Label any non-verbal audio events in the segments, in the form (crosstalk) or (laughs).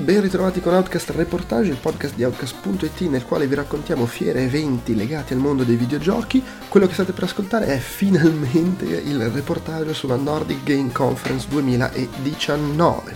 ben ritrovati con Outcast Reportage, il podcast di Outcast.it nel quale vi raccontiamo fiere eventi legati al mondo dei videogiochi. Quello che state per ascoltare è finalmente il reportage sulla Nordic Game Conference 2019.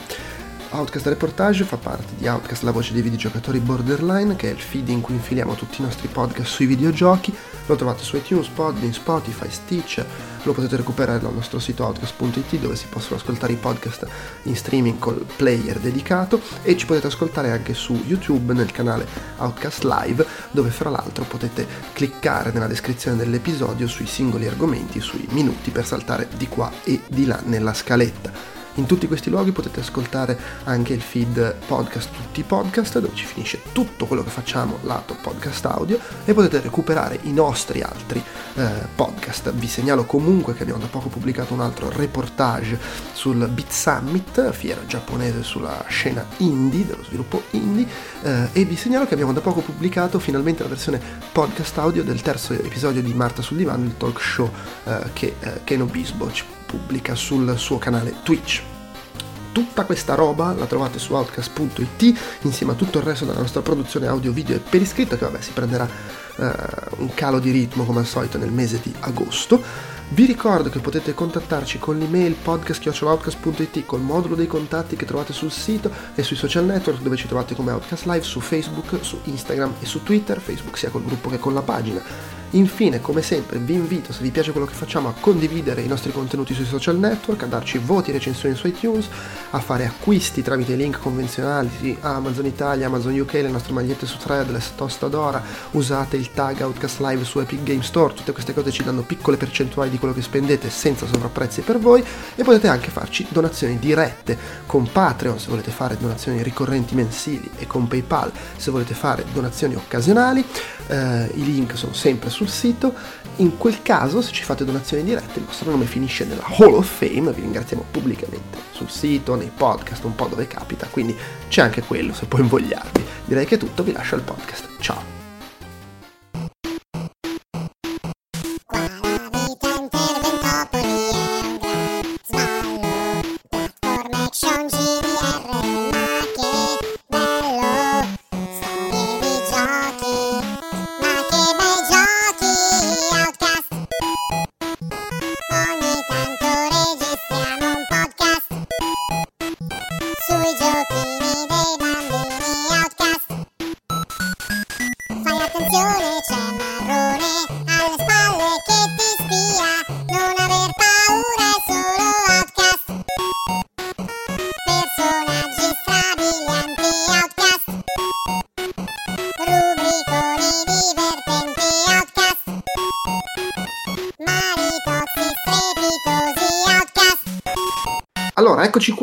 Outcast Reportage fa parte di Outcast, la voce dei videogiocatori Borderline, che è il feed in cui infiliamo tutti i nostri podcast sui videogiochi. Lo trovate su iTunes, Podbean, Spotify, Stitch, lo potete recuperare dal nostro sito outcast.it dove si possono ascoltare i podcast in streaming col player dedicato e ci potete ascoltare anche su YouTube nel canale Outcast Live dove fra l'altro potete cliccare nella descrizione dell'episodio sui singoli argomenti, sui minuti per saltare di qua e di là nella scaletta. In tutti questi luoghi potete ascoltare anche il feed podcast, tutti i podcast, dove ci finisce tutto quello che facciamo lato podcast audio e potete recuperare i nostri altri eh, podcast. Vi segnalo comunque che abbiamo da poco pubblicato un altro reportage sul Beat Summit, fiera giapponese sulla scena indie, dello sviluppo indie, eh, e vi segnalo che abbiamo da poco pubblicato finalmente la versione podcast audio del terzo episodio di Marta sul divano, il talk show eh, che eh, Keno Bisbo ci pubblica sul suo canale Twitch. Tutta questa roba la trovate su outcast.it insieme a tutto il resto della nostra produzione audio, video e per iscritto che vabbè si prenderà uh, un calo di ritmo come al solito nel mese di agosto. Vi ricordo che potete contattarci con l'email podcast.outcast.it col modulo dei contatti che trovate sul sito e sui social network dove ci trovate come Outcast Live su Facebook, su Instagram e su Twitter, Facebook sia col gruppo che con la pagina. Infine, come sempre, vi invito, se vi piace quello che facciamo, a condividere i nostri contenuti sui social network, a darci voti e recensioni su iTunes, a fare acquisti tramite link convenzionali sì, Amazon Italia, Amazon UK, le nostre magliette su Threadless, Tostadora, usate il tag Outcast Live su Epic Game Store, tutte queste cose ci danno piccole percentuali di quello che spendete senza sovrapprezzi per voi e potete anche farci donazioni dirette con Patreon se volete fare donazioni ricorrenti mensili e con PayPal se volete fare donazioni occasionali. Uh, I link sono sempre sul sito. In quel caso, se ci fate donazioni dirette, il vostro nome finisce nella Hall of Fame. Vi ringraziamo pubblicamente sul sito, nei podcast, un po' dove capita. Quindi c'è anche quello se può invogliarvi. Direi che è tutto, vi lascio al podcast. Ciao!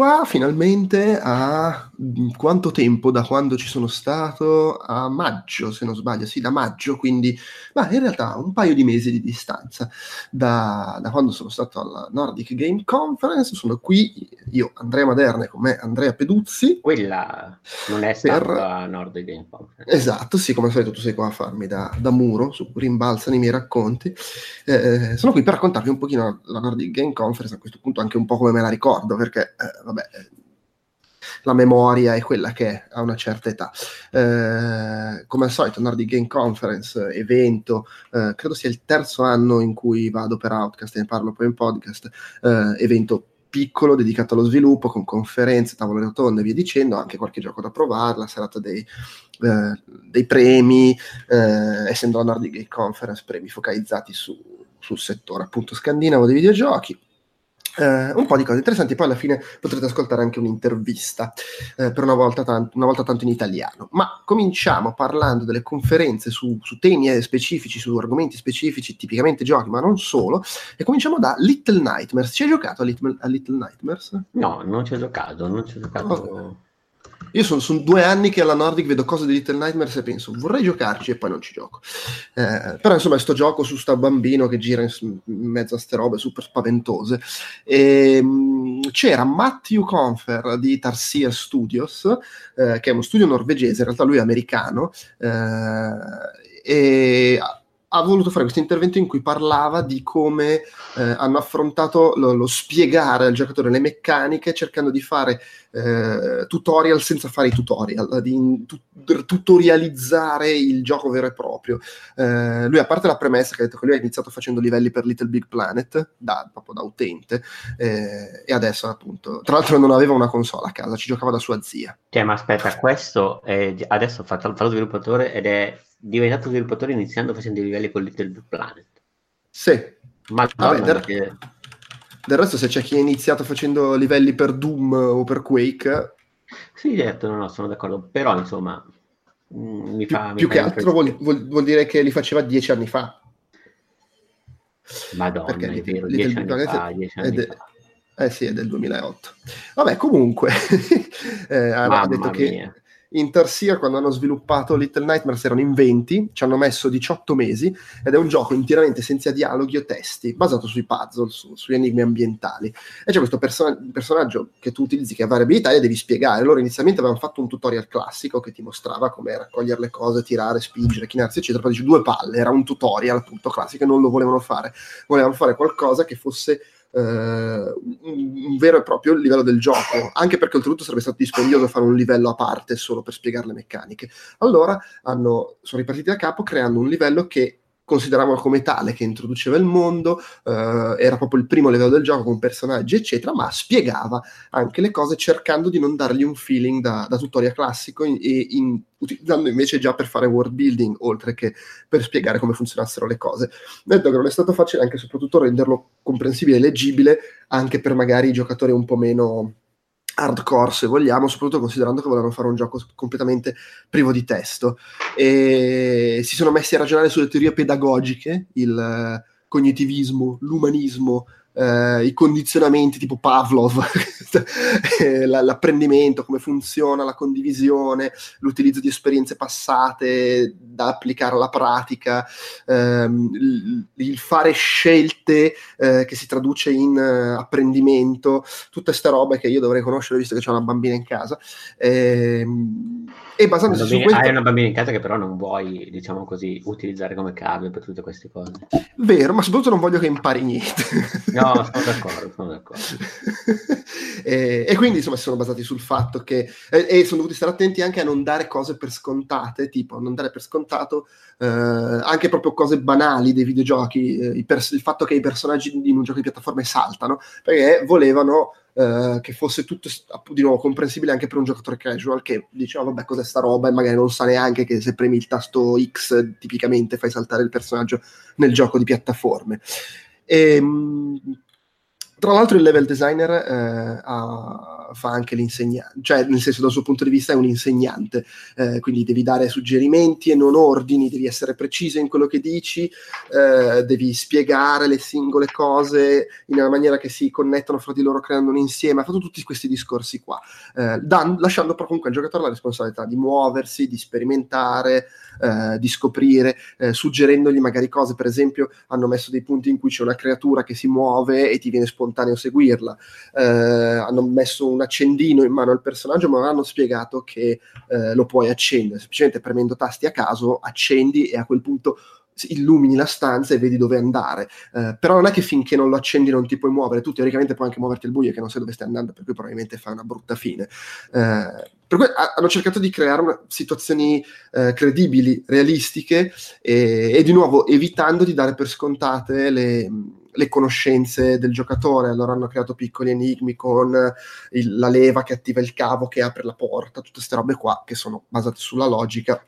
Qua finalmente a quanto tempo da quando ci sono stato? A maggio, se non sbaglio, sì, da maggio, quindi ma in realtà un paio di mesi di distanza da, da quando sono stato alla Nordic Game Conference. Sono qui io, Andrea Maderna, con me Andrea Peduzzi. Quella non è stata per... la Nordic Game Conference. Esatto, sì, come al solito tu sei qua a farmi da, da muro, su, rimbalzano i miei racconti. Eh, sono qui per raccontarvi un pochino la Nordic Game Conference, a questo punto anche un po' come me la ricordo, perché eh, vabbè, la memoria è quella che è a una certa età. Eh, come al solito, Nordic Game Conference, evento, eh, credo sia il terzo anno in cui vado per Outcast, ne parlo poi in podcast, eh, evento piccolo dedicato allo sviluppo con conferenze, tavole rotonde e via dicendo, anche qualche gioco da provare, la serata dei, eh, dei premi, eh, essendo la Nordic Game Conference, premi focalizzati su, sul settore appunto scandinavo dei videogiochi eh, un po' di cose interessanti, poi alla fine potrete ascoltare anche un'intervista eh, per una volta, tanto, una volta, tanto, in italiano. Ma cominciamo parlando delle conferenze su, su, temi eh, specifici, su argomenti specifici, tipicamente giochi, ma non solo. E cominciamo da Little Nightmares. Ci hai giocato a Little, a Little Nightmares? No, non ci ho giocato, non ci ho giocato. Oh. Io sono, sono, due anni che alla Nordic vedo cose di Little Nightmares e penso vorrei giocarci e poi non ci gioco. Eh, però insomma, sto gioco su sta bambino che gira in, in mezzo a ste robe super spaventose. E, ehm, c'era Matthew Confer di Tarsier Studios, eh, che è uno studio norvegese, in realtà lui è americano, eh, e ha voluto fare questo intervento in cui parlava di come eh, hanno affrontato lo, lo, spiegare al giocatore le meccaniche cercando di fare eh, tutorial senza fare i tutorial, di tu, tutorializzare il gioco vero e proprio. Eh, lui, a parte la premessa che ha detto che lui ha iniziato facendo livelli per Little Big Planet, da, proprio da utente, eh, e adesso appunto, tra l'altro non aveva una console a casa, ci giocava da sua zia. Cioè, ma aspetta, questo è, adesso fa, fa lo sviluppatore ed è diventato sviluppatore iniziando facendo i livelli con Little Big Planet. Sì. Ma Vabbè, del, che... del resto se c'è chi ha iniziato facendo livelli per Doom o per Quake... Sì, certo, no, no, sono d'accordo, però insomma... Mm, mi fa, più, mi che altro vuol, vuol, vuol, dire che li faceva dieci anni fa. Madonna, Perché è vero, dieci anni, fa, dieci anni de- fa. Eh sì, è del 2008. Vabbè, comunque, (laughs) eh, ha detto mia. che Interseer quando hanno sviluppato Little Nightmares erano in 20, ci hanno messo 18 mesi ed è un gioco interamente senza dialoghi o testi, basato sui puzzle, su, sugli enigmi ambientali. E c'è questo perso- personaggio che tu utilizzi che ha variabilità e devi spiegare. Loro inizialmente avevano fatto un tutorial classico che ti mostrava come raccogliere le cose, tirare, spingere, chinarsi, eccetera. Poi dici due palle, era un tutorial appunto classico e non lo volevano fare. Volevano fare qualcosa che fosse un vero e proprio livello del gioco, anche perché oltretutto sarebbe stato dispendioso fare un livello a parte solo per spiegare le meccaniche. Allora hanno, sono ripartiti da capo creando un livello che consideravano come tale, che introduceva il mondo, eh, era proprio il primo livello del gioco con personaggi, eccetera, ma spiegava anche le cose cercando di non dargli un feeling da, da tutorial classico e in, in, utilizzando invece già per fare world building, oltre che per spiegare come funzionassero le cose. Detto che non è stato facile anche soprattutto renderlo comprensibile e leggibile anche per magari i giocatori un po' meno hardcore se vogliamo, soprattutto considerando che volevano fare un gioco completamente privo di testo. E si sono messi a ragionare sulle teorie pedagogiche, il eh, cognitivismo, l'umanismo, eh, i condizionamenti tipo Pavlov, (laughs) l'apprendimento, come funziona la condivisione, l'utilizzo di esperienze passate da applicare alla pratica, ehm, il, fare scelte eh, che si traduce in uh, apprendimento, tutte queste robe che io dovrei conoscere visto che ho una bambina in casa. Ehm, e basandosi bambina, su questo... Hai una bambina in casa che però non vuoi, diciamo così, utilizzare come cambio per tutte queste cose. Vero, ma soprattutto non voglio che impari niente. No, sono d'accordo, sono d'accordo. (laughs) e, e, quindi insomma si sono basati sul fatto che... E, e, sono dovuti stare attenti anche a non dare cose per scontate, tipo non dare per scontato eh, anche proprio cose banali dei videogiochi, eh, pers- il fatto che i personaggi in un gioco di piattaforme saltano, perché volevano Uh, che fosse tutto di nuovo comprensibile anche per un giocatore casual che diceva vabbè cos'è sta roba e magari non sa neanche che se premi il tasto X tipicamente fai saltare il personaggio nel gioco di piattaforme e, ehm, tra l'altro il level designer eh, ha, fa anche l'insegnante, cioè nel senso dal suo punto di vista è un insegnante, eh, quindi devi dare suggerimenti e non ordini, devi essere preciso in quello che dici, eh, devi spiegare le singole cose in una maniera che si connettono fra di loro creando un insieme, ha fatto tutti questi discorsi qua, eh, dan, lasciando però comunque al giocatore la responsabilità di muoversi, di sperimentare, eh, di scoprire, eh, suggerendogli magari cose, per esempio hanno messo dei punti in cui c'è una creatura che si muove e ti viene spontaneo seguirla, eh, hanno messo un accendino in mano al personaggio ma non hanno spiegato che eh, lo puoi accendere, semplicemente premendo tasti a caso accendi e a quel punto illumini la stanza e vedi dove andare. Uh, però non è che finché non lo accendi non ti puoi muovere, tu teoricamente puoi anche muoverti al buio che non sai dove stai andando, per cui probabilmente fai una brutta fine. Uh, per cui hanno cercato di creare una, situazioni uh, credibili, realistiche e, e, di nuovo evitando di dare per scontate le, le, conoscenze del giocatore. Allora hanno creato piccoli enigmi con il, la leva che attiva il cavo, che apre la porta, tutte queste robe qua che sono basate sulla logica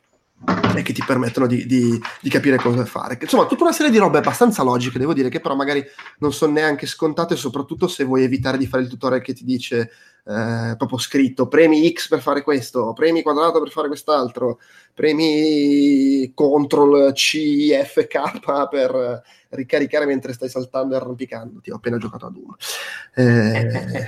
e che ti permettono di, di, di, capire cosa fare. Insomma, tutta una serie di robe abbastanza logiche, devo dire, che però magari non sono neanche scontate, soprattutto se vuoi evitare di fare il tutorial che ti dice eh, proprio scritto premi X per fare questo, premi quadrato per fare quest'altro, premi CTRL C, F, K per ricaricare mentre stai saltando e arrampicando. Ti ho appena giocato a Doom. Eh...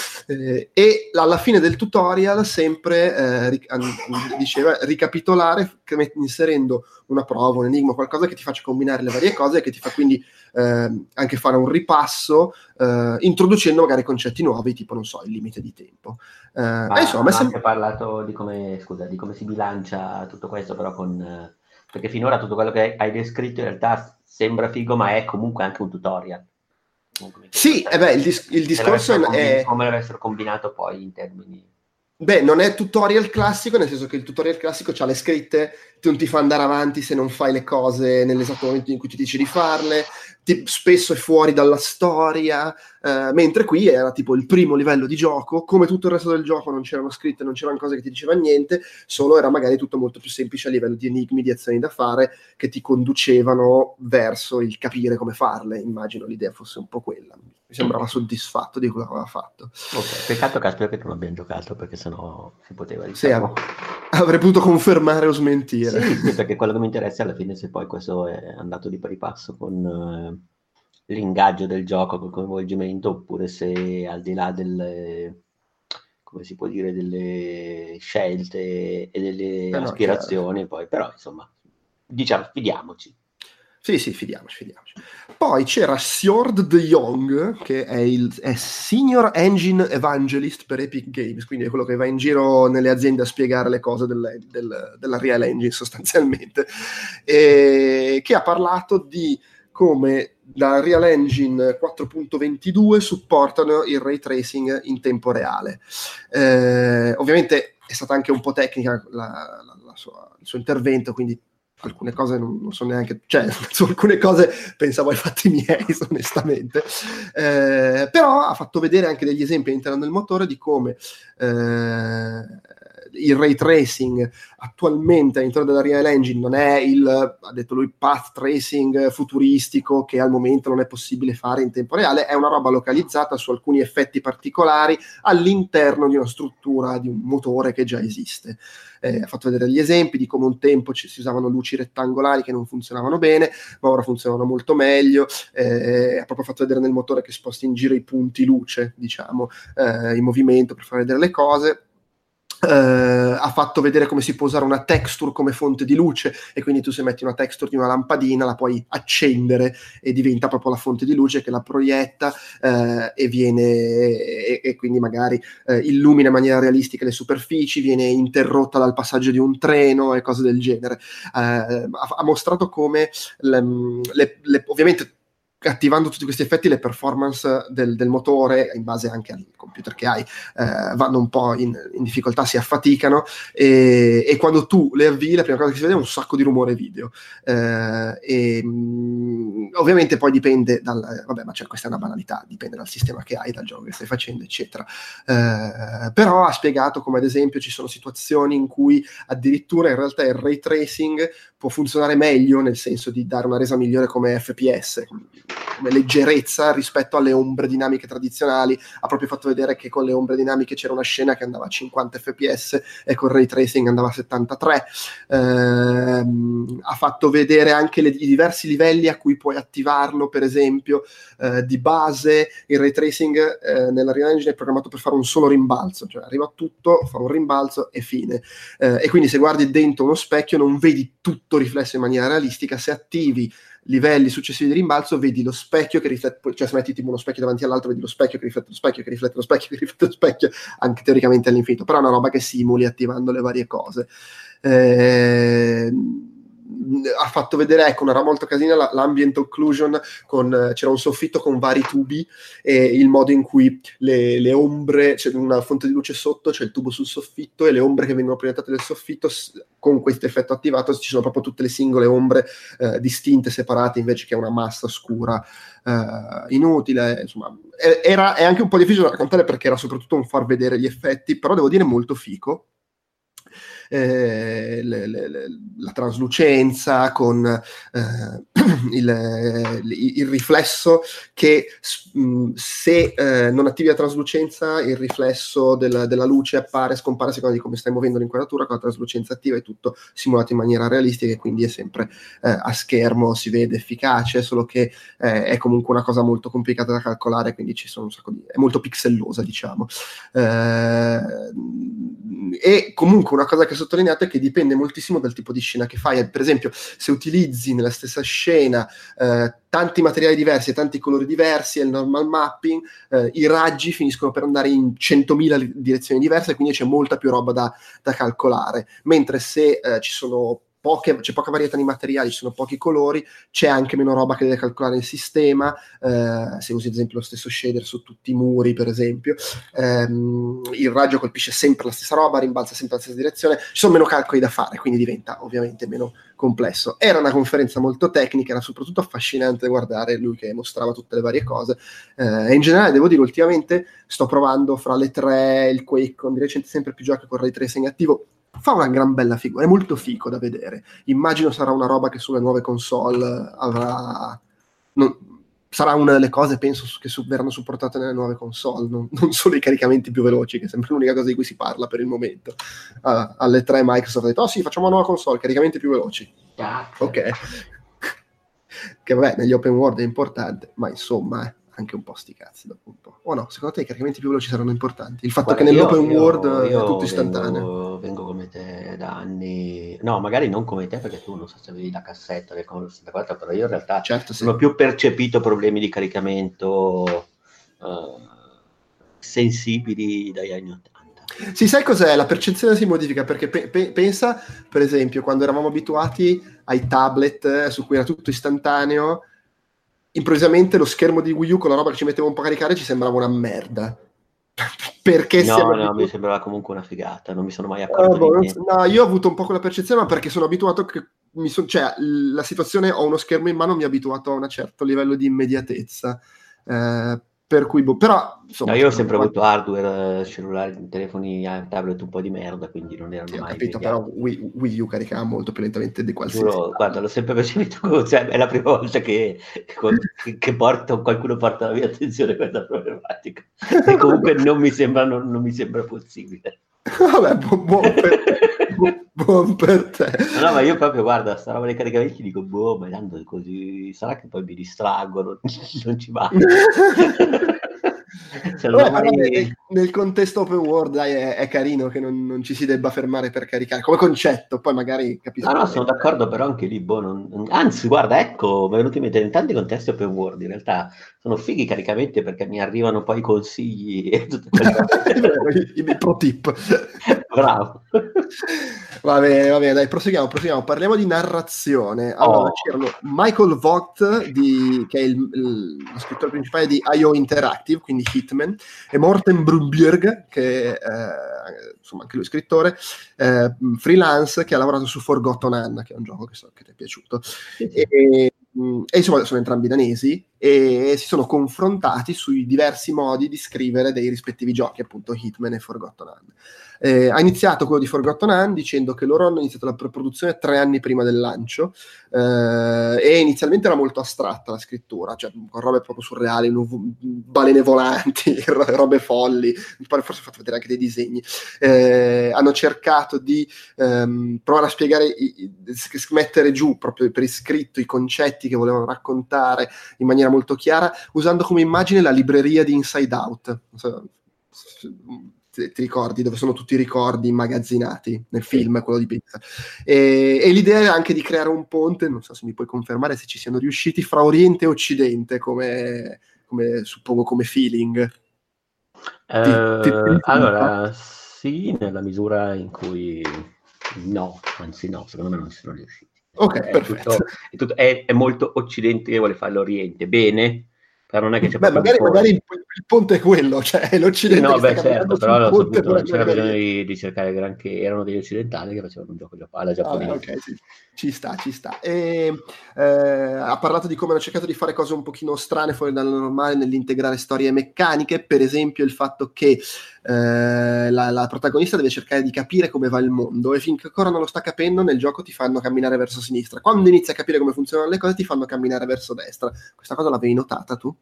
(laughs) Eh, e alla fine del tutorial sempre eh, ric- diceva ricapitolare inserendo una prova, un enigma, qualcosa che ti faccia combinare le varie cose e che ti fa quindi eh, anche fare un ripasso eh, introducendo magari concetti nuovi tipo non so il limite di tempo eh, Ma, insomma, ha sem- anche parlato di come, scusa, di come si bilancia tutto questo però con Perché finora tutto quello che hai descritto in realtà sembra figo, ma è comunque anche un tutorial. Sì, eh beh, il, dis- il discorso è... Come l'avessero combinato poi in termini... Beh, non è tutorial classico, nel senso che il tutorial classico ha le scritte, non ti fa andare avanti se non fai le cose nell'esatto momento in cui ti dice di farle, ti, spesso è fuori dalla storia, eh, mentre qui era tipo il primo livello di gioco, come tutto il resto del gioco non c'erano scritte, non c'erano cose che ti dicevano niente, solo era magari tutto molto più semplice a livello di enigmi, di azioni da fare che ti conducevano verso il capire come farle. Immagino l'idea fosse un po' quella. Mi sembrava soddisfatto di quello che aveva fatto. Ok, peccato caspita che non abbiamo giocato perché sennò si poteva dire. Sì, avrei potuto confermare o smentire. Sì, perché quello che mi interessa alla fine se poi questo è andato di pari passo con eh, l'ingaggio del gioco, col coinvolgimento, oppure se al di là delle, come si può dire, delle scelte e delle eh aspirazioni, no, poi però insomma, diciamo, fidiamoci. Sì, sì, fidiamoci, fidiamoci. Poi c'era Sjord de Jong, che è il è Senior Engine Evangelist per Epic Games, quindi è quello che va in giro nelle aziende a spiegare le cose del, del, della Real Engine sostanzialmente, e che ha parlato di come la Real Engine 4.22 supportano il ray tracing in tempo reale. Eh, ovviamente è stata anche un po' tecnica la, la, la sua, il suo intervento, quindi alcune cose non, non, so neanche, cioè (laughs) su alcune cose pensavo ai fatti miei, (laughs) onestamente, eh, però ha fatto vedere anche degli esempi all'interno del motore di come eh, il ray tracing attualmente all'interno della Real Engine non è il, ha detto lui, path tracing futuristico che al momento non è possibile fare in tempo reale, è una roba localizzata su alcuni effetti particolari all'interno di una struttura, di un motore che già esiste. Eh, ha fatto vedere gli esempi di come un tempo ci, si usavano luci rettangolari che non funzionavano bene, ma ora funzionano molto meglio. Eh, ha proprio fatto vedere nel motore che sposti in giro i punti luce, diciamo, eh, in movimento per far vedere le cose Uh, ha fatto vedere come si può usare una texture come fonte di luce e quindi tu se metti una texture di una lampadina la puoi accendere e diventa proprio la fonte di luce che la proietta uh, e viene e, e quindi magari uh, illumina in maniera realistica le superfici, viene interrotta dal passaggio di un treno e cose del genere. Ha, ha, mostrato come le, le, le, ovviamente attivando tutti questi effetti le performance del, del, motore in base anche al computer che hai eh, vanno un po' in, in, difficoltà si affaticano. E, e, quando tu le avvii la prima cosa che si vede è un sacco di rumore video. Eh, e mm, ovviamente poi dipende dal vabbè ma cioè, questa è una banalità dipende dal sistema che hai dal gioco che stai facendo eccetera. Eh, però ha spiegato come ad esempio ci sono situazioni in cui addirittura in realtà il ray tracing può funzionare meglio nel senso di dare una resa migliore come FPS come leggerezza rispetto alle ombre dinamiche tradizionali. Ha proprio fatto vedere che con le ombre dinamiche c'era una scena che andava a 50 fps e con ray tracing andava a 73. Eh, ha fatto vedere anche le, i diversi livelli a cui puoi attivarlo, per esempio, eh, di base il ray tracing eh, nella Real Engine è programmato per fare un solo rimbalzo, cioè arriva tutto, fa un rimbalzo e fine. Eh, e quindi se guardi dentro uno specchio non vedi tutto riflesso in maniera realistica, se attivi livelli successivi di rimbalzo vedi lo specchio che riflette, cioè se metti tipo uno specchio davanti all'altro vedi lo specchio che riflette lo specchio, che riflette lo specchio, (laughs) che riflette lo specchio, anche teoricamente all'infinito, però è una roba che simuli attivando le varie cose. Eh, ha fatto vedere, ecco, una roba molto casina, l'ambient occlusion, con, c'era un soffitto con vari tubi e il modo in cui le, le ombre, c'è una fonte di luce sotto, c'è il tubo sul soffitto e le ombre che vengono proiettate nel soffitto, con questo effetto attivato ci sono proprio tutte le singole ombre eh, distinte, separate, invece che una massa scura eh, inutile, insomma, era, è anche un po' difficile da raccontare perché era soprattutto un far vedere gli effetti, però devo dire molto fico eh, le, le, la traslucenza, con eh, (clears throat) il, il, riflesso che mh, se eh, non attivi la traslucenza il riflesso del, della luce appare, scompare a seconda di come stai muovendo l'inquadratura, con la traslucenza attiva è tutto simulato in maniera realistica e quindi è sempre eh, a schermo, si vede efficace, solo che eh, è comunque una cosa molto complicata da calcolare, quindi ci sono un sacco di... è molto pixellosa diciamo. Eh, e comunque una cosa che sottolineato è che dipende moltissimo dal tipo di scena che fai. Per esempio, se utilizzi nella stessa scena eh, tanti materiali diversi e tanti colori diversi e il normal mapping, eh, i raggi finiscono per andare in 100.000 direzioni diverse, quindi c'è molta più roba da, da calcolare. Mentre se eh, ci sono poche, c'è poca varietà di materiali, ci sono pochi colori, c'è anche meno roba che deve calcolare il sistema, eh, se usi ad esempio lo stesso shader su tutti i muri per esempio, ehm, il raggio colpisce sempre la stessa roba, rimbalza sempre la stessa direzione, ci sono meno calcoli da fare, quindi diventa ovviamente meno complesso. Era una conferenza molto tecnica, era soprattutto affascinante guardare lui che mostrava tutte le varie cose eh, in generale devo dire ultimamente sto provando fra le tre, il Quake con di recente sempre più giochi con ray tracing attivo fa una gran bella figura, è molto fico da vedere. Immagino sarà una roba che sulle nuove console avrà... Non, sarà una delle cose, penso, che su, verranno supportate nelle nuove console, non, (laughs) non, solo i caricamenti più veloci, che è sempre l'unica cosa di cui si parla per il momento. Uh, alle tre Microsoft ha detto, oh sì, facciamo una nuova console, caricamenti più veloci. Ok. (laughs) che vabbè, negli open world è importante, ma insomma... Eh anche un po' sti cazzi dopo un po'. O no, secondo te i caricamenti più veloci saranno importanti? Il fatto Guarda, che nell'open io, world io è tutto istantaneo. Vengo, vengo, come te da anni, no, magari non come te perché tu non so se avevi la cassetta del Commodore 64, però io in realtà certo, sì. non ho più percepito problemi di caricamento uh, sensibili dagli anni 80. Sì, sai cos'è? La percezione si modifica perché pe- pe- pensa, per esempio, quando eravamo abituati ai tablet eh, su cui era tutto istantaneo, improvvisamente lo schermo di Wii U con la roba che ci metteva un po' a caricare ci sembrava una merda. (laughs) perché no, no, abituati... mi sembrava comunque una figata, non mi sono mai accorto. Uh, no, io ho avuto un po' quella percezione, ma perché sono abituato che mi son... cioè, la situazione ho uno schermo in mano mi ha abituato a un certo livello di immediatezza. Eh, per cui, boh, però insomma, no, io ho sempre avuto hardware, cellulari, telefoni, tablet un po' di merda, quindi non erano sì, mai. Ho capito, però Wii, Wii, U caricava molto più lentamente di qualsiasi. Giuro, guarda, l'ho sempre percepito, (laughs) cioè, è la prima volta che, che, che porto, qualcuno porta alla mia attenzione questa problematica. E comunque non mi sembra, non, non mi sembra possibile. (laughs) Vabbè, buon, buon, per, buon, per, te. No, ma io proprio, guarda, sta roba dei caricamenti dico, boh, ma tanto così, sarà che poi mi distraggono, (laughs) non ci va. (laughs) Vabbè, mai... nel, nel, contesto open world dai, è, è, carino che non, non, ci si debba fermare per caricare come concetto, poi magari capisco. No, no, sono d'accordo, però anche lì, boh, non... anzi, guarda, ecco, mi è venuto in mente in tanti contesti open world, in realtà sono fighi i caricamenti perché mi arrivano poi consigli e tutte quelle (laughs) I, i pro tip. Bravo. (laughs) Va bene, va bene, dai, proseguiamo, proseguiamo. Parliamo di narrazione. Allora, oh. c'erano Michael Vogt, di, che è il, il, lo scrittore principale di IO Interactive, quindi Hitman, e Morten Brunbjerg, che è eh, insomma anche lui scrittore, eh, freelance, che ha lavorato su Forgotten Anna, che è un gioco che so che ti è piaciuto. E, e insomma sono entrambi danesi e si sono confrontati sui diversi modi di scrivere dei rispettivi giochi, appunto Hitman e Forgotten Hand. Eh, ha iniziato quello di Forgotten Hand dicendo che loro hanno iniziato la produzione tre anni prima del lancio eh, e inizialmente era molto astratta la scrittura, cioè con robe proprio surreali, nuv- balene volanti, (laughs) robe folli, forse ho fatto vedere anche dei disegni. Eh, hanno cercato di ehm, provare a spiegare, i, i, mettere giù proprio per iscritto i concetti che volevano raccontare in maniera molto chiara, usando come immagine la libreria di Inside Out. So, ti, ricordi dove sono tutti i ricordi immagazzinati nel film, quello di Pixar. E, e, l'idea è anche di creare un ponte, non so se mi puoi confermare se ci siano riusciti, fra Oriente e Occidente, come, come suppongo come feeling. Uh, ti, ti, allora, sì, nella misura in cui no, anzi no, secondo me non ci sono riusciti. Ok, è, perfetto. Tutto, è, tutto, è, è, molto occidente che vuole fare l'Oriente. Bene, però non è che c'è Beh, magari, magari il, il, ponte è quello, (laughs) cioè l'Occidente. No, beh, certo, però lo saputo, non c'era bisogno di, di, cercare granché. Erano degli occidentali che facevano un gioco alla giapponese. Ah, ok, sì. Ci sta, ci sta. E, eh, ha parlato di come hanno cercato di fare cose un pochino strane fuori dal normale nell'integrare storie meccaniche, per esempio il fatto che eh, la, la, protagonista deve cercare di capire come va il mondo e finché ancora non lo sta capendo nel gioco ti fanno camminare verso sinistra. Quando inizi a capire come funzionano le cose ti fanno camminare verso destra. Questa cosa l'avevi notata tu?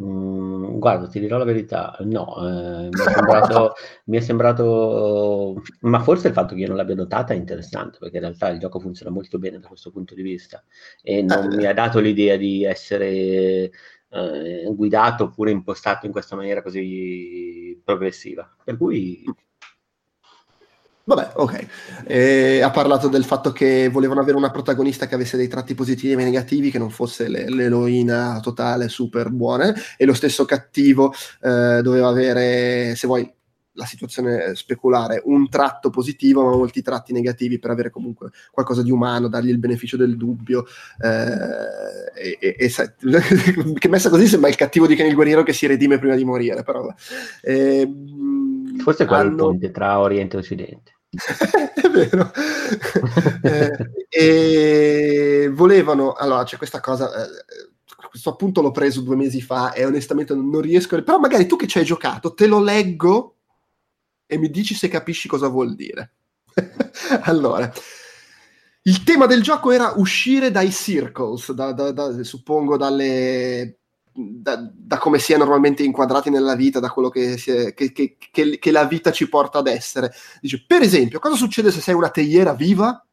Mm, guarda, ti dirò la verità, no, eh, mi, è sembrato, (laughs) mi, è sembrato, ma forse il fatto che io non l'abbia notata è interessante, perché in realtà il gioco funziona molto bene da questo punto di vista e non eh. mi ha dato l'idea di essere eh, guidato oppure impostato in questa maniera così progressiva. Per cui Vabbè, ok. E ha parlato del fatto che volevano avere una protagonista che avesse dei tratti positivi e negativi, che non fosse le, l'eroina totale super buona, e lo stesso cattivo eh, doveva avere, se vuoi, la situazione speculare, un tratto positivo ma molti tratti negativi per avere comunque qualcosa di umano, dargli il beneficio del dubbio. Eh, e, e, (laughs) che messa così sembra il cattivo di Ken il guerriero che si redime prima di morire, però... Eh, Forse quello hanno... è il ponte tra Oriente e Occidente. (laughs) è vero. eh, e volevano... Allora, c'è questa cosa... Eh, questo appunto l'ho preso due mesi fa e onestamente non riesco... Però magari tu che ci hai giocato, te lo leggo e mi dici se capisci cosa vuol dire. (laughs) allora, il tema del gioco era uscire dai circles, da, da, da, suppongo dalle, da, come si è normalmente inquadrati nella vita, da quello che, è, che, che, che, la vita ci porta ad essere. Dice, per esempio, cosa succede se sei una teiera viva?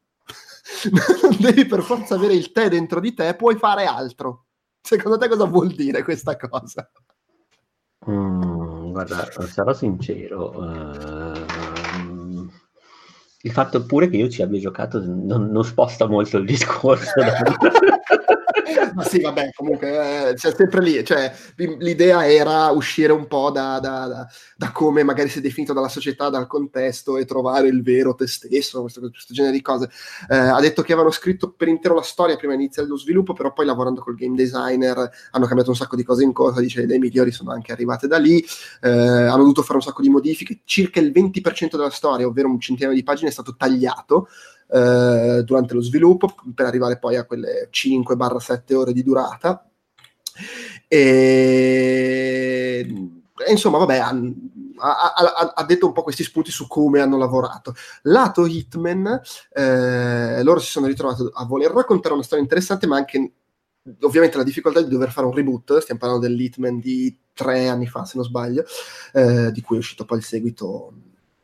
non (laughs) devi per forza avere il tè dentro di te, puoi fare altro. Secondo te cosa vuol dire questa cosa? Mm, guarda, sarò sincero. Uh, il fatto pure che io ci abbia giocato non, non sposta molto il discorso. (laughs) (laughs) (laughs) Ma sì, vabbè, comunque, eh, c'è sempre lì, cioè, l'idea era uscire un po' da, da, da, da, come magari si è definito dalla società, dal contesto e trovare il vero te stesso, questo, questo genere di cose. Eh, ha detto che avevano scritto per intero la storia prima di iniziare lo sviluppo, però poi lavorando col game designer hanno cambiato un sacco di cose in corsa, dice le migliori sono anche arrivate da lì, eh, hanno dovuto fare un sacco di modifiche, circa il 20% della storia, ovvero un centinaio di pagine, è stato tagliato, eh, durante lo sviluppo per arrivare poi a quelle 5-7 ore di durata. E, e insomma, vabbè, ha, ha, ha, detto un po' questi spunti su come hanno lavorato. Lato Hitman, eh, loro si sono ritrovati a voler raccontare una storia interessante, ma anche ovviamente la difficoltà di dover fare un reboot. Stiamo parlando dell'Hitman di tre anni fa, se non sbaglio, eh, di cui è uscito poi il seguito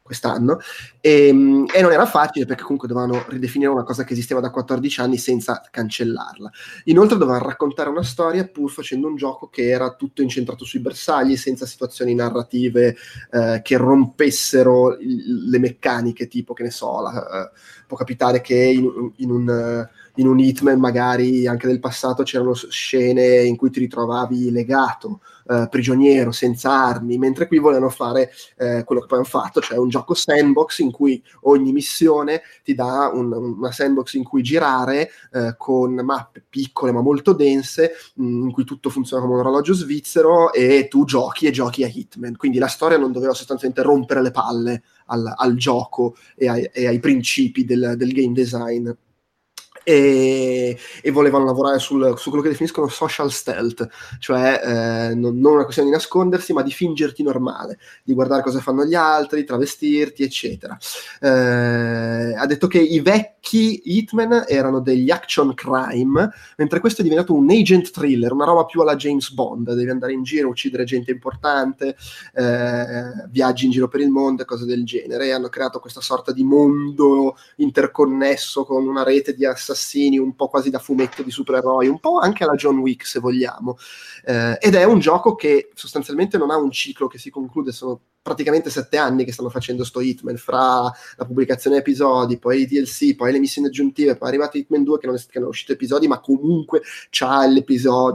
quest'anno e, ehm, e, non era facile perché comunque dovevano ridefinire una cosa che esisteva da 14 anni senza cancellarla. Inoltre dovevano raccontare una storia pur facendo un gioco che era tutto incentrato sui bersagli, senza situazioni narrative eh, che rompessero il, le meccaniche, tipo che ne so, la, eh, può capitare che in, in un in un Hitman magari anche del passato c'erano scene in cui ti ritrovavi legato, eh, prigioniero, senza armi, mentre qui volevano fare eh, quello che poi hanno fatto, cioè un gioco sandbox in cui ogni missione ti dà un, una sandbox in cui girare eh, con mappe piccole ma molto dense, mh, mm, in cui tutto funziona come un orologio svizzero e tu giochi e giochi a Hitman. Quindi la storia non doveva sostanzialmente rompere le palle al, al gioco e ai, e ai principi del, del game design e, e volevano lavorare sul, su quello che definiscono social stealth, cioè eh, non, non, una questione di nascondersi, ma di fingerti normale, di guardare cosa fanno gli altri, travestirti, eccetera. Eh, ha detto che i vecchi Hitman erano degli action crime, mentre questo è diventato un agent thriller, una roba più alla James Bond, devi andare in giro, uccidere gente importante, eh, viaggi in giro per il mondo e cose del genere, hanno creato questa sorta di mondo interconnesso con una rete di assassini assassini, un po' quasi da fumetto di supereroi, un po' anche alla John Wick se vogliamo. Eh, ed è un gioco che sostanzialmente non ha un ciclo che si conclude, sono praticamente sette anni che stanno facendo sto Hitman, fra la pubblicazione episodi, poi i DLC, poi le missioni aggiuntive, poi è arrivato Hitman 2 che non è, che non è uscito episodi, ma comunque c'ha le,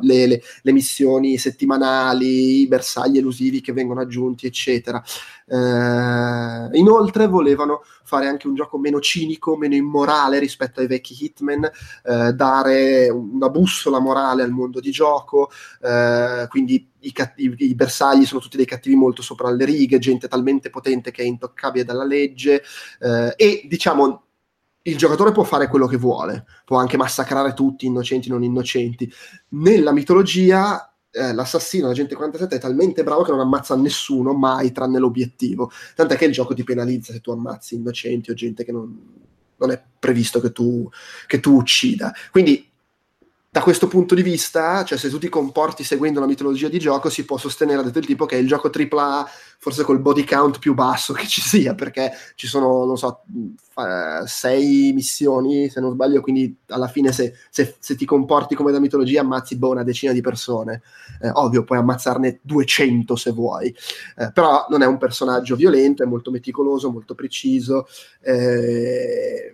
le, missioni settimanali, i bersagli elusivi che vengono aggiunti, eccetera. Eh, inoltre volevano fare anche un gioco meno cinico, meno immorale rispetto ai vecchi Hitman, eh, dare una bussola morale al mondo di gioco, eh, quindi i, cattivi, i, bersagli sono tutti dei cattivi molto sopra le righe, gente talmente potente che è intoccabile dalla legge eh, e diciamo il giocatore può fare quello che vuole, può anche massacrare tutti, innocenti non innocenti. Nella mitologia eh, l'assassino, l'agente 47, è talmente bravo che non ammazza nessuno mai tranne l'obiettivo. Tant'è che il gioco ti penalizza se tu ammazzi innocenti o gente che non, non è previsto che tu, che tu uccida. Quindi da questo punto di vista, cioè se tu ti comporti seguendo la mitologia di gioco, si può sostenere del tipo che è il gioco AAA forse col body count più basso che ci sia, perché ci sono, non so, sei missioni, se non sbaglio, quindi alla fine se, se, se ti comporti come da mitologia ammazzi boh, una decina di persone. Eh, ovvio, puoi ammazzarne 200 se vuoi, eh, però non è un personaggio violento, è molto meticoloso, molto preciso. Eh,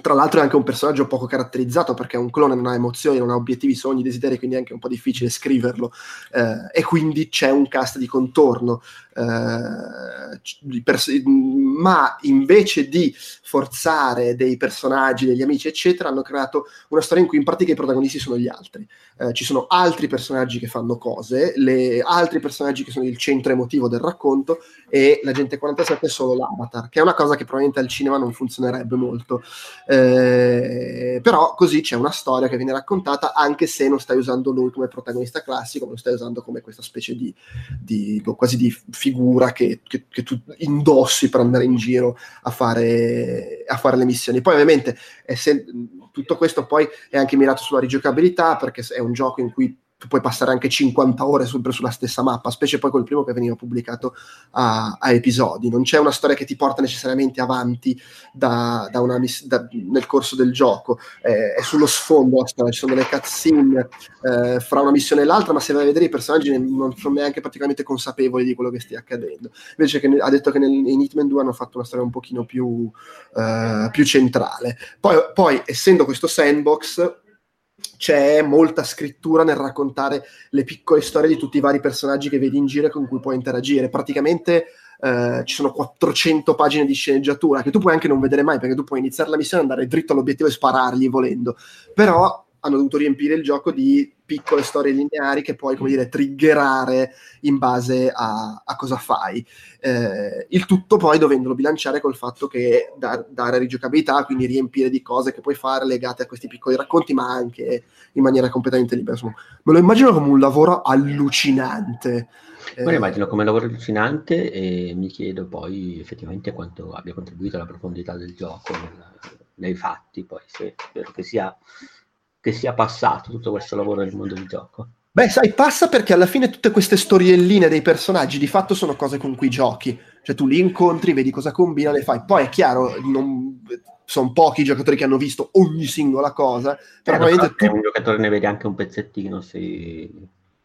tra l'altro è anche un personaggio poco caratterizzato perché un clone non ha emozioni, non ha obiettivi, sogni, desideri, quindi è anche un po' difficile scriverlo. Eh, e quindi c'è un cast di contorno. Eh, pers- ma invece di forzare dei personaggi, degli amici, eccetera, hanno creato una storia in cui in pratica i protagonisti sono gli altri. Eh, ci sono altri personaggi che fanno cose, le, altri personaggi che sono il centro emotivo del racconto e la gente 47 è solo l'avatar, che è una cosa che probabilmente al cinema non funzionerebbe molto. Eh, però così c'è una storia che viene raccontata anche se non stai usando lui come protagonista classico, ma lo stai usando come questa specie di, di quasi di figura che, che, che, tu indossi per andare in giro a fare, a fare le missioni. Poi ovviamente se, tutto questo poi è anche mirato sulla rigiocabilità perché è un gioco in cui tu puoi passare anche 50 ore sempre sulla stessa mappa, specie poi col primo che veniva pubblicato a, a episodi. Non c'è una storia che ti porta necessariamente avanti da, da miss- da, nel corso del gioco, eh, è sullo sfondo ci sono delle cutscene eh, fra una missione e l'altra, ma se vai a vedere i personaggi non sono neanche praticamente consapevoli di quello che stia accadendo. Invece ne- ha detto che nel, in Hitman 2 hanno fatto una storia un pochino più, eh, più centrale. Poi, poi, essendo questo sandbox c'è molta scrittura nel raccontare le piccole storie di tutti i vari personaggi che vedi in giro e con cui puoi interagire. Praticamente eh, ci sono 400 pagine di sceneggiatura che tu puoi anche non vedere mai perché tu puoi iniziare la missione, andare dritto all'obiettivo e sparargli volendo. Però hanno dovuto riempire il gioco di piccole storie lineari che puoi, come dire, triggerare in base a, a cosa fai. Eh, il tutto poi dovendolo bilanciare col fatto che da, dare rigiocabilità, quindi riempire di cose che puoi fare legate a questi piccoli racconti, ma anche in maniera completamente libera. Insomma, me lo immagino come un lavoro allucinante. Me lo immagino come un lavoro allucinante e mi chiedo poi effettivamente quanto abbia contribuito alla profondità del gioco nei fatti, poi se spero che sia che sia passato tutto questo lavoro nel mondo del gioco? Beh, sai, passa perché alla fine tutte queste storielline dei personaggi di fatto sono cose con cui giochi. Cioè tu li incontri, vedi cosa combina, le fai. Poi è chiaro, non... sono pochi i giocatori che hanno visto ogni singola cosa. Però eh, probabilmente tu... un giocatore ne vede anche un pezzettino, sì.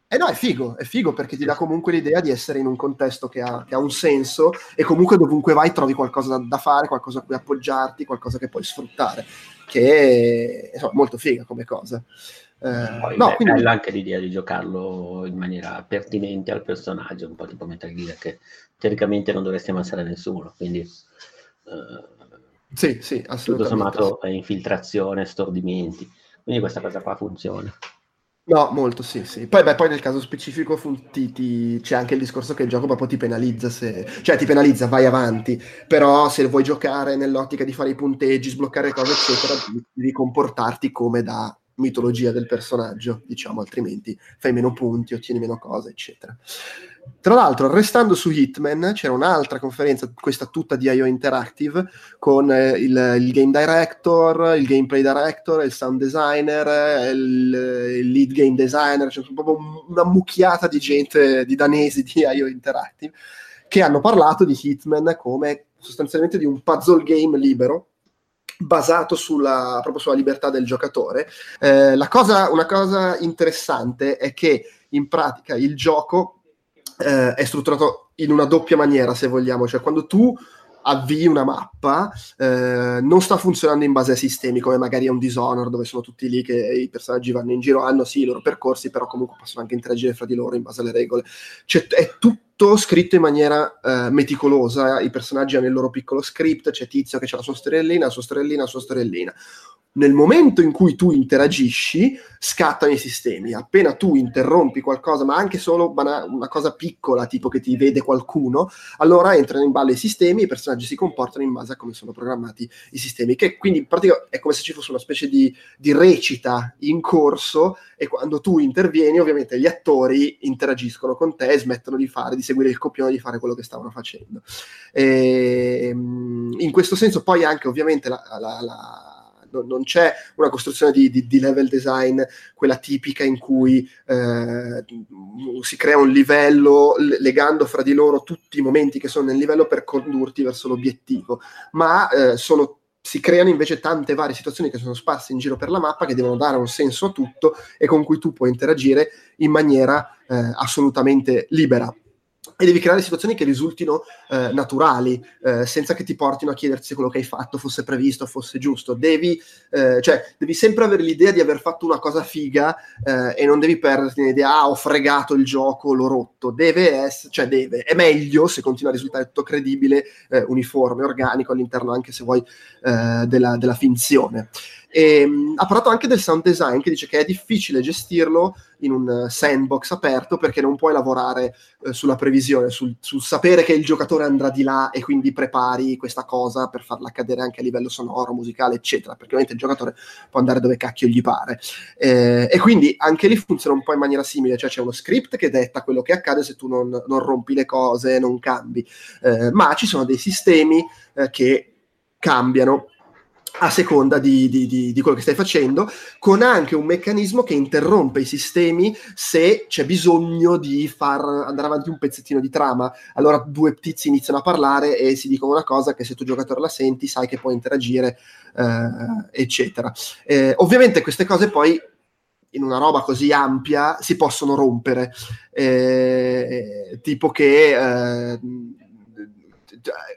Eh no, è figo, è figo perché ti dà comunque l'idea di essere in un contesto che ha, che ha un senso e comunque dovunque vai trovi qualcosa da, da, fare, qualcosa a cui appoggiarti, qualcosa che puoi sfruttare, che è insomma, molto figa come cosa. Eh, Poi no, è quindi... bella anche l'idea di giocarlo in maniera pertinente al personaggio, un po' tipo Metal Gear, che teoricamente non dovresti ammazzare nessuno, quindi... Eh, sì, sì, assolutamente. Tutto sommato è infiltrazione, stordimenti, quindi questa cosa qua funziona. No, molto sì, sì. Poi, beh, poi nel caso specifico fu, ti, ti, c'è anche il discorso che il gioco proprio ti penalizza, se, cioè ti penalizza, vai avanti, però se vuoi giocare nell'ottica di fare i punteggi, sbloccare cose, eccetera, devi comportarti come da mitologia del personaggio, diciamo, altrimenti fai meno punti, ottieni meno cose, eccetera. Tra l'altro, restando su Hitman, c'era un'altra conferenza, questa tutta di IO Interactive, con eh, il, il, game director, il gameplay director, il sound designer, il, il lead game designer, cioè proprio una mucchiata di gente, di danesi di IO Interactive, che hanno parlato di Hitman come sostanzialmente di un puzzle game libero, basato sulla, proprio sulla libertà del giocatore. Eh, cosa, una cosa interessante è che in pratica il gioco eh, è strutturato in una doppia maniera, se vogliamo, cioè quando tu avvii una mappa, eh, non sta funzionando in base ai sistemi, come magari è un Dishonored, dove sono tutti lì che i personaggi vanno in giro, hanno sì i loro percorsi, però comunque possono anche interagire fra di loro in base alle regole. Cioè, è tutto scritto in maniera eh, meticolosa, i personaggi hanno il loro piccolo script, c'è Tizio che ha la sua storiellina, la sua storiellina, la sua storiellina nel momento in cui tu interagisci, scattano i sistemi. Appena tu interrompi qualcosa, ma anche solo una cosa piccola, tipo che ti vede qualcuno, allora entrano in ballo i sistemi e i personaggi si comportano in base a come sono programmati i sistemi. Che quindi in pratica è come se ci fosse una specie di, di recita in corso e quando tu intervieni, ovviamente gli attori interagiscono con te smettono di fare, di seguire il copione, di fare quello che stavano facendo. E, ehm, in questo senso, poi anche ovviamente la, la, la non c'è una costruzione di, di, di, level design, quella tipica in cui eh, si crea un livello legando fra di loro tutti i momenti che sono nel livello per condurti verso l'obiettivo, ma eh, sono si creano invece tante varie situazioni che sono sparse in giro per la mappa che devono dare un senso a tutto e con cui tu puoi interagire in maniera eh, assolutamente libera. E devi creare situazioni che risultino eh, naturali, eh, senza che ti portino a chiedersi se quello che hai fatto fosse previsto, fosse giusto. Devi, eh, cioè, devi sempre avere l'idea di aver fatto una cosa figa eh, e non devi perderti l'idea, ah, ho fregato il gioco, l'ho rotto. Deve essere, cioè deve, è meglio se continua a risultare tutto credibile, eh, uniforme, organico all'interno anche se vuoi eh, della, della finzione. E, um, ha parlato anche del sound design, che dice che è difficile gestirlo in un sandbox aperto perché non puoi lavorare eh, sulla previsione, sul, sul, sapere che il giocatore andrà di là e quindi prepari questa cosa per farla accadere anche a livello sonoro, musicale, eccetera, perché ovviamente il giocatore può andare dove cacchio gli pare. Eh, e quindi anche lì funziona un po' in maniera simile, cioè c'è uno script che detta quello che accade se tu non, non rompi le cose, non cambi, eh, ma ci sono dei sistemi eh, che cambiano a seconda di, di, di, di, quello che stai facendo, con anche un meccanismo che interrompe i sistemi se c'è bisogno di far andare avanti un pezzettino di trama. Allora due tizi iniziano a parlare e si dicono una cosa che se tu giocatore la senti sai che puoi interagire, eh, eccetera. Eh, ovviamente queste cose poi in una roba così ampia si possono rompere, eh, tipo che eh,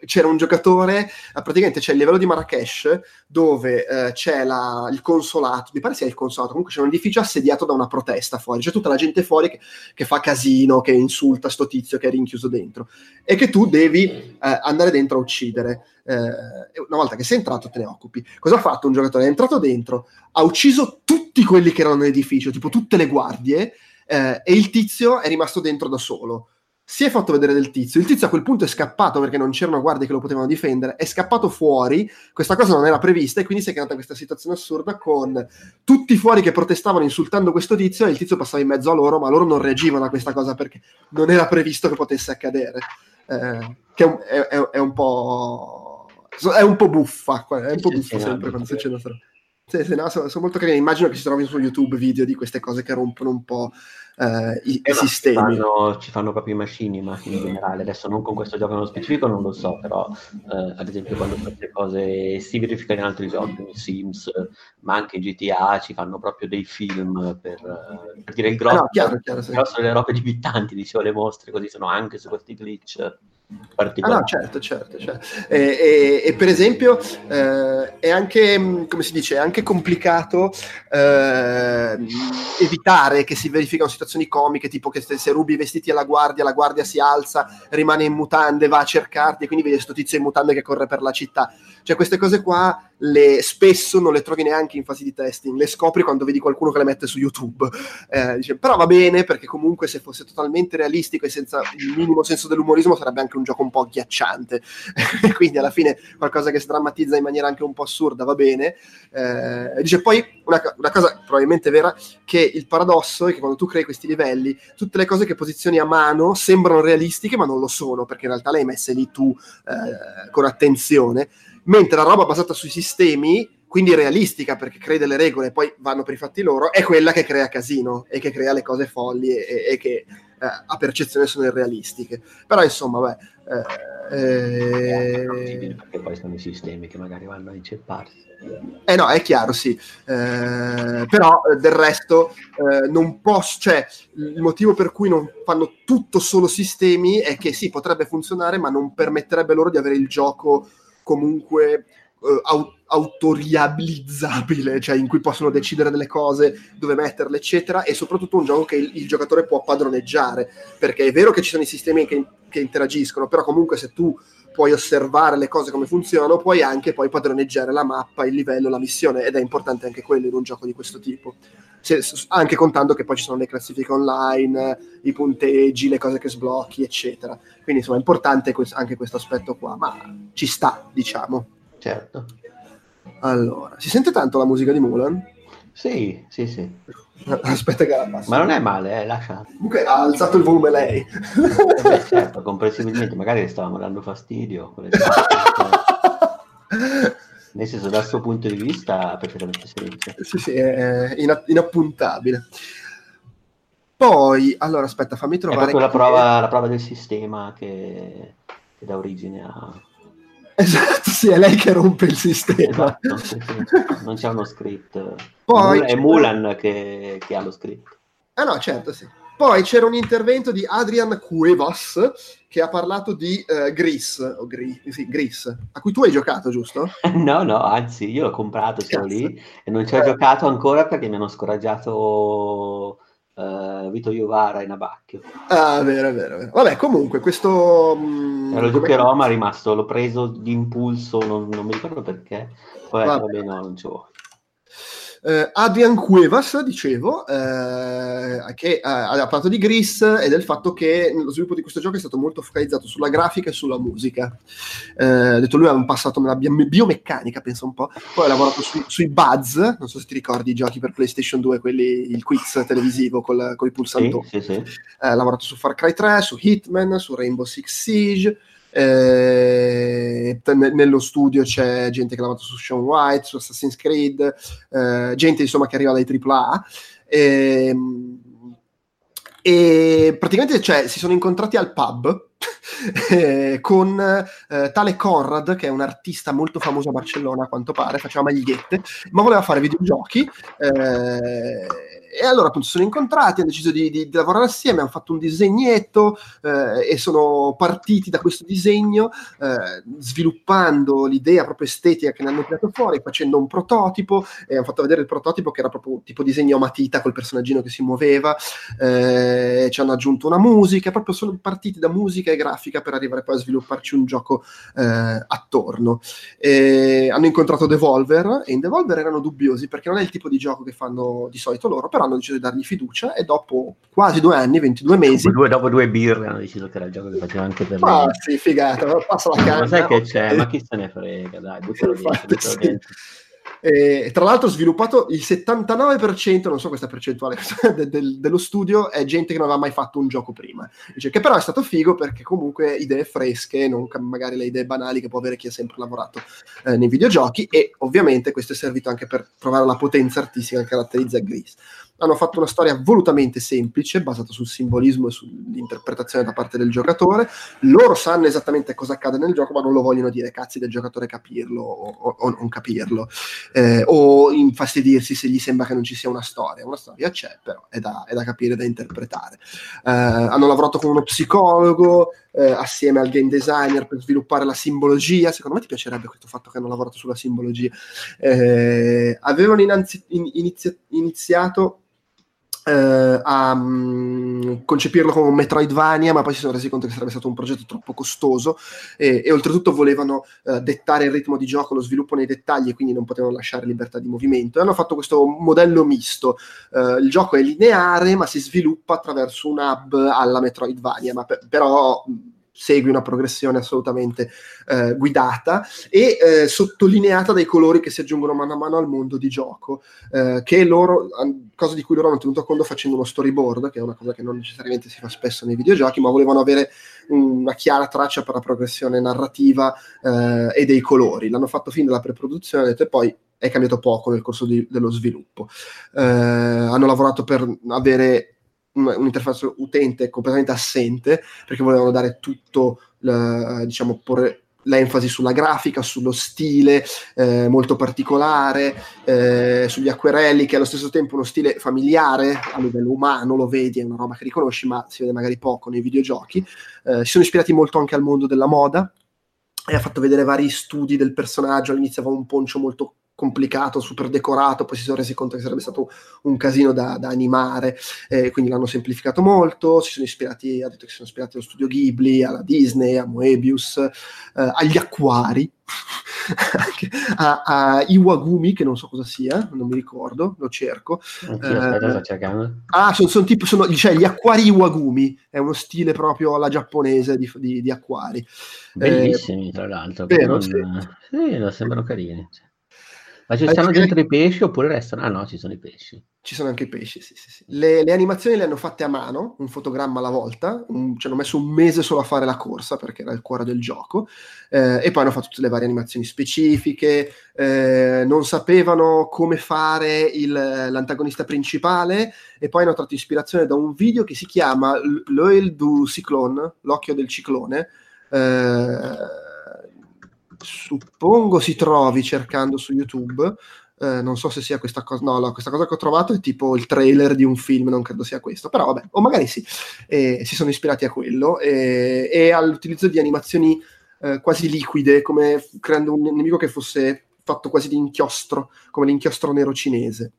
c'era un giocatore, eh, praticamente c'è il livello di Marrakesh dove eh, c'è la, il consolato, mi pare sia il consolato, comunque c'è un edificio assediato da una protesta fuori, c'è tutta la gente fuori che, che fa casino, che insulta sto tizio che è rinchiuso dentro e che tu devi eh, andare dentro a uccidere. Eh, una volta che sei entrato te ne occupi. Cosa ha fatto un giocatore? È entrato dentro, ha ucciso tutti quelli che erano nell'edificio, tipo tutte le guardie, eh, e il tizio è rimasto dentro da solo si è fatto vedere del tizio. Il tizio a quel punto è scappato perché non c'erano guardie che lo potevano difendere. È scappato fuori. Questa cosa non era prevista e quindi si è creata questa situazione assurda con tutti fuori che protestavano insultando questo tizio e il tizio passava in mezzo a loro, ma loro non reagivano a questa cosa perché non era previsto che potesse accadere. Eh, che è un, è, è un, po'. È un po' buffa. È un po' buffa sempre quando succede una storia. Sì, sì, no, sono, sono, molto carini. Immagino che si trovino su YouTube video di queste cose che rompono un po' eh, i, eh, i sistemi. Ci fanno, ci fanno, proprio i machinima in generale. Adesso non con questo gioco nello specifico, non lo so, però eh, ad esempio quando queste cose si verificano in altri giochi, in Sims, ma anche in GTA, ci fanno proprio dei film per, per dire il grosso, ah, no, chiaro, chiaro, sì. il grosso delle robe limitanti, dicevo le mostre, così sono anche su questi glitch Ah, no, certo, certo. certo. E, e, e, per esempio eh, è anche, come si dice, è anche complicato eh, evitare che si verificano situazioni comiche, tipo che se, se, rubi i vestiti alla guardia, la guardia si alza, rimane in mutande, va a cercarti e quindi vedi questo tizio in mutande che corre per la città. Cioè queste cose qua le, spesso non le trovi neanche in fase di testing, le scopri quando vedi qualcuno che le mette su YouTube. Eh, dice, però va bene perché comunque se fosse totalmente realistico e senza il minimo senso dell'umorismo sarebbe anche un gioco un po' agghiacciante. (laughs) Quindi alla fine qualcosa che si drammatizza in maniera anche un po' assurda va bene. Eh, dice poi una, una, cosa probabilmente vera, che il paradosso è che quando tu crei questi livelli, tutte le cose che posizioni a mano sembrano realistiche ma non lo sono perché in realtà le hai messe lì tu eh, con attenzione mentre la roba basata sui sistemi quindi realistica perché crede le regole e poi vanno per i fatti loro, è quella che crea casino e che crea le cose folli e, e che eh, a percezione sono irrealistiche. Però insomma, beh... Eh, eh, perché poi sono i sistemi che magari vanno a incepparsi. Eh no, è chiaro, sì. Eh, però del resto eh, non posso, cioè il motivo per cui non fanno tutto solo sistemi è che sì, potrebbe funzionare, ma non permetterebbe loro di avere il gioco comunque uh, au- autoriabilizzabile, cioè in cui possono decidere delle cose, dove metterle, eccetera, e soprattutto un gioco che il, il giocatore può padroneggiare, perché è vero che ci sono i sistemi che, che, interagiscono, però comunque se tu puoi osservare le cose come funzionano, puoi anche poi padroneggiare la mappa, il livello, la missione, ed è importante anche quello in un gioco di questo tipo. Se, anche contando che poi ci sono le classifiche online, i punteggi, le cose che sblocchi, eccetera. Quindi insomma è importante anche questo aspetto qua, ma ci sta, diciamo. Certo. Allora, si sente tanto la musica di Mulan? Sì, sì, sì. (laughs) Aspetta che la passo. Ma non è male, eh, lascia. Comunque ha alzato il volume lei. Eh beh, certo, comprensibilmente, magari le stavamo dando fastidio. Nel senso, dal suo punto di vista, perfettamente silenzio. Sì, sì, è inappuntabile. Poi, allora, aspetta, fammi trovare... È proprio la prova, la prova del sistema che, che dà origine a... Esatto, sì, è lei che rompe il sistema. Esatto, sì, sì. Non c'è uno script. Poi, è Mulan che, che, ha lo script. Ah no, certo, sì. Poi c'era un intervento di Adrian Cuevas che ha parlato di uh, Gris, o Gris, sì, Gris, a cui tu hai giocato, giusto? (laughs) no, no, anzi, io l'ho comprato solo lì e non ci ho eh. giocato ancora perché mi hanno scoraggiato uh, Vito Iovara in Abacchio. Ah, vero, vero, vero. Vabbè, comunque, questo... Mh, mm, lo giocherò, ma è rimasto, l'ho preso d'impulso, non, non mi ricordo perché, poi vabbè, vabbè no, non ci vuole. Uh, Adrian Cuevas, dicevo, uh, che uh, ha parlato di Gris e del fatto che lo sviluppo di questo gioco è stato molto focalizzato sulla grafica e sulla musica. ha detto lui ha un passato nella biomeccanica, pensa un po', poi ha lavorato sui, sui Buzz, non so se ti ricordi i giochi per PlayStation 2, quelli, il quiz televisivo col, con i pulsantoni. Sì, sì, sì. ha lavorato su Far Cry 3, su Hitman, su Rainbow Six Siege. Eh, nello studio c'è gente che ha lavorato su Sean White, su Assassin's Creed, eh, gente insomma che arriva dai AAA. E, e praticamente cioè, si sono incontrati al pub (laughs) eh, con eh, tale Conrad, che è un artista molto famoso a Barcellona, a quanto pare, faceva magliette, ma voleva fare videogiochi. Eh, e allora appunto sono incontrati, hanno deciso di, di, di lavorare assieme, hanno fatto un disegnetto eh, e sono partiti da questo disegno eh, sviluppando l'idea proprio estetica che ne hanno tirato fuori, facendo un prototipo e hanno fatto vedere il prototipo che era proprio tipo disegno a matita col personaggino che si muoveva, eh, ci hanno aggiunto una musica, proprio sono partiti da musica e grafica per arrivare poi a svilupparci un gioco eh, attorno. Hanno incontrato Devolver e in Devolver erano dubbiosi perché non è il tipo di gioco che fanno di solito loro, però hanno deciso di dargli fiducia e dopo quasi due anni, 22 mesi... Dopo due, dopo due birre hanno deciso che era il gioco che faceva anche per ah, sì, figata, passa la carta. Ma sai che c'è? Ma chi se ne frega, dai, buttalo dentro, sì. dentro. E, tra l'altro sviluppato il 79%, non so questa percentuale (laughs) de, de, dello studio, è gente che non aveva mai fatto un gioco prima. Dice, che però è stato figo perché comunque idee fresche, non magari le idee banali che può avere chi ha sempre lavorato eh, nei videogiochi e ovviamente questo è servito anche per trovare la potenza artistica che caratterizza Gris hanno fatto una storia volutamente semplice, basata sul simbolismo e sull'interpretazione da parte del giocatore. Loro sanno esattamente cosa accade nel gioco, ma non lo vogliono dire cazzi del giocatore capirlo o, o, non capirlo, eh, o infastidirsi se gli sembra che non ci sia una storia. Una storia c'è, però è da, è da capire, da interpretare. Eh, hanno lavorato con uno psicologo, eh, assieme al game designer per sviluppare la simbologia. Secondo me ti piacerebbe questo fatto che hanno lavorato sulla simbologia. Eh, avevano innanzi, in, inizi, iniziato eh, a um, concepirlo come un Metroidvania, ma poi si sono resi conto che sarebbe stato un progetto troppo costoso e, e oltretutto volevano uh, dettare il ritmo di gioco, lo sviluppo nei dettagli quindi non potevano lasciare libertà di movimento. E hanno fatto questo modello misto. Uh, il gioco è lineare, ma si sviluppa attraverso un hub alla Metroidvania, ma per, però segui una progressione assolutamente eh, guidata e eh, sottolineata dai colori che si aggiungono mano a mano al mondo di gioco, eh, che loro, cosa di cui loro hanno tenuto conto facendo uno storyboard, che è una cosa che non necessariamente si fa spesso nei videogiochi, ma volevano avere una chiara traccia per la progressione narrativa eh, e dei colori. L'hanno fatto fin dalla pre-produzione, detto, e poi è cambiato poco nel corso di, dello sviluppo. Eh, hanno lavorato per avere un'interfaccia utente completamente assente perché volevano dare tutto, la, diciamo, porre l'enfasi sulla grafica, sullo stile eh, molto particolare, eh, sugli acquerelli, che allo stesso tempo uno stile familiare a livello umano, lo vedi, è una roba che riconosci, ma si vede magari poco nei videogiochi. Eh, si sono ispirati molto anche al mondo della moda e ha fatto vedere vari studi del personaggio. All'inizio aveva un poncio molto complicato, super decorato, poi si sono resi conto che sarebbe stato un casino da, da animare, eh, quindi l'hanno semplificato molto, si sono ispirati, ha detto che si sono ispirati allo studio Ghibli, alla Disney, a Moebius, eh, agli acquari, (laughs) a, a, Iwagumi, che non so cosa sia, non mi ricordo, lo cerco. Anch'io, eh, Ah, sono, sono tipo, sono, cioè, gli acquari Iwagumi, è uno stile proprio alla giapponese di, di, di acquari. Bellissimi, eh, tra l'altro. Vero, non... sì. sì, sembrano carini. Cioè. Ma ci stanno dentro i pesci oppure restano? Ah no, ci sono i pesci. Ci sono anche i pesci, sì, sì, sì. Le, le, animazioni le hanno fatte a mano, un fotogramma alla volta, un, ci hanno messo un mese solo a fare la corsa perché era il cuore del gioco, eh, e poi hanno fatto tutte le varie animazioni specifiche, eh, non sapevano come fare il, l'antagonista principale e poi hanno tratto ispirazione da un video che si chiama L'Oeil du Cyclone, l'occhio del ciclone, eh, suppongo si trovi cercando su YouTube. eh, non so se sia questa cosa, no, no, questa cosa che ho trovato è tipo il trailer di un film, non credo sia questo, però vabbè, o magari sì, e si sono ispirati a quello e, e all'utilizzo di animazioni eh, quasi liquide, come creando un nemico che fosse fatto quasi di inchiostro, come l'inchiostro nero cinese.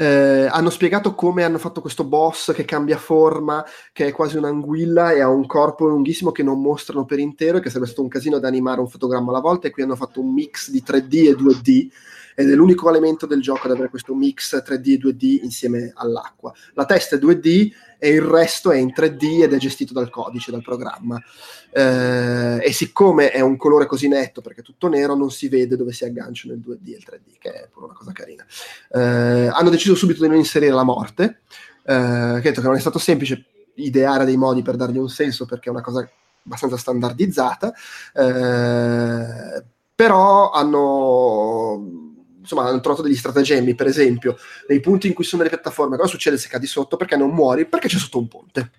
Eh, hanno spiegato come hanno fatto questo boss che cambia forma, che è quasi un'anguilla e ha un corpo lunghissimo che non mostrano per intero e che sarebbe stato un casino da animare un fotogramma alla volta e qui hanno fatto un mix di 3D e 2D ed è l'unico elemento del gioco ad avere questo mix 3D e 2D insieme all'acqua. La testa è 2D e il resto è in 3D ed è gestito dal codice, dal programma. Eh, e siccome è un colore così netto, perché è tutto nero, non si vede dove si agganciano il 2D e il 3D, che è pure una cosa carina. Eh, hanno deciso subito di non inserire la morte, eh, che che non è stato semplice ideare dei modi per dargli un senso, perché è una cosa abbastanza standardizzata, eh, però hanno insomma, hanno trovato degli stratagemmi, per esempio, nei punti in cui sono le piattaforme, cosa succede se cadi sotto? Perché non muori? Perché c'è sotto un ponte.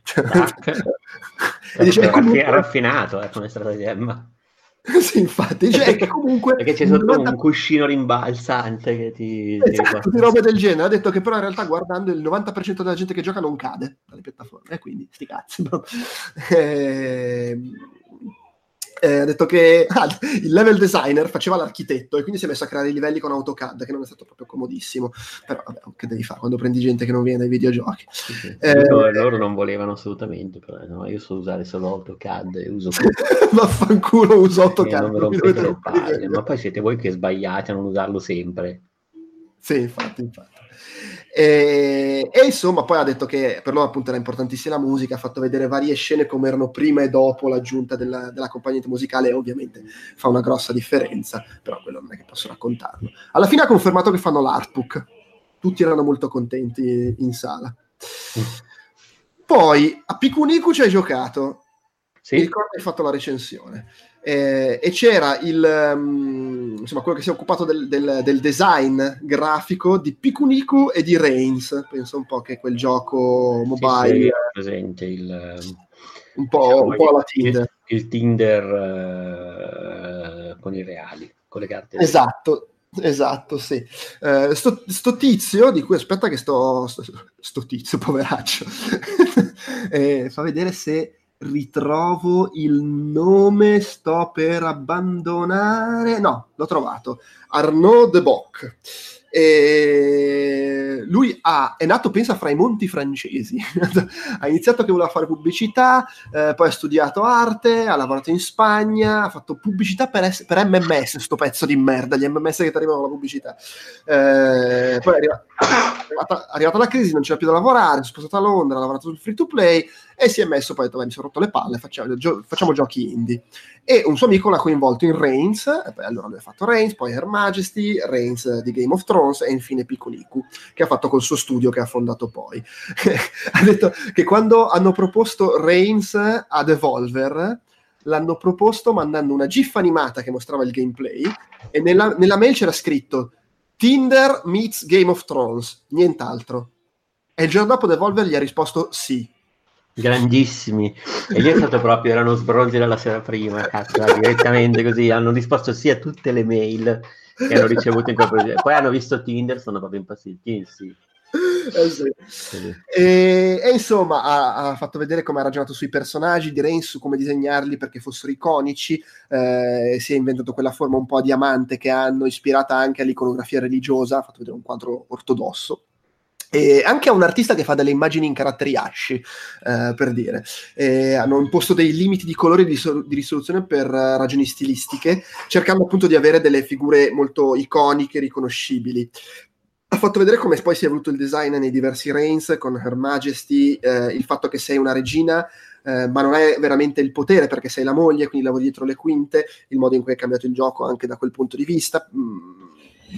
E (laughs) dice, è comunque... raffinato eh, come stratagemma. (laughs) sì, infatti, cioè, che comunque perché c'è sotto 90... un cuscino rimbalzante che ti, esatto, di robe del genere. Ha detto che però in realtà guardando il 90% della gente che gioca non cade dalle piattaforme, e quindi sti cazzi. No? (laughs) Eh, eh, ha detto che (laughs) ah, il level designer faceva l'architetto e quindi si è messo a creare i livelli con AutoCAD, che non è stato proprio comodissimo. Però vabbè, che devi fare quando prendi gente che non viene dai videogiochi? Sì, sì. Eh, loro, loro, non volevano assolutamente, però no, io so usare solo AutoCAD e uso... (laughs) Vaffanculo, uso AutoCAD. Non non ma poi siete voi che sbagliate a non usarlo sempre. Sì, infatti, infatti. E, e, insomma, poi ha detto che per loro appunto era importantissima la musica, ha fatto vedere varie scene come erano prima e dopo l'aggiunta della, dell'accompagnamento musicale, e ovviamente fa una grossa differenza, però quello non è che posso raccontarlo. Alla fine ha confermato che fanno l'artbook, tutti erano molto contenti in sala. Poi a Picunicu ci hai giocato, sì. mi ricordo che hai fatto la recensione eh, e c'era il, um, insomma, quello che si è occupato del, del, del, design grafico di Pikuniku e di Reigns, penso un po' che quel gioco mobile. Sì, presente il, un po', diciamo, un po alla Tinder. Il, il Tinder uh, con i reali, con le carte. Esatto. Esatto, sì. Uh, sto, sto, tizio, di cui aspetta che sto... Sto, sto tizio, poveraccio. (laughs) eh, fa vedere se ritrovo il nome, sto per abbandonare, no, l'ho trovato, Arnaud de Bock. E lui ha, è nato, pensa, fra i monti francesi. (laughs) ha iniziato che voleva fare pubblicità, eh, poi ha studiato arte, ha lavorato in Spagna, ha fatto pubblicità per, S- per MMS, sto pezzo di merda, gli MMS che ti arrivano alla pubblicità. Eh, poi è arrivata, arrivata la crisi, non c'era più da lavorare, si è spostato a Londra, ha lavorato sul free to play e si è messo poi ha detto, mi sono rotto le palle, facciamo, gio- facciamo, giochi indie. E un suo amico l'ha coinvolto in Reigns, e poi allora lui ha fatto Reigns, poi Her Majesty, Reigns di Game of Thrones e infine Piccoliku, che ha fatto col suo studio che ha fondato poi. (laughs) ha detto che quando hanno proposto Reigns a Devolver, l'hanno proposto mandando una GIF animata che mostrava il gameplay e nella, nella mail c'era scritto Tinder meets Game of Thrones, nient'altro. E il giorno dopo Devolver gli ha risposto sì. Grandissimi. E lì è stato proprio, erano sbronzi dalla sera prima, cazzo, direttamente così, hanno risposto sì a tutte le mail che hanno ricevuto in quel progetto. Poi hanno visto Tinder, sono proprio impazziti, sì. Eh sì. E, e, insomma ha, ha, fatto vedere come ha ragionato sui personaggi di Reigns, su come disegnarli perché fossero iconici eh, si è inventato quella forma un po' a diamante che hanno ispirata anche all'iconografia religiosa ha fatto vedere un quadro ortodosso e anche a un artista che fa delle immagini in caratteri asci, eh, per dire. E hanno imposto dei limiti di colore e di, so- di, risoluzione per uh, ragioni stilistiche, cercando appunto di avere delle figure molto iconiche, riconoscibili. Ha fatto vedere come poi si è evoluto il design nei diversi Reigns, con Her Majesty, eh, il fatto che sei una regina, eh, ma non è veramente il potere perché sei la moglie, quindi lavori dietro le quinte, il modo in cui è cambiato il gioco anche da quel punto di vista. Mm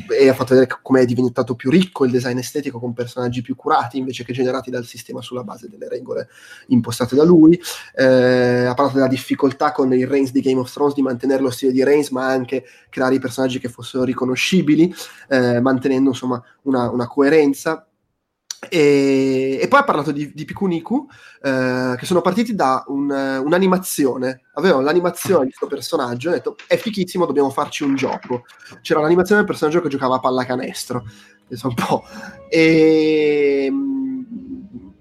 e ha fatto vedere come è diventato più ricco il design estetico con personaggi più curati invece che generati dal sistema sulla base delle regole impostate da lui. Eh, ha parlato della difficoltà con il Reigns di Game of Thrones di mantenere lo stile di Reigns, ma anche creare i personaggi che fossero riconoscibili, eh, mantenendo insomma una, una coerenza E, e, poi ha parlato di, di Pikuniku, eh, che sono partiti da un, un'animazione. Avevano l'animazione di questo personaggio hanno detto: È fichissimo, dobbiamo farci un gioco. C'era l'animazione del personaggio che giocava a pallacanestro. Un po'. E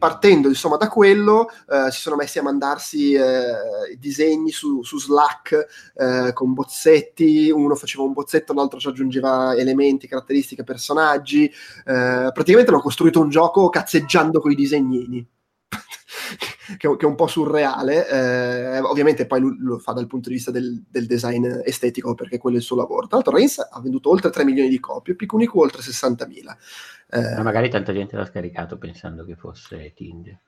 partendo insomma da quello eh, si sono messi a mandarsi eh, disegni su, su Slack eh, con bozzetti, uno faceva un bozzetto, l'altro ci aggiungeva elementi, caratteristiche, personaggi, eh, praticamente hanno costruito un gioco cazzeggiando con i disegnini. (laughs) che, è un po' surreale, eh, ovviamente poi lui lo fa dal punto di vista del, del, design estetico perché quello è il suo lavoro. Tra l'altro Reigns ha venduto oltre 3 milioni di copie, Picunico oltre 60.000. Eh, magari tanta gente l'ha scaricato pensando che fosse Tinder.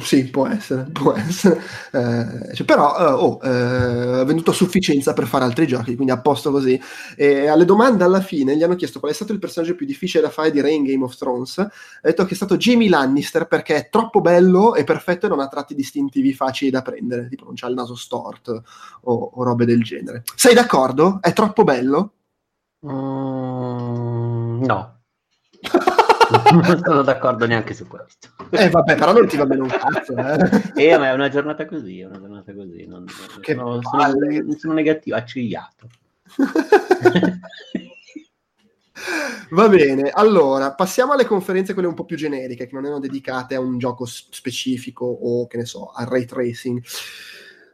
Sì, può essere, può essere. Eh, cioè, però eh, oh, eh, è venuto a sufficienza per fare altri giochi, quindi a posto così. E alle domande alla fine gli hanno chiesto qual è stato il personaggio più difficile da fare di Re in Game of Thrones. Ha detto che è stato Jamie Lannister perché è troppo bello e perfetto e non ha tratti distintivi facili da prendere, tipo non c'ha il naso storto o, o robe del genere. Sei d'accordo? È troppo bello? Mm, no. (laughs) non sono d'accordo neanche su questo. Eh vabbè, però non ti va bene un cazzo. Eh, eh ma è una giornata così, è una giornata così. Non, che sono, sono, sono negativo, accigliato. (laughs) Va bene, allora passiamo alle conferenze quelle un po' più generiche, che non erano dedicate a un gioco specifico o che ne so, al ray tracing.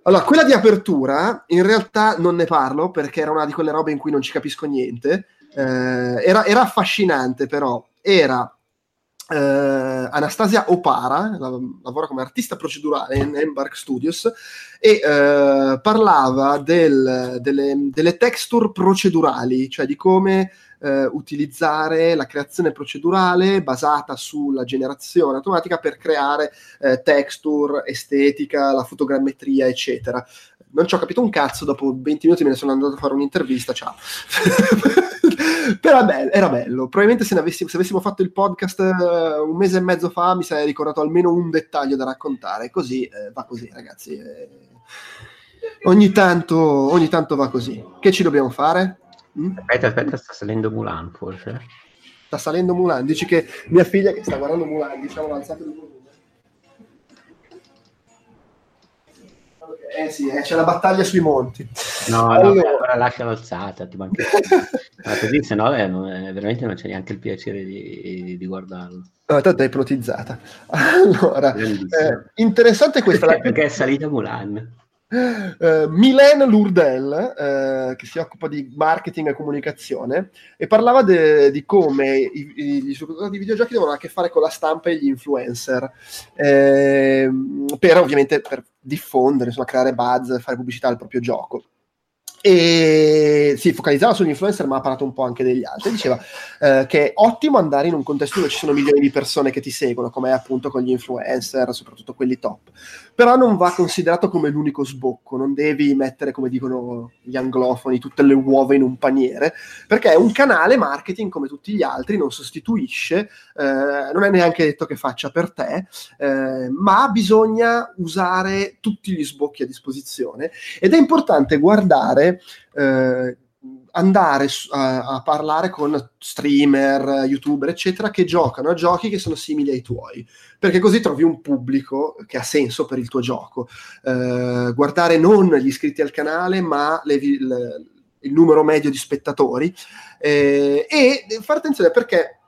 Allora, quella di apertura in realtà non ne parlo perché era una di quelle robe in cui non ci capisco niente. Eh, era, era affascinante, però. Era eh, Anastasia Opara, la, lavora come artista procedurale in Embark Studios, e eh, parlava del, delle, delle, texture procedurali, cioè di come eh, utilizzare la creazione procedurale basata sulla generazione automatica per creare texture, estetica, la fotogrammetria, eccetera non ci ho capito un cazzo, dopo 20 minuti me ne sono andato a fare un'intervista, ciao. (laughs) Però bello, era bello, probabilmente se, avessimo, se, avessimo fatto il podcast uh, un mese e mezzo fa mi sarei ricordato almeno un dettaglio da raccontare, così eh, va così ragazzi. Eh, ogni, tanto, ogni tanto va così. Che ci dobbiamo fare? Mm? Aspetta, aspetta, sta salendo Mulan forse. Sta salendo Mulan, dici che mia figlia che sta guardando Mulan, diciamo alzate il volume. Eh sì, eh, c'è la battaglia sui monti. No, allora... no, ora lascia l'alzata, ti manca... (laughs) Ma così, se no, eh, eh, veramente non c'è neanche il piacere di, di guardarlo. No, tanto è ipnotizzata. Allora, eh, interessante questa... Perché, perché è salita Mulan. Uh, Mylène Lourdel, uh, che si occupa di marketing e comunicazione, e parlava de- di come i- i- gli sviluppatori di videogiochi devono a che fare con la stampa e gli influencer, eh, per ovviamente per diffondere, insomma, creare buzz, fare pubblicità al proprio gioco e si focalizzava sugli influencer ma ha parlato un po' anche degli altri. Diceva eh, che è ottimo andare in un contesto dove ci sono milioni di persone che ti seguono come appunto con gli influencer soprattutto quelli top. Però non va considerato come l'unico sbocco. Non devi mettere come dicono gli anglofoni tutte le uova in un paniere perché un canale marketing come tutti gli altri non sostituisce eh, non è neanche detto che faccia per te eh, ma bisogna usare tutti gli sbocchi a disposizione. Ed è importante guardare eh, andare a, a, parlare con streamer, youtuber, eccetera, che giocano a giochi che sono simili ai tuoi, perché così trovi un pubblico che ha senso per il tuo gioco. Eh, guardare non gli iscritti al canale, ma le, le, il numero medio di spettatori eh, e fare attenzione perché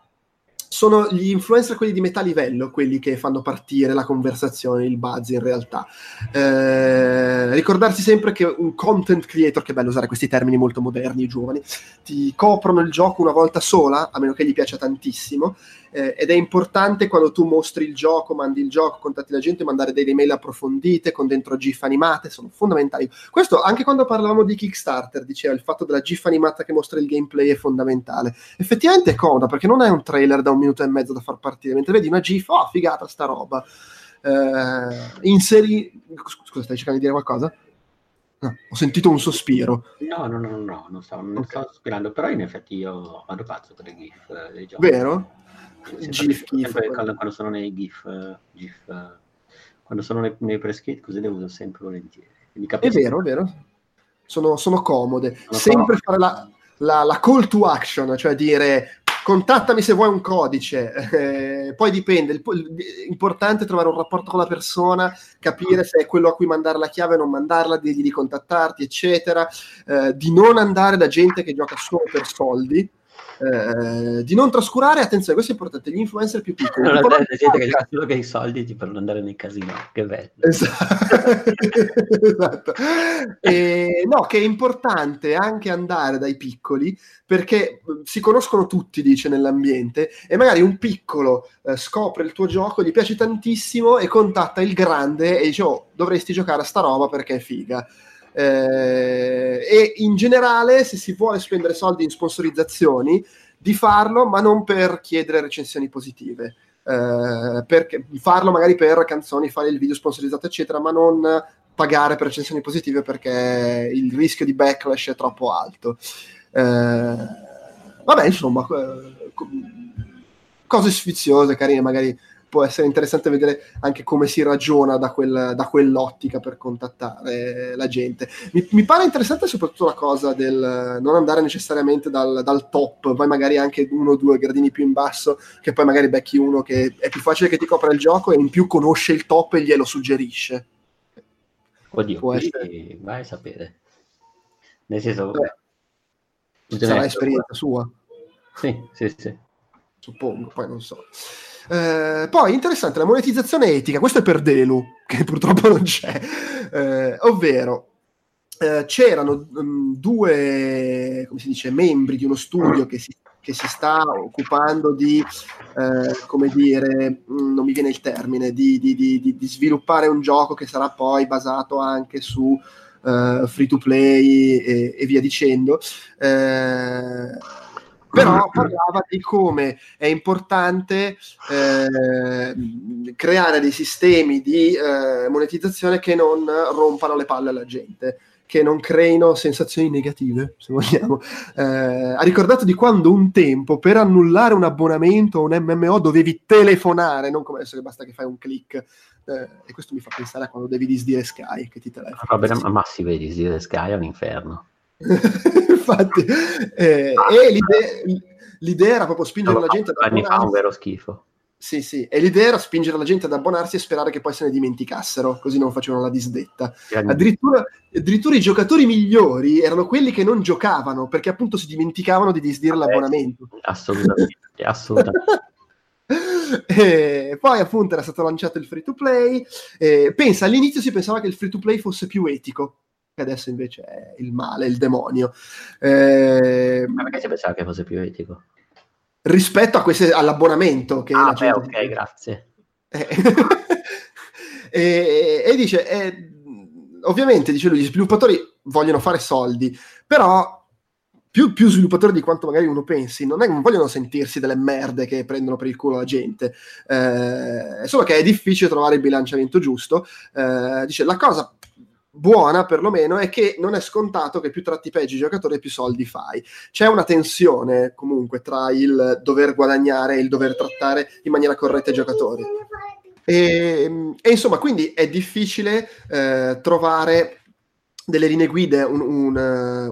sono gli influencer quelli di metà livello, quelli che fanno partire la conversazione, il buzz in realtà. Eh, ricordarsi sempre che un content creator, che bello usare questi termini molto moderni, giovani, ti coprono il gioco una volta sola, a meno che gli piaccia tantissimo, eh, ed è importante quando tu mostri il gioco, mandi il gioco, contatti la gente, mandare delle email approfondite con dentro GIF animate, sono fondamentali. Questo anche quando parlavamo di Kickstarter, diceva il fatto della GIF animata che mostra il gameplay è fondamentale. Effettivamente è comoda perché non è un trailer da un minuto e mezzo da far partire, mentre vedi una GIF, oh figata sta roba. Eh, inseri... Scusa, stai cercando di dire qualcosa? No, ho sentito un sospiro. No, no, no, no, non stavo, non okay. stavo sospirando, però in effetti io vado pazzo per le GIF dei giochi. Vero? GIF, GIF quando, sono nei GIF, GIF quando sono nei, nei press kit, così le uso sempre volentieri. È vero, è vero. Sono, sono comode. Sono sempre comode. fare la, la, la, call to action, cioè dire contattami se vuoi un codice, (laughs) eh, poi dipende, l'importante è trovare un rapporto con la persona, capire se è quello a cui mandare la chiave o non mandarla, dirgli di contattarti, eccetera, eh, di non andare da gente che gioca solo per soldi, eh, di non trascurare, attenzione, questo è importante, gli influencer più piccoli. Non la gente che ha solo che i soldi per non andare nel casino, che bello. Esatto. (laughs) esatto. E, no, che è importante anche andare dai piccoli perché si conoscono tutti, dice, nell'ambiente e magari un piccolo eh, scopre il tuo gioco, gli piace tantissimo e contatta il grande e dice, oh, dovresti giocare a sta roba perché è figa. Eh, e in generale, se si vuole spendere soldi in sponsorizzazioni, di farlo, ma non per chiedere recensioni positive. Eh, perché farlo magari per canzoni, fare il video sponsorizzato, eccetera, ma non pagare per recensioni positive perché il rischio di backlash è troppo alto. Eh, vabbè, insomma, cose sfiziose, carine, magari può essere interessante vedere anche come si ragiona da, quel, da quell'ottica per contattare la gente. Mi, mi, pare interessante soprattutto la cosa del non andare necessariamente dal, dal, top, vai magari anche uno o due gradini più in basso, che poi magari becchi uno che è più facile che ti copra il gioco e in più conosce il top e glielo suggerisce. Oddio, può essere... vai a sapere. Nel senso... Beh, sarà esperienza sua. Sì, sì, sì. Suppongo, poi non so. Eh, poi interessante la monetizzazione etica, questo è per Delu, (laughs) che purtroppo non c'è, eh, ovvero eh, c'erano um, due, dice, membri di uno studio che si, che si sta occupando di, eh, come dire, mm, non mi viene il termine, di, di, di, sviluppare un gioco che sarà poi basato anche su uh, free to play e, e via dicendo. Eh, però parlava di come è importante eh, creare dei sistemi di eh, monetizzazione che non rompano le palle alla gente che non creino sensazioni negative, se vogliamo. Eh, ha ricordato di quando un tempo per annullare un abbonamento o un MMO dovevi telefonare, non come adesso che basta che fai un click. Eh, e questo mi fa pensare a quando devi disdire Sky che ti telefona. Ma, ma si vede, disdire Sky è un inferno. (laughs) Infatti, eh, e l'idea, l'idea, era proprio spingere la gente ad abbonarsi. Fa un vero schifo. Sì, sì, e l'idea era spingere la gente ad abbonarsi e sperare che poi se ne dimenticassero, così non facevano la disdetta. Addirittura, addirittura, i giocatori migliori erano quelli che non giocavano, perché appunto si dimenticavano di disdire l'abbonamento. Assolutamente, assolutamente. (laughs) e poi appunto era stato lanciato il free to play. pensa, all'inizio si pensava che il free to play fosse più etico, che adesso invece è il male, il demonio. Eh, Ma perché si pensava che fosse più etico? Rispetto a queste, all'abbonamento che ah, beh, ok, dice. grazie. Eh, (laughs) e, e, dice, eh, ovviamente, dice lui, gli sviluppatori vogliono fare soldi, però più, più, sviluppatori di quanto magari uno pensi, non, è, non, vogliono sentirsi delle merde che prendono per il culo la gente. Eh, solo che è difficile trovare il bilanciamento giusto. Eh, dice, la cosa buona perlomeno è che non è scontato che più tratti peggio i giocatori più soldi fai. C'è una tensione comunque tra il dover guadagnare e il dover trattare in maniera corretta i giocatori. E, e insomma, quindi è difficile eh, trovare delle linee guida, un, un,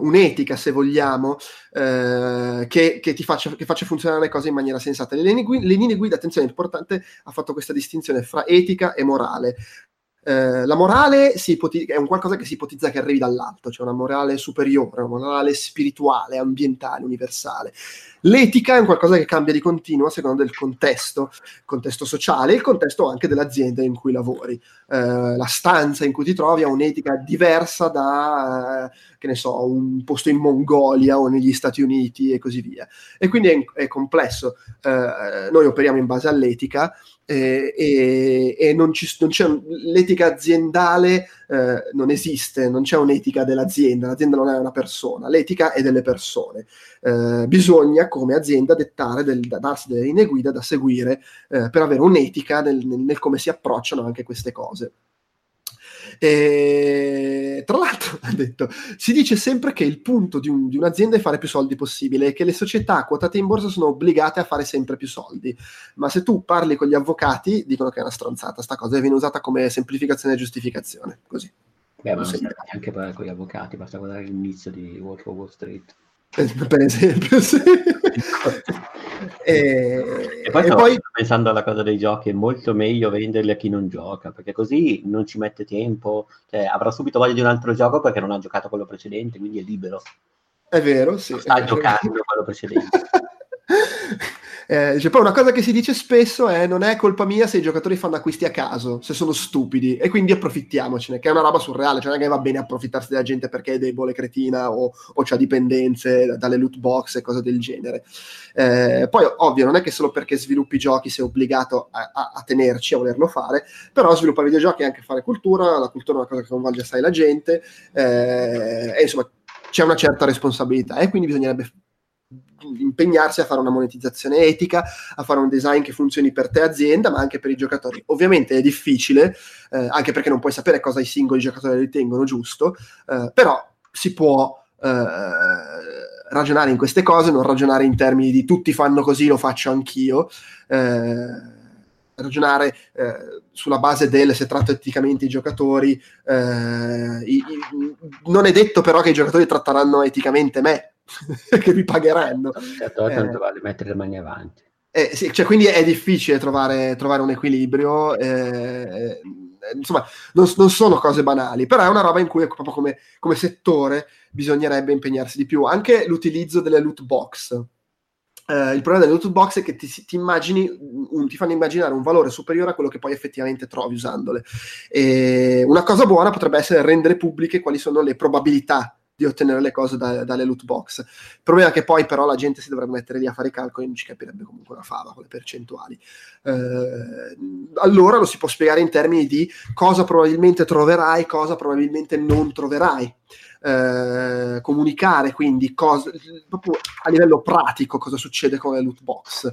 un'etica se vogliamo, eh, che, che, ti faccia, che faccia funzionare le cose in maniera sensata. Le linee, guida, le linee guida, attenzione, è importante, ha fatto questa distinzione fra etica e morale. Eh, la morale ipoti- è un qualcosa che si ipotizza che arrivi dall'alto, cioè una morale superiore, una morale spirituale, ambientale, universale. L'etica è un qualcosa che cambia di continuo a seconda del contesto, contesto sociale e il contesto anche dell'azienda in cui lavori. Eh, la stanza in cui ti trovi ha un'etica diversa da, eh, che ne so, un posto in Mongolia o negli Stati Uniti e così via. E quindi è, è complesso. Eh, noi operiamo in base all'etica eh, e, e non, ci, non, c'è l'etica aziendale eh, non esiste, non c'è un'etica dell'azienda, l'azienda non è una persona, l'etica è delle persone. Eh, bisogna come azienda dettare, del, darsi delle linee guida da seguire eh, per avere un'etica nel, nel, nel come si approcciano anche queste cose. E, tra l'altro, (laughs) ha detto, si dice sempre che il punto di, un, di, un'azienda è fare più soldi possibile e che le società quotate in borsa sono obbligate a fare sempre più soldi. Ma se tu parli con gli avvocati, dicono che è una stronzata sta cosa, e viene usata come semplificazione e giustificazione. Così. Beh, ma non anche parlare con gli avvocati, basta guardare l'inizio di Wolf of Wall Street. Per esempio, sì. (laughs) e, e, poi, e poi pensando alla cosa dei giochi, è molto meglio venderli a chi non gioca, perché così non ci mette tempo, cioè, avrà subito voglia di un altro gioco perché non ha giocato quello precedente, quindi è libero. È vero, sì. sta giocando quello precedente. (laughs) Eh, cioè, poi una cosa che si dice spesso è non è colpa mia se i giocatori fanno acquisti a caso, se sono stupidi, e quindi approfittiamocene, che è una roba surreale, cioè non è che va bene approfittarsi della gente perché è debole, cretina o, o ha dipendenze dalle loot box e cose del genere. Eh, poi, ovvio, non è che solo perché sviluppi giochi sei obbligato a, a, a, tenerci, a volerlo fare, però sviluppare videogiochi è anche fare cultura, la cultura è una cosa che coinvolge assai la gente, eh, e insomma c'è una certa responsabilità e quindi bisognerebbe impegnarsi a fare una monetizzazione etica, a fare un design che funzioni per te azienda, ma anche per i giocatori. Ovviamente è difficile, eh, anche perché non puoi sapere cosa i singoli giocatori ritengono giusto, eh, però si può eh, ragionare in queste cose, non ragionare in termini di tutti fanno così, lo faccio anch'io. Eh, ragionare eh, sulla base del se tratto eticamente i giocatori, eh, i, i, non è detto però che i giocatori tratteranno eticamente me, (laughs) che mi pagheranno. Certo, tanto eh, vale mettere le mani avanti. Eh, sì, cioè, quindi è difficile trovare, trovare un equilibrio. Eh, insomma, non, non, sono cose banali, però è una roba in cui, proprio come, come settore, bisognerebbe impegnarsi di più. Anche l'utilizzo delle loot box. Uh, il problema delle loot box è che ti, ti, immagini, un, ti, fanno immaginare un valore superiore a quello che poi effettivamente trovi usandole. E una cosa buona potrebbe essere rendere pubbliche quali sono le probabilità di ottenere le cose da, dalle loot box. Il problema è che poi però la gente si dovrebbe mettere lì a fare i calcoli e non ci capirebbe comunque una fava con le percentuali. Eh, allora lo si può spiegare in termini di cosa probabilmente troverai, cosa probabilmente non troverai. Eh, comunicare quindi cosa, proprio a livello pratico cosa succede con le loot box.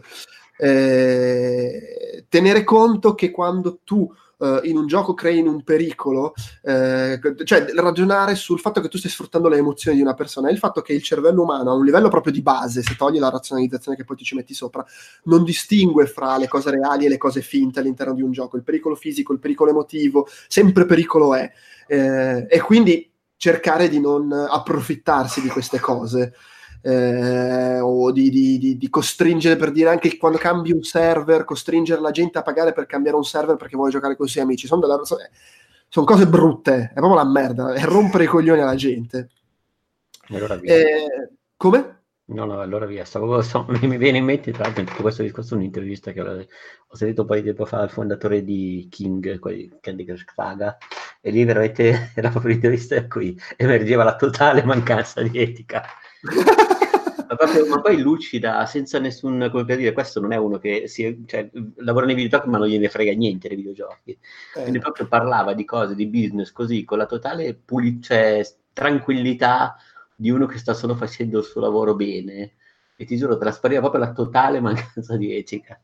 Eh, tenere conto che quando tu uh, in un gioco crei un pericolo, eh, cioè ragionare sul fatto che tu stai sfruttando le emozioni di una persona e il fatto che il cervello umano a un livello proprio di base, se togli la razionalizzazione che poi ti ci metti sopra, non distingue fra le cose reali e le cose finte all'interno di un gioco, il pericolo fisico, il pericolo emotivo, sempre pericolo è. Eh, e quindi cercare di non approfittarsi di queste cose eh, o di, di, di, costringere per dire anche quando cambi un server, costringere la gente a pagare per cambiare un server perché vuole giocare con i suoi amici. Sono, delle, sono cose brutte, è proprio la merda, è rompere i coglioni alla gente. Allora eh, come? No, no, allora via. Stavo, so, (laughs) mi viene in mente, tra l'altro, in tutto questo discorso, un'intervista che ho, ho sentito un po' di tempo fa al fondatore di King, Candy Crush Saga, e lì veramente (laughs) era proprio l'intervista in cui emergeva la totale mancanza di etica ma, proprio, ma, poi lucida, senza nessun, come per dire, questo non è uno che si, cioè, lavora nei videogiochi ma non gliene frega niente dei videogiochi. Eh. Quindi proprio parlava di cose, di business così, con la totale puli- cioè, tranquillità di uno che sta solo facendo il suo lavoro bene. E ti giuro, traspariva proprio la totale mancanza di etica.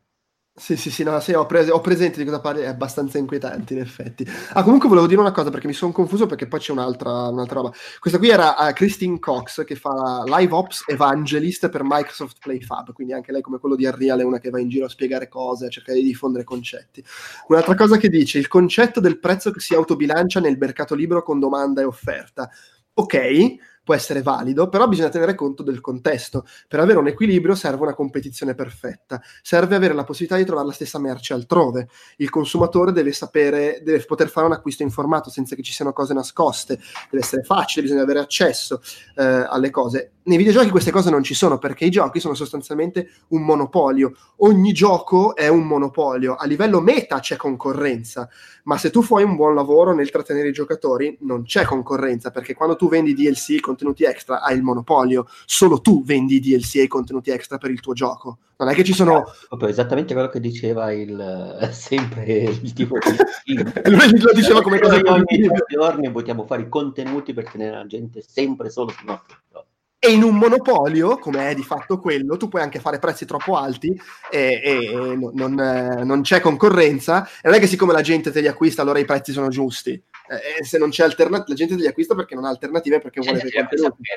Sì, sì, sì, no, sì, ho, pres- ho, presente di cosa parli, è abbastanza inquietante in effetti. Ah, comunque volevo dire una cosa perché mi sono confuso perché poi c'è un'altra, un'altra roba. Questa qui era uh, Christine Cox che fa Live Ops Evangelist per Microsoft Play Fab, quindi anche lei come quello di Unreal è una che va in giro a spiegare cose, a cercare di diffondere concetti. Un'altra cosa che dice, il concetto del prezzo che si autobilancia nel mercato libero con domanda e offerta. Ok, può essere valido, però bisogna tenere conto del contesto. Per avere un equilibrio serve una competizione perfetta, serve avere la possibilità di trovare la stessa merce altrove. Il consumatore deve sapere, deve poter fare un acquisto informato senza che ci siano cose nascoste, deve essere facile, bisogna avere accesso eh, alle cose. Nei videogiochi queste cose non ci sono perché i giochi sono sostanzialmente un monopolio. Ogni gioco è un monopolio. A livello meta c'è concorrenza, ma se tu fai un buon lavoro nel trattenere i giocatori non c'è concorrenza perché quando tu vendi DLC contenuti extra hai il monopolio, solo tu vendi DLC e contenuti extra per il tuo gioco. Non è che ci sono. Proprio esattamente quello che diceva il sempre il tipo di. (laughs) Lui lo diceva come cosa. Ogni giorni vogliamo fare i contenuti per tenere la gente sempre solo sul nostro gioco. E in un monopolio, come è di fatto quello, tu puoi anche fare prezzi troppo alti e, e non, non, c'è concorrenza. E non è che siccome la gente te li acquista, allora i prezzi sono giusti. Eh, se non c'è alternativa, la gente te li acquista perché non ha alternative, perché vuole c'è, c'è,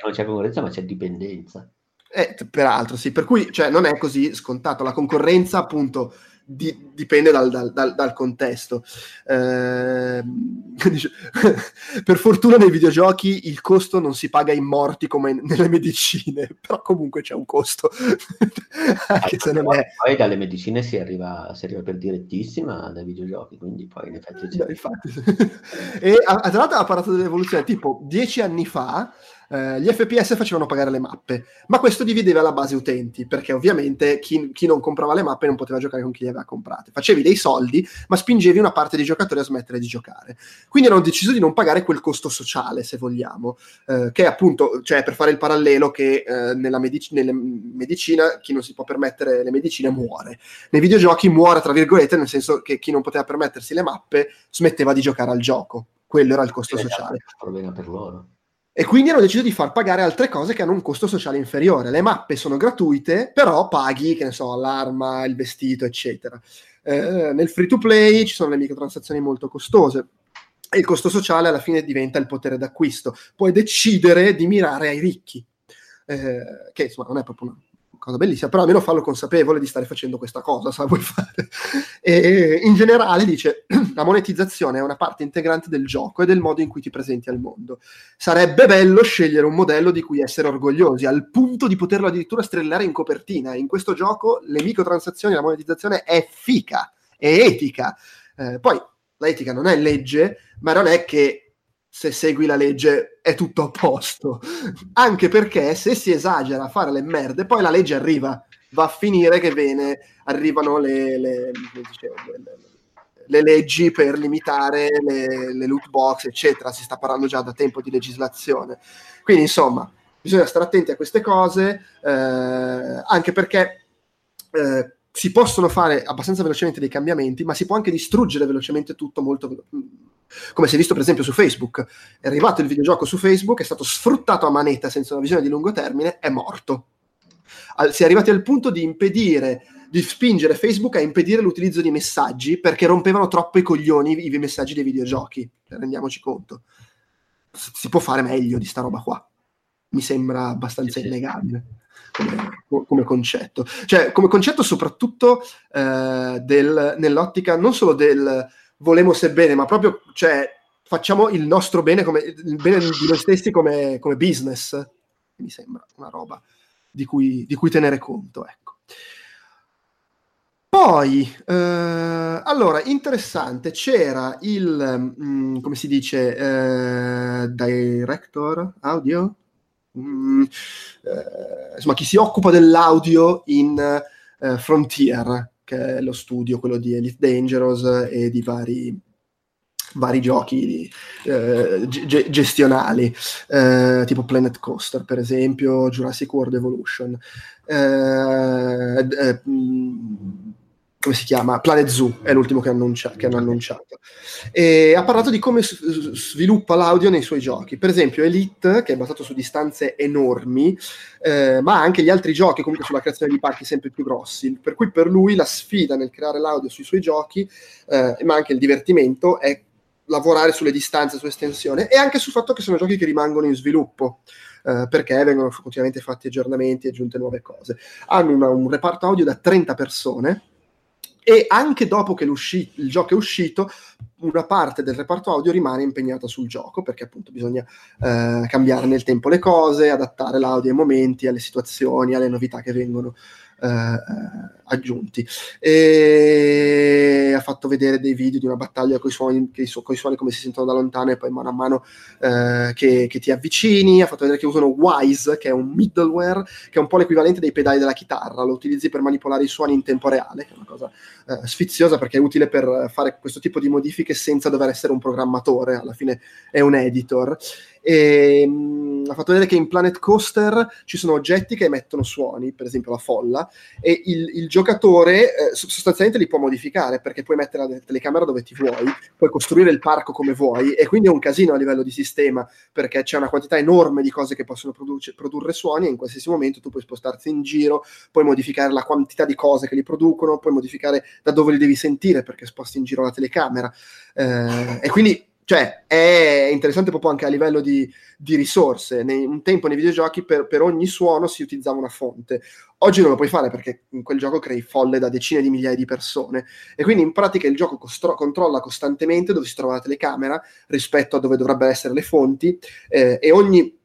non c'è concorrenza, ma c'è dipendenza. Eh, peraltro, sì. Per cui cioè, non è così scontato. La concorrenza, appunto, di, dipende dal, dal, dal, dal contesto. (laughs) Eh, (laughs) per fortuna nei videogiochi il costo non si paga in morti come nelle medicine, (laughs) però comunque c'è un costo. Anche se non è... Poi dalle medicine si arriva, si arriva per direttissima dai videogiochi, quindi poi in effetti... C'è... infatti. e tra l'altro ha parlato dell'evoluzione, tipo dieci anni fa eh, gli FPS facevano pagare le mappe, ma questo divideva la base utenti, perché ovviamente chi, chi, non comprava le mappe non poteva giocare con chi le aveva comprate. Facevi dei soldi, ma spingevi una parte dei giocatori a smettere di giocare. Quindi hanno deciso di non pagare quel costo sociale, se vogliamo, eh, che appunto, cioè per fare il parallelo che eh, nella medic- medicina chi non si può permettere le medicine muore. Nei videogiochi muore, tra virgolette, nel senso che chi non poteva permettersi le mappe smetteva di giocare al gioco. Quello era il costo sociale. Problema per loro. E quindi hanno deciso di far pagare altre cose che hanno un costo sociale inferiore. Le mappe sono gratuite, però paghi, che ne so, l'arma, il vestito, eccetera. Eh, nel free to play ci sono le microtransazioni molto costose. E il costo sociale alla fine diventa il potere d'acquisto. Puoi decidere di mirare ai ricchi, eh, che insomma non è proprio una, cosa bellissima, però almeno fallo consapevole di stare facendo questa cosa, se la vuoi fare. E in generale dice, (clears throat) la monetizzazione è una parte integrante del gioco e del modo in cui ti presenti al mondo. Sarebbe bello scegliere un modello di cui essere orgogliosi, al punto di poterlo addirittura strellare in copertina. In questo gioco le microtransazioni, la monetizzazione è fica, è etica. Eh, poi l'etica non è legge, ma non è che se segui la legge è tutto a posto. Anche perché se si esagera a fare le merde, poi la legge arriva. Va a finire che bene, arrivano le, le, le, le leggi per limitare le, loot box, eccetera. Si sta parlando già da tempo di legislazione. Quindi, insomma, bisogna stare attenti a queste cose, eh, anche perché eh, si possono fare abbastanza velocemente dei cambiamenti, ma si può anche distruggere velocemente tutto molto come si è visto per esempio su Facebook. È arrivato il videogioco su Facebook, è stato sfruttato a manetta senza una visione di lungo termine, è morto. Al, si è arrivati al punto di impedire, di spingere Facebook a impedire l'utilizzo di messaggi perché rompevano troppo i coglioni i, i messaggi dei videogiochi. Rendiamoci conto. Si può fare meglio di sta roba qua. Mi sembra abbastanza innegabile. Come, come, concetto. Cioè, come concetto soprattutto eh, del, nell'ottica non solo del volemo bene, ma proprio cioè, facciamo il nostro bene, come, il bene di noi stessi come, come business. Mi sembra una roba di cui, di cui tenere conto. Ecco. Poi, eh, allora, interessante, c'era il, mh, mm, come si dice, eh, director audio? Mm, eh, insomma, chi si occupa dell'audio in eh, Frontier, che è lo studio, quello di Elite Dangerous e di vari, vari giochi eh, g- gestionali, eh, tipo Planet Coaster, per esempio, Jurassic World Evolution. Eh, eh come si chiama? Planet Zoo è l'ultimo che, annuncia, che, hanno annunciato. E ha parlato di come s- sviluppa l'audio nei suoi giochi. Per esempio, Elite, che è basato su distanze enormi, eh, ma anche gli altri giochi, comunque sulla creazione di parchi sempre più grossi. Per cui per lui la sfida nel creare l'audio sui suoi giochi, eh, ma anche il divertimento, è lavorare sulle distanze, su estensione e anche sul fatto che sono giochi che rimangono in sviluppo. Uh, perché vengono continuamente fatti aggiornamenti e aggiunte nuove cose. Hanno una, un reparto audio da 30 persone, e anche dopo che il gioco è uscito, una parte del reparto audio rimane impegnata sul gioco perché appunto bisogna eh, cambiare nel tempo le cose, adattare l'audio ai momenti, alle situazioni, alle novità che vengono aggiunti. E ha fatto vedere dei video di una battaglia con i suoni, suoni come si sentono da lontano e poi mano a mano eh, che, che, ti avvicini. Ha fatto vedere che usano Wise, che è un middleware, che è un po' l'equivalente dei pedali della chitarra. Lo utilizzi per manipolare i suoni in tempo reale, che è una cosa eh, sfiziosa perché è utile per fare questo tipo di modifiche senza dover essere un programmatore. Alla fine è un editor. E, mh, mm, ha fatto vedere che in Planet Coaster ci sono oggetti che emettono suoni, per esempio la folla, e il, il giocatore eh, sostanzialmente li può modificare perché puoi mettere la telecamera dove ti vuoi, puoi costruire il parco come vuoi e quindi è un casino a livello di sistema perché c'è una quantità enorme di cose che possono produce, produrre suoni e in qualsiasi momento tu puoi spostarti in giro, puoi modificare la quantità di cose che li producono, puoi modificare da dove li devi sentire perché sposti in giro la telecamera. Eh, e quindi cioè è interessante proprio anche a livello di, di risorse. Nei, un tempo nei videogiochi per, per, ogni suono si utilizzava una fonte. Oggi non lo puoi fare perché in quel gioco crei folle da decine di migliaia di persone e quindi in pratica il gioco costro- controlla costantemente dove si trova la telecamera rispetto a dove dovrebbero essere le fonti eh, e ogni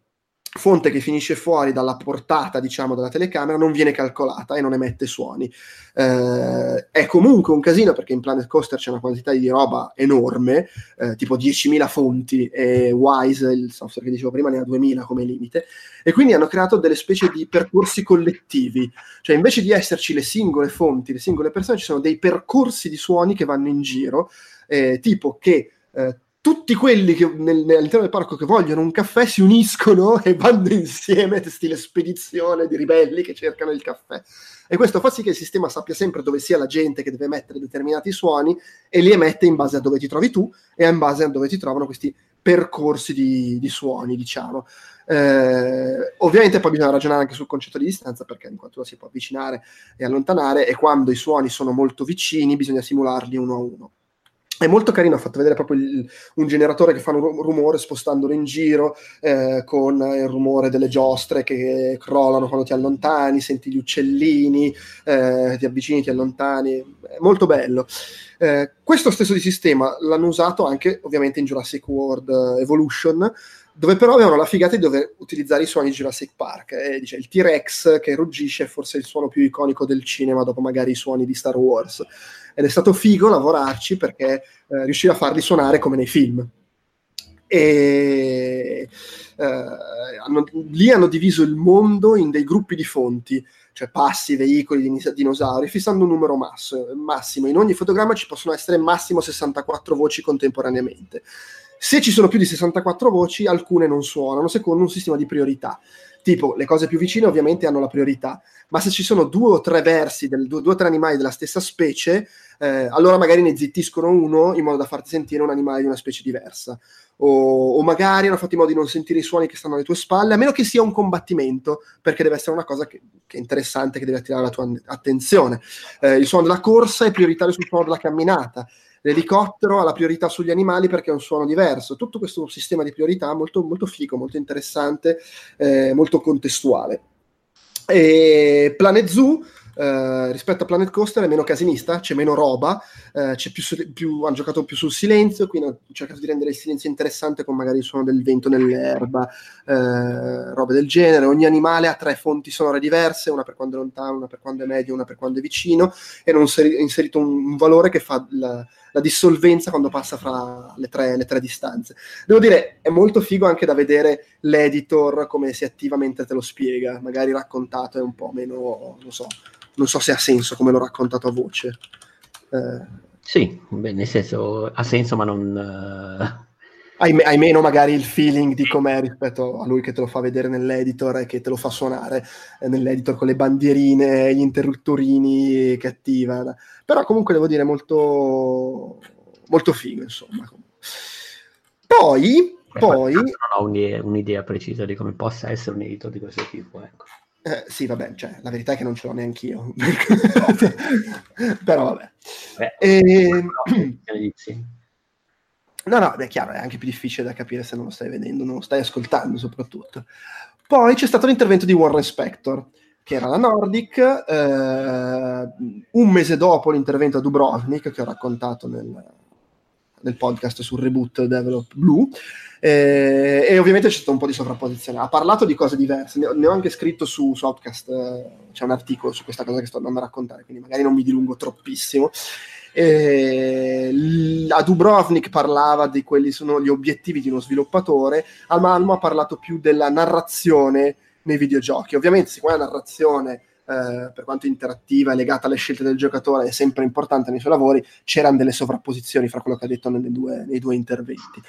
fonte che finisce fuori dalla portata, diciamo, della telecamera non viene calcolata e non emette suoni. Eh, è comunque un casino perché in Planet Coaster c'è una quantità di roba enorme, eh, tipo 10.000 fonti e Wise, il software che dicevo prima, ne ha 2.000 come limite, e quindi hanno creato delle specie di percorsi collettivi, cioè invece di esserci le singole fonti, le singole persone, ci sono dei percorsi di suoni che vanno in giro, eh, tipo che eh, tutti quelli che nel, all'interno del parco che vogliono un caffè si uniscono (laughs) e vanno insieme, stile spedizione di ribelli che cercano il caffè. E questo fa sì che il sistema sappia sempre dove sia la gente che deve emettere determinati suoni e li emette in base a dove ti trovi tu e in base a dove ti trovano questi percorsi di, di suoni, diciamo. Eh, ovviamente poi bisogna ragionare anche sul concetto di distanza perché in quanto si può avvicinare e allontanare e quando i suoni sono molto vicini bisogna simularli uno a uno. È molto carino, ha fatto vedere proprio il, un generatore che fa un rumore spostandolo in giro, eh, con il rumore delle giostre che crollano quando ti allontani, senti gli uccellini, eh, ti avvicini, ti allontani. È molto bello. Eh, questo stesso di sistema l'hanno usato anche ovviamente in Jurassic World Evolution, dove però avevano la figata di dover utilizzare i suoni di Jurassic Park. Eh, dice, il T-Rex che ruggisce è forse il suono più iconico del cinema dopo magari i suoni di Star Wars ed è stato figo lavorarci perché eh, riusciva a farli suonare come nei film. E eh, hanno, lì hanno diviso il mondo in dei gruppi di fonti, cioè passi, veicoli, dinosauri, fissando un numero massimo. In ogni fotogramma ci possono essere massimo 64 voci contemporaneamente. Se ci sono più di 64 voci, alcune non suonano secondo un sistema di priorità. Tipo, le cose più vicine ovviamente hanno la priorità, ma se ci sono due o tre versi, del, due, due o tre animali della stessa specie, eh, allora magari ne zittiscono uno in modo da farti sentire un animale di una specie diversa. O, o, magari hanno fatto in modo di non sentire i suoni che stanno alle tue spalle, a meno che sia un combattimento, perché deve essere una cosa che, che è interessante, che deve attirare la tua attenzione. Eh, il suono della corsa è prioritario sul suono della camminata. L'elicottero ha la priorità sugli animali perché è un suono diverso. Tutto questo sistema di priorità molto, molto figo, molto interessante, eh, molto contestuale. E Planet Zoo eh, rispetto a Planet Coaster è meno casinista, c'è meno roba, eh, c'è più, più, hanno giocato più sul silenzio, quindi hanno cercato di rendere il silenzio interessante con magari il suono del vento nell'erba, eh, robe del genere. Ogni animale ha tre fonti sonore diverse, una per quando è lontano, una per quando è medio, una per quando è vicino, e hanno inserito un, un valore che fa la, la, dissolvenza quando passa fra le tre, le tre distanze. Devo dire, è molto figo anche da vedere l'editor come si attiva mentre te lo spiega, magari raccontato è un po' meno, non so, non so se ha senso come l'ho raccontato a voce. Eh. Sì, beh, nel senso ha senso, ma non. Uh... Hai, hai, meno magari il feeling di com'è rispetto a lui che te lo fa vedere nell'editor e che te lo fa suonare eh, nell'editor con le bandierine, gli interruttorini che attiva. Però comunque devo dire molto, molto figo, insomma. Poi, poi... Non ho un'idea precisa di come possa essere un editor di questo tipo, ecco. Eh, sì, vabbè, cioè, la verità è che non ce l'ho neanche io. (laughs) Però vabbè. Beh, e... No, no, è chiaro, è anche più difficile da capire se non lo stai vedendo, non lo stai ascoltando soprattutto. Poi c'è stato l'intervento di Warren Spector, che era la Nordic, eh, un mese dopo l'intervento a Dubrovnik, che ho raccontato nel, nel podcast sul reboot Develop Blue, eh, e ovviamente c'è stato un po' di sovrapposizione. Ha parlato di cose diverse, ne ho, ne ho anche scritto su, su Outcast, eh, c'è un articolo su questa cosa che sto andando a raccontare, quindi magari non mi dilungo troppissimo. Eh, a Dubrovnik parlava di quelli sono gli obiettivi di uno sviluppatore, al Malmo ha parlato più della narrazione nei videogiochi. Ovviamente, siccome la narrazione eh, per quanto interattiva e legata alle scelte del giocatore, è sempre importante nei suoi lavori, c'erano delle sovrapposizioni fra quello che ha detto due, nei due interventi.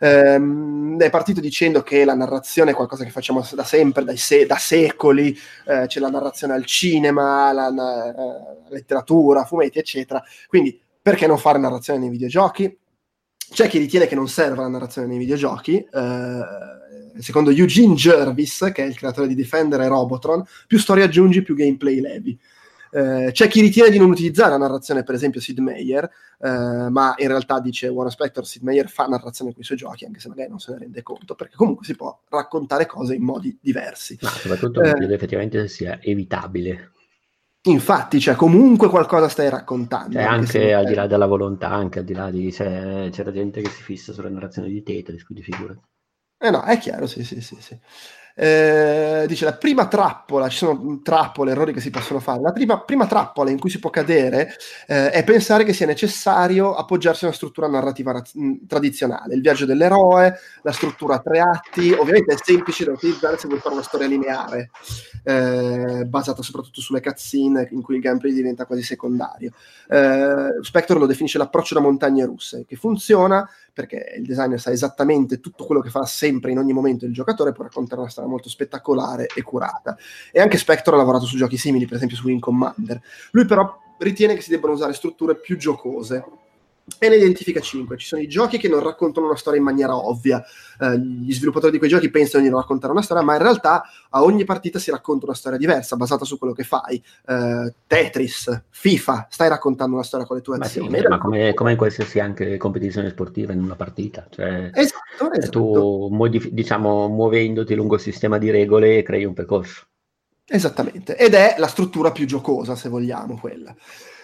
Ehm, è partito dicendo che la narrazione è qualcosa che facciamo da sempre, se- da secoli, eh, c'è la narrazione al cinema, la, la eh, letteratura, fumetti, eccetera. Quindi perché non fare narrazione nei videogiochi? C'è chi ritiene che non serva la narrazione nei videogiochi, eh, secondo Eugene Jervis, che è il creatore di Defender e Robotron, più storia aggiungi, più gameplay levi. Eh, c'è chi ritiene di non utilizzare la narrazione, per esempio Sid Meier, eh, ma in realtà dice Warren Spector, Sid Meier fa narrazione con i suoi giochi, anche se magari non se ne rende conto, perché comunque si può raccontare cose in modi diversi. Ma soprattutto eh, credo effettivamente sia evitabile. Infatti, cioè, comunque qualcosa stai raccontando. Cioè, anche, anche al di là della volontà, anche al di là di... Cioè, c'era gente che si fissa sulle narrazioni di Tetris, quindi figurati. Eh no, è chiaro, sì, sì, sì. sì. Eh, dice la prima trappola, ci sono trappole, errori che si possono fare. La prima, prima trappola in cui si può cadere eh, è pensare che sia necessario appoggiarsi a una struttura narrativa raz- tradizionale. Il viaggio dell'eroe, la struttura a tre atti, ovviamente è semplice da utilizzare se vuoi fare una storia lineare, eh, basata soprattutto sulle cutscene in cui il gameplay diventa quasi secondario. Eh, Spectre lo definisce l'approccio da montagne russe, che funziona perché il designer sa esattamente tutto quello che fa sempre in ogni momento il giocatore, può raccontare una storia molto spettacolare e curata. E anche Spectre ha lavorato su giochi simili, per esempio su Wing Commander. Lui però ritiene che si debbano usare strutture più giocose e ne identifica 5. Ci sono i giochi che non raccontano una storia in maniera ovvia. Eh, gli sviluppatori di quei giochi pensano di non raccontare una storia, ma in realtà a ogni partita si racconta una storia diversa, basata su quello che fai. Eh, Tetris, FIFA, stai raccontando una storia con le tue ma azioni. Sì, ma come, come, in qualsiasi anche competizione sportiva in una partita. Cioè, esatto, esatto. Tu, modif- diciamo, muovendoti lungo il sistema di regole, crei un percorso. Esattamente, ed è la struttura più giocosa, se vogliamo, quella.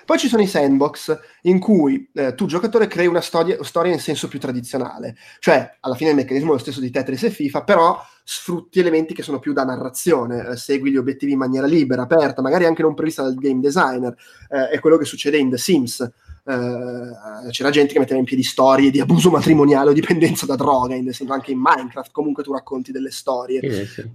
Poi ci sono i sandbox in cui eh, tu giocatore crei una storia, storia, in senso più tradizionale, cioè alla fine il meccanismo è lo stesso di Tetris e FIFA, però sfrutti elementi che sono più da narrazione, eh, segui gli obiettivi in maniera libera, aperta, magari anche non prevista dal game designer, eh, è quello che succede in The Sims. Eh, c'era gente che metteva in piedi storie di abuso matrimoniale o dipendenza da droga, in, anche in Minecraft comunque tu racconti delle storie. Sì, sì.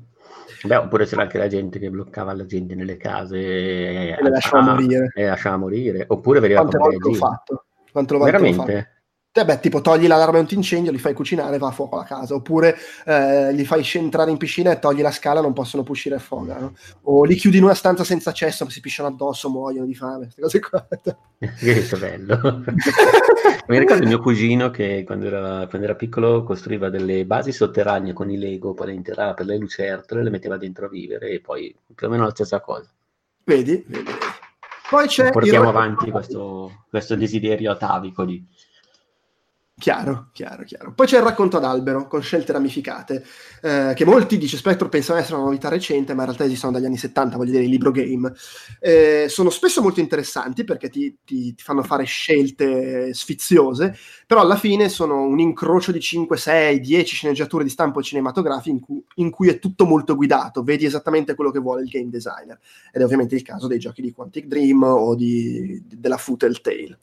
Beh, oppure c'era anche la gente che bloccava la gente nelle case e, e le lasciava morire. E lasciava morire. Oppure veniva Quante volte ho fatto? Quante volte Veramente? Eh beh, tipo togli l'allarme antincendio, li fai cucinare e va a fuoco la casa, oppure eh, li fai entrare in piscina e togli la scala, non possono più uscire a fuoco, no? o li chiudi in una stanza senza accesso, si pisciano addosso, muoiono di fame, queste cose qua. (laughs) che bello. (laughs) Mi ricordo il mio cugino che quando era, quando era, piccolo costruiva delle basi sotterranee con i Lego, poi le interrava per le lucertole, le metteva dentro a vivere e poi più o meno la stessa cosa. Vedi? vedi. Poi c'è Portiamo avanti questo, questo desiderio atavico di Chiaro, chiaro, chiaro. Poi c'è il racconto ad albero con scelte ramificate, eh, che molti, dice Spectro, pensano essere una novità recente, ma in realtà esistono dagli anni 70, voglio dire, i libro game. Eh, sono spesso molto interessanti perché ti, ti, ti, fanno fare scelte sfiziose, però alla fine sono un incrocio di 5, 6, 10 sceneggiature di stampo cinematografico in cui, in cui è tutto molto guidato, vedi esattamente quello che vuole il game designer. Ed è ovviamente il caso dei giochi di Quantic Dream o di, della Footle Tale.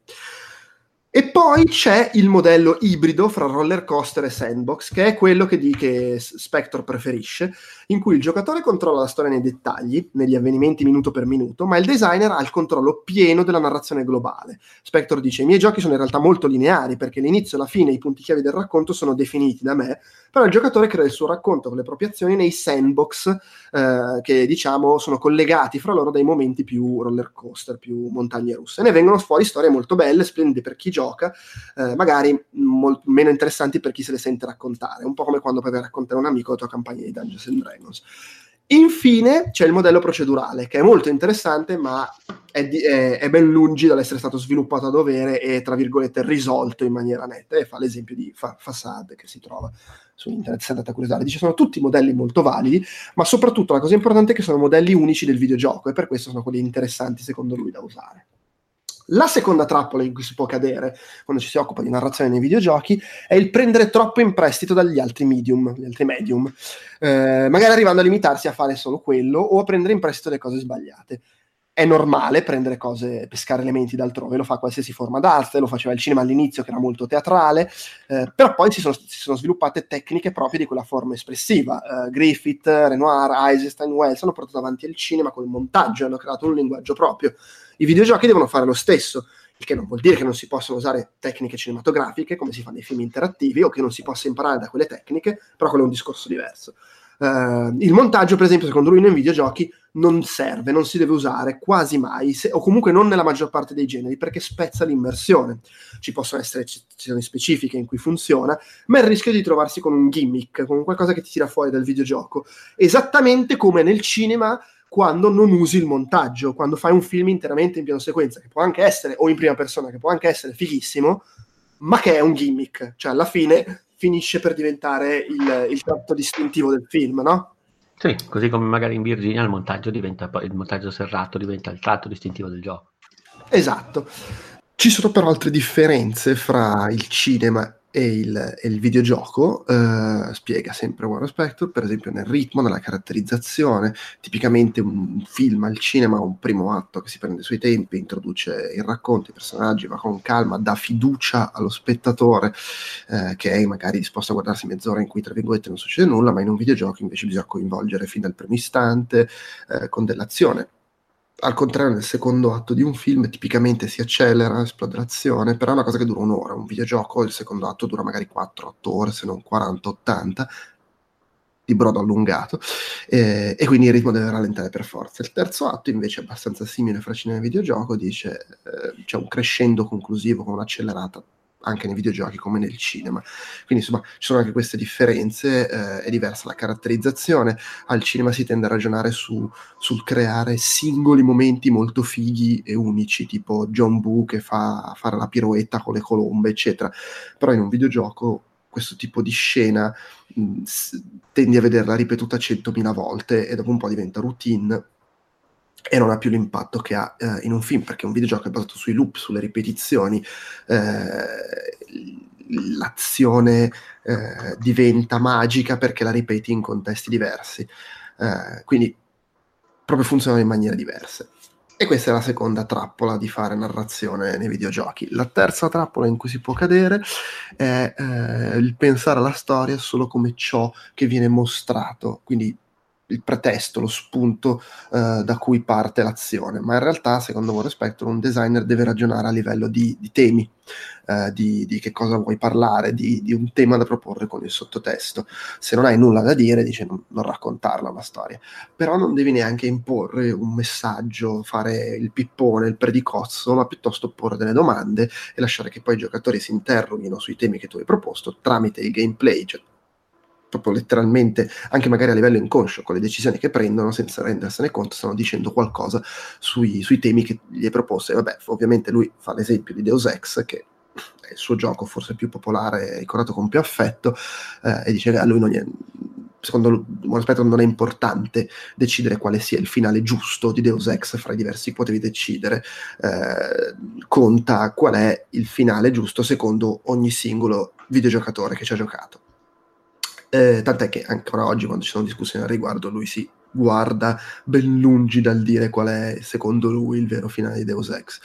E poi c'è il modello ibrido fra roller coaster e sandbox, che è quello che, di, che Spectre preferisce, in cui il giocatore controlla la storia nei dettagli, negli avvenimenti minuto per minuto, ma il designer ha il controllo pieno della narrazione globale. Spectre dice: I miei giochi sono in realtà molto lineari, perché l'inizio e la fine, i punti chiavi del racconto sono definiti da me, però il giocatore crea il suo racconto con le proprie azioni nei sandbox, eh, che diciamo sono collegati fra loro dai momenti più roller coaster, più montagne russe. Ne vengono fuori storie molto belle, splendide per chi gioca, eh, magari molto meno interessanti per chi se le sente raccontare, un po' come quando puoi raccontare a un amico la tua campagna di Dungeons and Dragons. Infine c'è il modello procedurale, che è molto interessante, ma è, di, è, è, ben lungi dall'essere stato sviluppato a dovere e, tra virgolette, risolto in maniera netta. E fa l'esempio di fa, Facade che si trova su internet, se andate a curiosare. Dice sono tutti modelli molto validi, ma soprattutto la cosa importante è che sono modelli unici del videogioco e per questo sono quelli interessanti secondo lui da usare. La seconda trappola in cui si può cadere quando ci si occupa di narrazione nei videogiochi è il prendere troppo in prestito dagli altri medium, gli altri medium eh, magari arrivando a limitarsi a fare solo quello o a prendere in prestito le cose sbagliate. È normale prendere cose, pescare elementi da altrove, lo fa qualsiasi forma d'arte, lo faceva il cinema all'inizio che era molto teatrale, eh, però poi si sono, si sono, sviluppate tecniche proprie di quella forma espressiva. Uh, Griffith, Renoir, Eisenstein, Wells hanno portato avanti il cinema con il montaggio, hanno creato un linguaggio proprio. I videogiochi devono fare lo stesso, il che non vuol dire che non si possono usare tecniche cinematografiche come si fa nei film interattivi o che non si possa imparare da quelle tecniche, però quello è un discorso diverso. Uh, il montaggio, per esempio, secondo lui nei videogiochi non serve, non si deve usare quasi mai, se, o comunque non nella maggior parte dei generi, perché spezza l'immersione. Ci possono essere eccezioni specifiche in cui funziona, ma il rischio di trovarsi con un gimmick, con qualcosa che ti tira fuori dal videogioco. Esattamente come nel cinema quando non usi il montaggio, quando fai un film interamente in piano sequenza, che può anche essere, o in prima persona, che può anche essere fighissimo, ma che è un gimmick, cioè alla fine finisce per diventare il, il tratto distintivo del film, no? Sì, così come magari in Virginia il montaggio diventa il montaggio serrato diventa il tratto distintivo del gioco. Esatto. Ci sono però altre differenze fra il cinema e il, e il videogioco, eh, spiega sempre Warren Spector, per esempio nel ritmo, nella caratterizzazione, tipicamente un film al cinema un primo atto che si prende sui tempi, introduce il racconto, i personaggi, va con calma, dà fiducia allo spettatore eh, che è magari disposto a guardarsi mezz'ora in cui tra virgolette non succede nulla, ma in un videogioco invece bisogna coinvolgere fin dal primo istante eh, con dell'azione al contrario nel secondo atto di un film tipicamente si accelera, esplode l'azione, però è una cosa che dura un'ora, un videogioco il secondo atto dura magari 4-8 ore, se non 40-80, di brodo allungato, eh, e quindi il ritmo deve rallentare per forza. Il terzo atto invece è abbastanza simile fra cinema e videogioco, dice eh, c'è un crescendo conclusivo con un'accelerata anche nei videogiochi come nel cinema. Quindi insomma ci sono anche queste differenze, eh, è diversa la caratterizzazione, al cinema si tende a ragionare su, sul creare singoli momenti molto fighi e unici, tipo John Boo che fa fare la piroetta con le colombe, eccetera, però in un videogioco questo tipo di scena mh, tendi a vederla ripetuta centomila volte e dopo un po' diventa routine e non ha più l'impatto che ha eh, in un film, perché un videogioco è basato sui loop, sulle ripetizioni, eh, l'azione eh, diventa magica perché la ripeti in contesti diversi, eh, quindi proprio funzionano in maniere diverse. E questa è la seconda trappola di fare narrazione nei videogiochi. La terza trappola in cui si può cadere è eh, il pensare alla storia solo come ciò che viene mostrato, quindi il pretesto, lo spunto eh, da cui parte l'azione, ma in realtà, secondo War Spectrum, un designer deve ragionare a livello di, di temi, eh, di, di, che cosa vuoi parlare, di, di, un tema da proporre con il sottotesto. Se non hai nulla da dire, dice non, non raccontarla una storia, però non devi neanche imporre un messaggio, fare il pippone, il predicozzo, ma piuttosto porre delle domande e lasciare che poi i giocatori si interroghino sui temi che tu hai proposto tramite il gameplay, cioè proprio letteralmente, anche magari a livello inconscio, con le decisioni che prendono senza rendersene conto, stanno dicendo qualcosa sui, sui temi che gli hai proposto. E vabbè, ovviamente lui fa l'esempio di Deus Ex, che è il suo gioco forse più popolare, ricordato con più affetto, eh, e dice che a lui non è, secondo aspetto non è importante decidere quale sia il finale giusto di Deus Ex fra i diversi potevi decidere, eh, conta qual è il finale giusto secondo ogni singolo videogiocatore che ci ha giocato. Eh, tant'è che ancora oggi, quando ci sono discussioni al riguardo, lui si guarda ben lungi dal dire qual è, secondo lui, il vero finale di Deus Ex.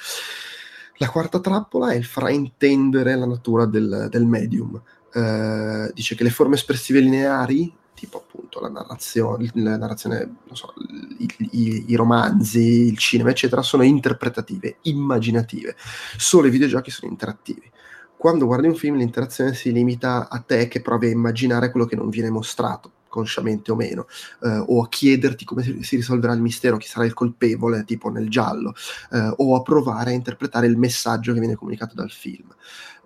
La quarta trappola è il fraintendere la natura del, del medium. Eh, dice che le forme espressive lineari, tipo appunto la narrazione, la narrazione so, i, i, i, romanzi, il cinema, eccetera, sono interpretative, immaginative. Solo i videogiochi sono interattivi quando guardi un film l'interazione si limita a te che provi a immaginare quello che non viene mostrato consciamente o meno, eh, o a chiederti come si, risolverà il mistero, chi sarà il colpevole, tipo nel giallo, eh, o a provare a interpretare il messaggio che viene comunicato dal film.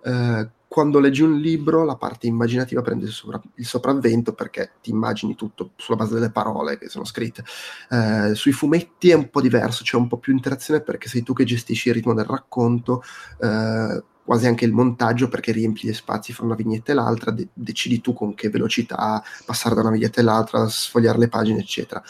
Eh, quando leggi un libro la parte immaginativa prende il, sopra- il, sopravvento perché ti immagini tutto sulla base delle parole che sono scritte. Eh, sui fumetti è un po' diverso, c'è un po' più interazione perché sei tu che gestisci il ritmo del racconto, eh, quasi anche il montaggio perché riempi gli spazi fra una vignetta e l'altra, de- decidi tu con che velocità passare da una vignetta all'altra, sfogliare le pagine, eccetera.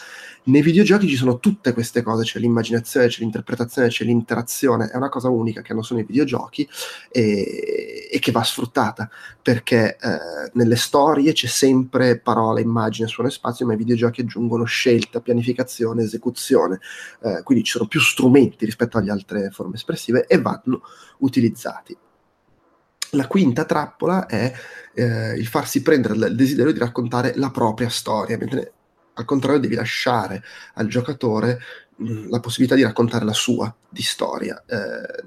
Nei videogiochi ci sono tutte queste cose, c'è l'immaginazione, c'è l'interpretazione, c'è l'interazione, è una cosa unica che hanno solo i videogiochi e, e che va sfruttata perché eh, nelle storie c'è sempre parola, immagine, suono e spazio, ma i videogiochi aggiungono scelta, pianificazione, esecuzione, eh, quindi ci sono più strumenti rispetto alle altre forme espressive e vanno utilizzati. La quinta trappola è eh, il farsi prendere il desiderio di raccontare la propria storia, mentre al contrario devi lasciare al giocatore mh, la possibilità di raccontare la sua di storia. Eh,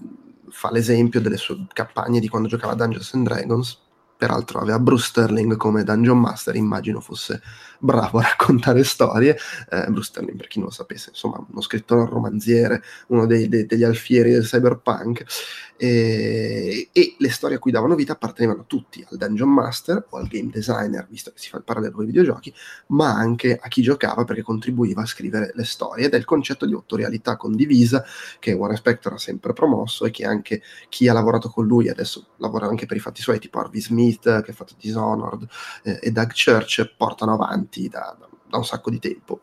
fa l'esempio delle sue campagne di quando giocava a Dungeons and Dragons, peraltro aveva Bruce Sterling come Dungeon Master, immagino fosse bravo a raccontare storie, eh, Bruce Sterling per chi non lo sapesse, insomma uno scrittore romanziere, uno dei, dei, degli alfieri del cyberpunk, e, e, le storie a cui davano vita appartenevano tutti al Dungeon Master o al game designer, visto che si fa il parallelo con i videogiochi, ma anche a chi giocava perché contribuiva a scrivere le storie. Ed è il concetto di autorialità condivisa che Warren Spector ha sempre promosso e che anche chi ha lavorato con lui adesso lavora anche per i fatti suoi, tipo Harvey Smith che ha fatto Dishonored eh, e Doug Church portano avanti da, da, da un sacco di tempo.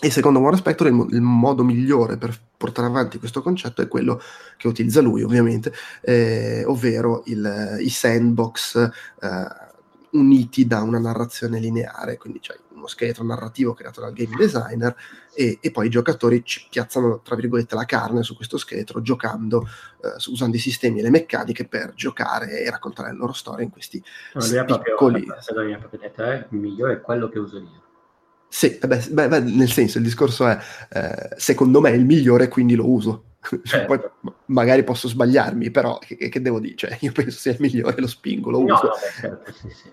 E secondo Warren Spector il, il, modo migliore per portare avanti questo concetto è quello che utilizza lui, ovviamente, eh, ovvero il, i sandbox eh, uniti da una narrazione lineare, quindi c'è uno scheletro narrativo creato dal game designer e, e, poi i giocatori ci piazzano, tra virgolette, la carne su questo scheletro giocando, eh, usando i sistemi e le meccaniche per giocare e raccontare le loro storie in questi no, piccoli... Proprio, mi ha proprio detto, eh, il migliore è quello che uso io. Sì, beh, beh, beh, nel senso, il discorso è, eh, secondo me è il migliore, quindi lo uso. (laughs) Cioè, poi magari posso sbagliarmi, però che, che, devo dire? Cioè, io penso sia il migliore, lo spingo, lo uso. No, vabbè, certo, sì, sì.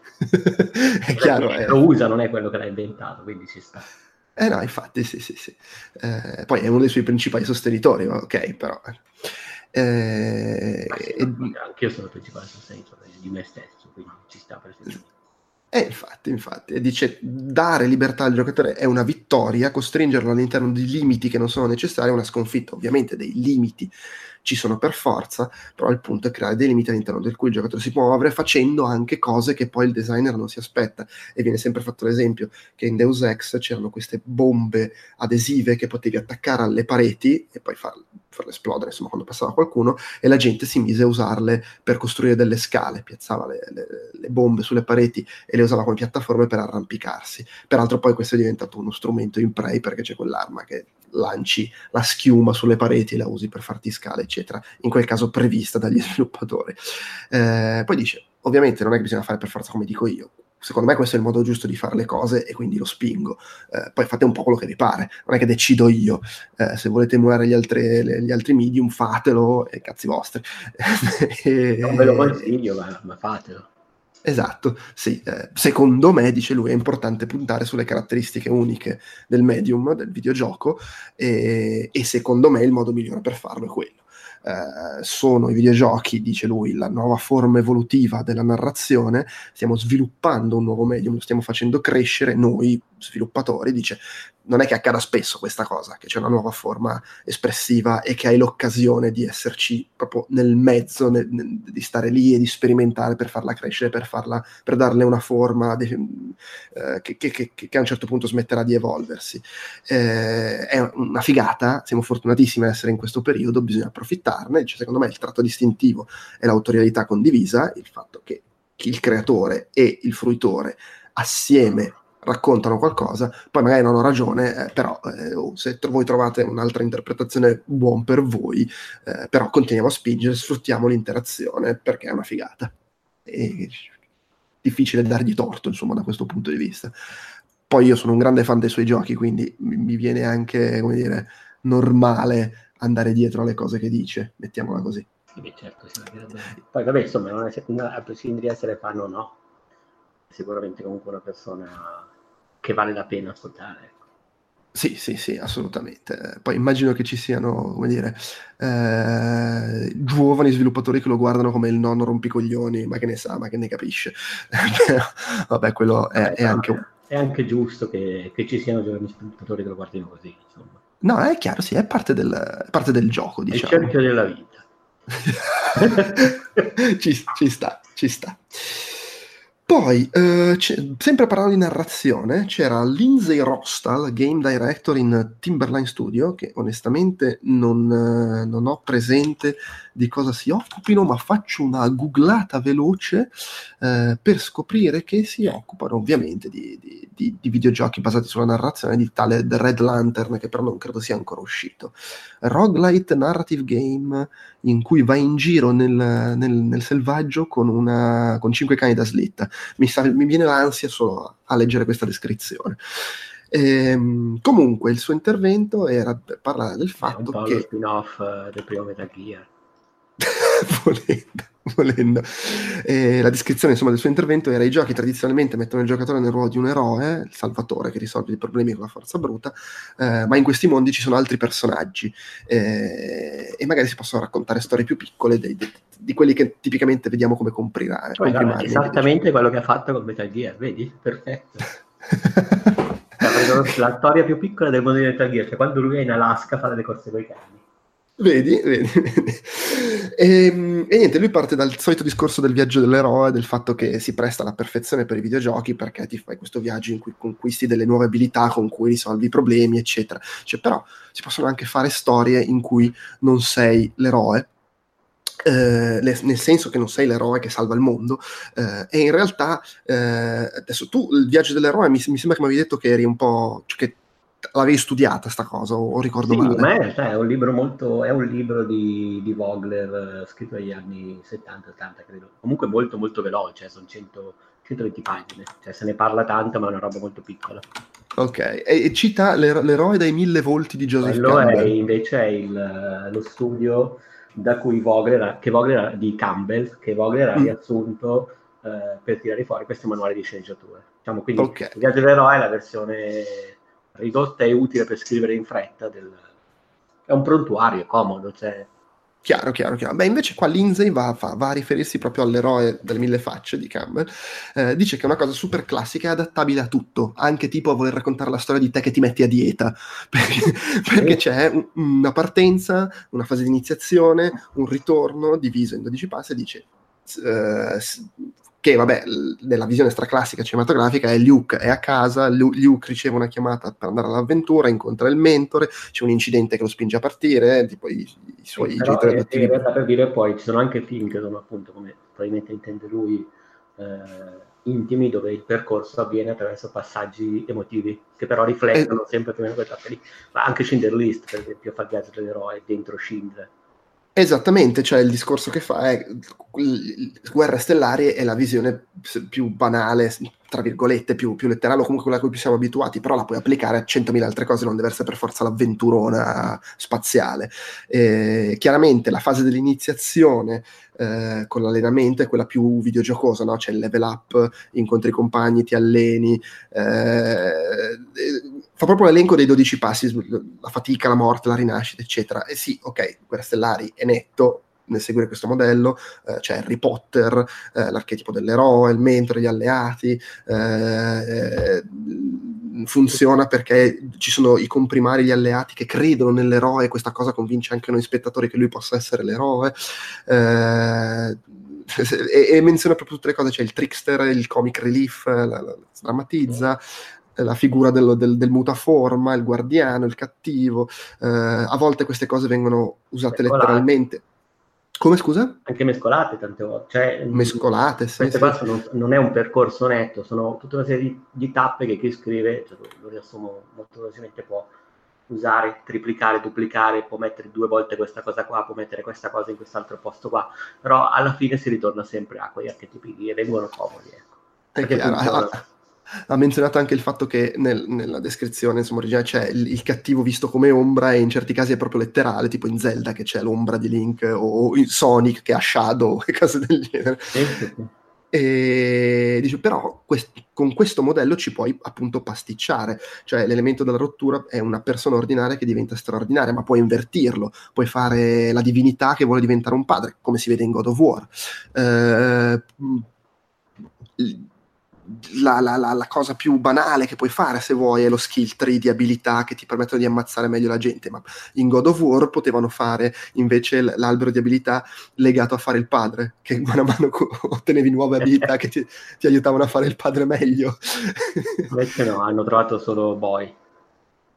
(laughs) è chiaro. È... Lo usa, non è quello che l'ha inventato, quindi ci sta. Eh no, infatti, sì, sì, sì. Eh, poi è uno dei suoi principali sostenitori, ok, però... Eh, sì, e... Anche io sono il principale sostenitore di me stesso, quindi ci sta perfettamente. E eh, infatti, infatti, dice dare libertà al giocatore è una vittoria, costringerlo all'interno di limiti che non sono necessari è una sconfitta. Ovviamente dei limiti ci sono per forza, però il punto è creare dei limiti all'interno del cui il giocatore si può muovere facendo anche cose che poi il designer non si aspetta. E viene sempre fatto l'esempio che in Deus Ex c'erano queste bombe adesive che potevi attaccare alle pareti e poi farle, farle esplodere, insomma, quando passava qualcuno, e la gente si mise a usarle per costruire delle scale, piazzava le, le, le bombe sulle pareti e le usava come piattaforme per arrampicarsi. Peraltro poi questo è diventato uno strumento in prey perché c'è quell'arma che lanci la schiuma sulle pareti e la usi per farti scale, eccetera, in quel caso prevista dagli (laughs) sviluppatori. Eh, poi dice, ovviamente non è che bisogna fare per forza come dico io, secondo me questo è il modo giusto di fare le cose e quindi lo spingo. Eh, poi fate un po' quello che vi pare, non è che decido io. Eh, se volete emulare gli altri, gli altri medium, fatelo e cazzi vostri. (laughs) non ve lo consiglio, ma, ma fatelo. Esatto, sì. Eh, secondo me, dice lui, è importante puntare sulle caratteristiche uniche del medium, del videogioco, e, e secondo me il modo migliore per farlo è quello. Eh, sono i videogiochi, dice lui, la nuova forma evolutiva della narrazione, stiamo sviluppando un nuovo medium, lo stiamo facendo crescere noi sviluppatori, dice non è che accada spesso questa cosa, che c'è una nuova forma espressiva e che hai l'occasione di esserci proprio nel mezzo, nel, nel, di stare lì e di sperimentare per farla crescere, per, farla, per darle una forma de, eh, che, che, che, che, a un certo punto smetterà di evolversi. Eh, è una figata, siamo fortunatissimi ad essere in questo periodo, bisogna approfittarne, cioè, secondo me il tratto distintivo è l'autorialità condivisa, il fatto che il creatore e il fruitore assieme raccontano qualcosa, poi magari non ho ragione, eh, però eh, oh, se voi trovate un'altra interpretazione buon per voi, eh, però continuiamo a spingere, sfruttiamo l'interazione perché è una figata. È difficile dargli torto, insomma, da questo punto di vista. Poi io sono un grande fan dei suoi giochi, quindi mi viene anche, come dire, normale andare dietro alle cose che dice, mettiamola così. Sì, certo, Poi vabbè, insomma, non è, a prescindere di essere fan o no, sicuramente comunque una persona che vale la pena ascoltare. Ecco. Sì, sì, sì, assolutamente. Poi immagino che ci siano, come dire, eh, giovani sviluppatori che lo guardano come il nonno rompicoglioni, ma che ne sa, ma che ne capisce. (laughs) Vabbè, quello è, è anche un... È anche giusto che, che, ci siano giovani sviluppatori che lo guardino così, insomma. No, è chiaro, sì, è parte del, parte del gioco, diciamo. È il cerchio della vita. (laughs) ci, ci sta, ci sta. Poi, eh, sempre parlando di narrazione, c'era Lindsay Rostal, game director in Timberline Studio, che onestamente non, eh, non, ho presente di cosa si occupino, ma faccio una googlata veloce eh, per scoprire che si occupano ovviamente di, di, di, di, videogiochi basati sulla narrazione di tale The Red Lantern, che però non credo sia ancora uscito. Roguelite Narrative Game in cui vai in giro nel, nel, nel selvaggio con, una, con cinque cani da slitta. Mi, sa, mi viene l'ansia solo a leggere questa descrizione. Ehm, comunque il suo intervento era per parlare del fatto È un po che... spin-off uh, del primo Metal Gear. (laughs) volendo. volendo. E la descrizione insomma, del suo intervento era: i giochi tradizionalmente mettono il giocatore nel ruolo di un eroe, il salvatore che risolve i problemi con la forza bruta, eh, ma in questi mondi ci sono altri personaggi eh, e magari si possono raccontare storie più piccole dei, dei, di quelli che tipicamente vediamo come comprirà. Oh, guarda, esattamente quello che ha fatto con Metal Gear, vedi? (laughs) Perfetto. cioè, la storia più piccola del mondo di Metal Gear, cioè quando lui è in Alaska a fare le corse con i cani. Vedi, vedi. E, ehm, e, niente, lui parte dal solito discorso del viaggio dell'eroe, del fatto che si presta alla perfezione per i videogiochi perché ti fai questo viaggio in cui conquisti delle nuove abilità con cui risolvi i problemi, eccetera. Cioè, però si possono anche fare storie in cui non sei l'eroe, eh, nel senso che non sei l'eroe che salva il mondo, eh, e in realtà eh, adesso tu il viaggio dell'eroe mi, mi, sembra che mi avevi detto che eri un po'. Cioè che l'avevi studiata sta cosa, o, ricordo sì, male? Ma è, cioè, è un libro molto, è un libro di, di Vogler eh, scritto negli anni 70-80, credo. Comunque molto molto veloce, sono 100, 120 pagine, cioè se ne parla tanto, ma è una roba molto piccola. Ok, e, e cita l'eroe dai mille volti di Joseph Quello Campbell. è invece è il, lo studio da cui Vogler, che Vogler di Campbell, che Vogler ha mm. riassunto eh, per tirare fuori questo manuale di sceneggiatura. Diciamo, quindi okay. il viaggio dell'eroe è la versione ridotta e utile per scrivere in fretta. Del... È un prontuario, è comodo. Cioè... Chiaro, chiaro, chiaro. Beh, invece qua Lindsay va, va, va, a riferirsi proprio all'eroe delle mille facce di Campbell. Eh, dice che è una cosa super classica e adattabile a tutto, anche tipo a voler raccontare la storia di te che ti metti a dieta, (laughs) perché, perché c'è un, una partenza, una fase di iniziazione, un ritorno diviso in 12 passi e dice Uh, che vabbè, nella visione straclassica cinematografica è Luke è a casa, Luke riceve una chiamata per andare all'avventura, incontra il mentore, c'è un incidente che lo spinge a partire, tipo i, i suoi sì, genitori adottivi. In realtà per dire poi ci sono anche film che sono appunto, come probabilmente intende lui, eh, intimi dove il percorso avviene attraverso passaggi emotivi che però riflettono eh, sempre più o meno quella lì. Ma anche Schindler List, per esempio, fa il viaggio dell'eroe dentro Schindler Esattamente, cioè il discorso che fa è Guerre Stellari è la visione più banale, tra virgolette, più, più, letterale o comunque quella a cui siamo abituati, però la puoi applicare a centomila altre cose, non deve essere per forza l'avventurona spaziale. Eh, chiaramente la fase dell'iniziazione eh, con l'allenamento è quella più videogiocosa, no? c'è il level up, incontri i compagni, ti alleni, eh, fa proprio l'elenco dei 12 passi, la fatica, la morte, la rinascita, eccetera. E sì, ok, Guerre Stellari è netto nel seguire questo modello, eh, c'è Harry Potter, eh, l'archetipo dell'eroe, il mentore, gli alleati, eh, funziona perché ci sono i comprimari, gli alleati che credono nell'eroe, questa cosa convince anche noi spettatori che lui possa essere l'eroe. Eh, (laughs) e, e, menziona proprio tutte le cose, c'è il trickster, il comic relief, la, la, drammatizza, la figura del, del, del, mutaforma, il guardiano, il cattivo. Eh, a volte queste cose vengono usate mescolate. letteralmente. Come scusa? Anche mescolate tante volte. Cioè, mescolate, sì. Queste sì. Sono, non è un percorso netto, sono tutta una serie di, di tappe che chi scrive, cioè, lo riassumo molto velocemente, può usare, triplicare, duplicare, può mettere due volte questa cosa qua, può mettere questa cosa in quest'altro posto qua, però alla fine si ritorna sempre a quegli archetipi e vengono comodi. Ecco. È chiaro, ha menzionato anche il fatto che nel, nella descrizione insomma, originale c'è il, il, cattivo visto come ombra e in certi casi è proprio letterale, tipo in Zelda che c'è l'ombra di Link o in Sonic che ha Shadow (laughs) e cose del genere. E dice, però quest- con questo modello ci puoi appunto pasticciare, cioè l'elemento della rottura è una persona ordinaria che diventa straordinaria, ma puoi invertirlo, puoi fare la divinità che vuole diventare un padre, come si vede in God of War. Eh, la, la, la, la, cosa più banale che puoi fare se vuoi è lo skill tree di abilità che ti permettono di ammazzare meglio la gente, ma in God of War potevano fare invece l'albero di abilità legato a fare il padre, che man mano (laughs) ottenevi nuove abilità (laughs) che ti, ti aiutavano a fare il padre meglio. Invece no, hanno trovato solo boy.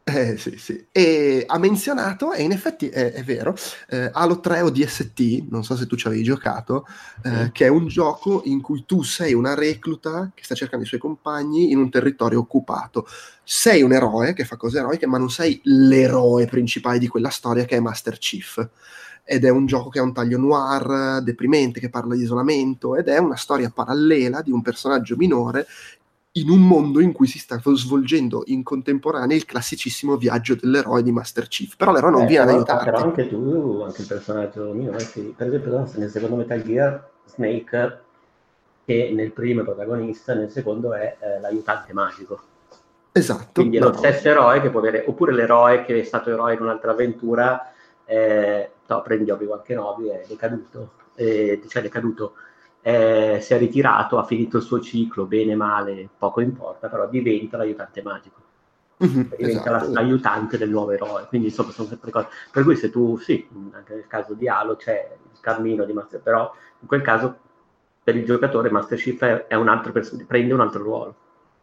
Eh, sì, sì. E ha menzionato, e in effetti è, è vero, eh, Halo 3 o DST, non so se tu ci avevi giocato, eh, mm. che è un gioco in cui tu sei una recluta che sta cercando i suoi compagni in un territorio occupato. Sei un eroe che fa cose eroiche, ma non sei l'eroe principale di quella storia che è Master Chief. Ed è un gioco che ha un taglio noir, deprimente, che parla di isolamento, ed è una storia parallela di un personaggio minore in un mondo in cui si sta svolgendo in contemporanea il classicissimo viaggio dell'eroe di Master Chief. Però l'eroe non eh, viene ad aiutarti. Però anche tu, anche il personaggio mio, eh, sì. per esempio nel secondo Metal Gear Snake, che nel primo è protagonista, nel secondo è eh, l'aiutante magico. Esatto. Quindi è lo stesso eroe che può avere, oppure l'eroe che è stato eroe in un'altra avventura, eh, no, prendi Obi-Wan Kenobi, è decaduto, eh, cioè decaduto, eh, si è ritirato, ha finito il suo ciclo, bene, male, poco importa, però diventa l'aiutante magico. Mm-hmm, diventa esatto. l'aiutante del nuovo eroe, quindi insomma sono sempre cose. Per cui se tu, sì, anche nel caso di Halo c'è il cammino di Master, però in quel caso per il giocatore Master Chief è, è un altro pers- prende un altro ruolo.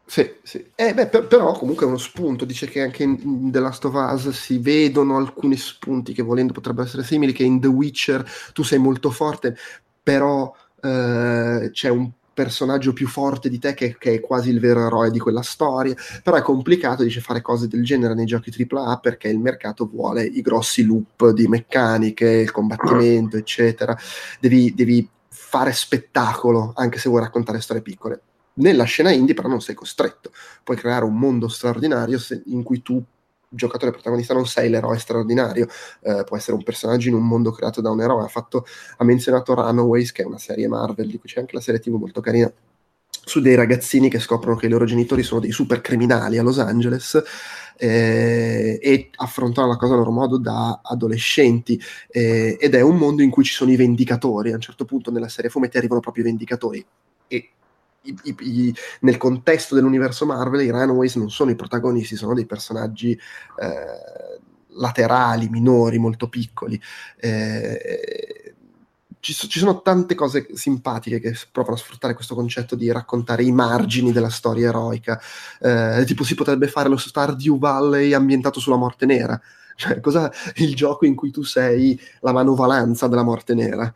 Sì, sì. Eh, beh, per, però comunque è uno spunto, dice che anche in The Last of Us si vedono alcuni spunti che volendo potrebbero essere simili, che in The Witcher tu sei molto forte, però eh, c'è un personaggio più forte di te che, che, è quasi il vero eroe di quella storia, però è complicato dice fare cose del genere nei giochi AAA perché il mercato vuole i grossi loop di meccaniche, il combattimento, eccetera. Devi, devi fare spettacolo anche se vuoi raccontare storie piccole nella scena indie però non sei costretto, puoi creare un mondo straordinario se, in cui tu giocatore protagonista non sei l'eroe straordinario, eh, può essere un personaggio in un mondo creato da un eroe. Ha, fatto, ha menzionato Runaways, che è una serie Marvel, di cui c'è anche la serie TV molto carina, su dei ragazzini che scoprono che i loro genitori sono dei super criminali a Los Angeles eh, e affrontano la cosa a loro modo da adolescenti eh, ed è un mondo in cui ci sono i vendicatori. A un certo punto nella serie fumetti arrivano proprio i vendicatori e i, i, i, nel contesto dell'universo Marvel i Runaways non sono i protagonisti, sono dei personaggi eh, laterali, minori, molto piccoli. Eh, ci, ci, sono tante cose simpatiche che provano a sfruttare questo concetto di raccontare i margini della storia eroica. Eh, tipo si potrebbe fare lo Stardew Valley ambientato sulla morte nera. Cioè, cosa il gioco in cui tu sei la manovalanza della morte nera?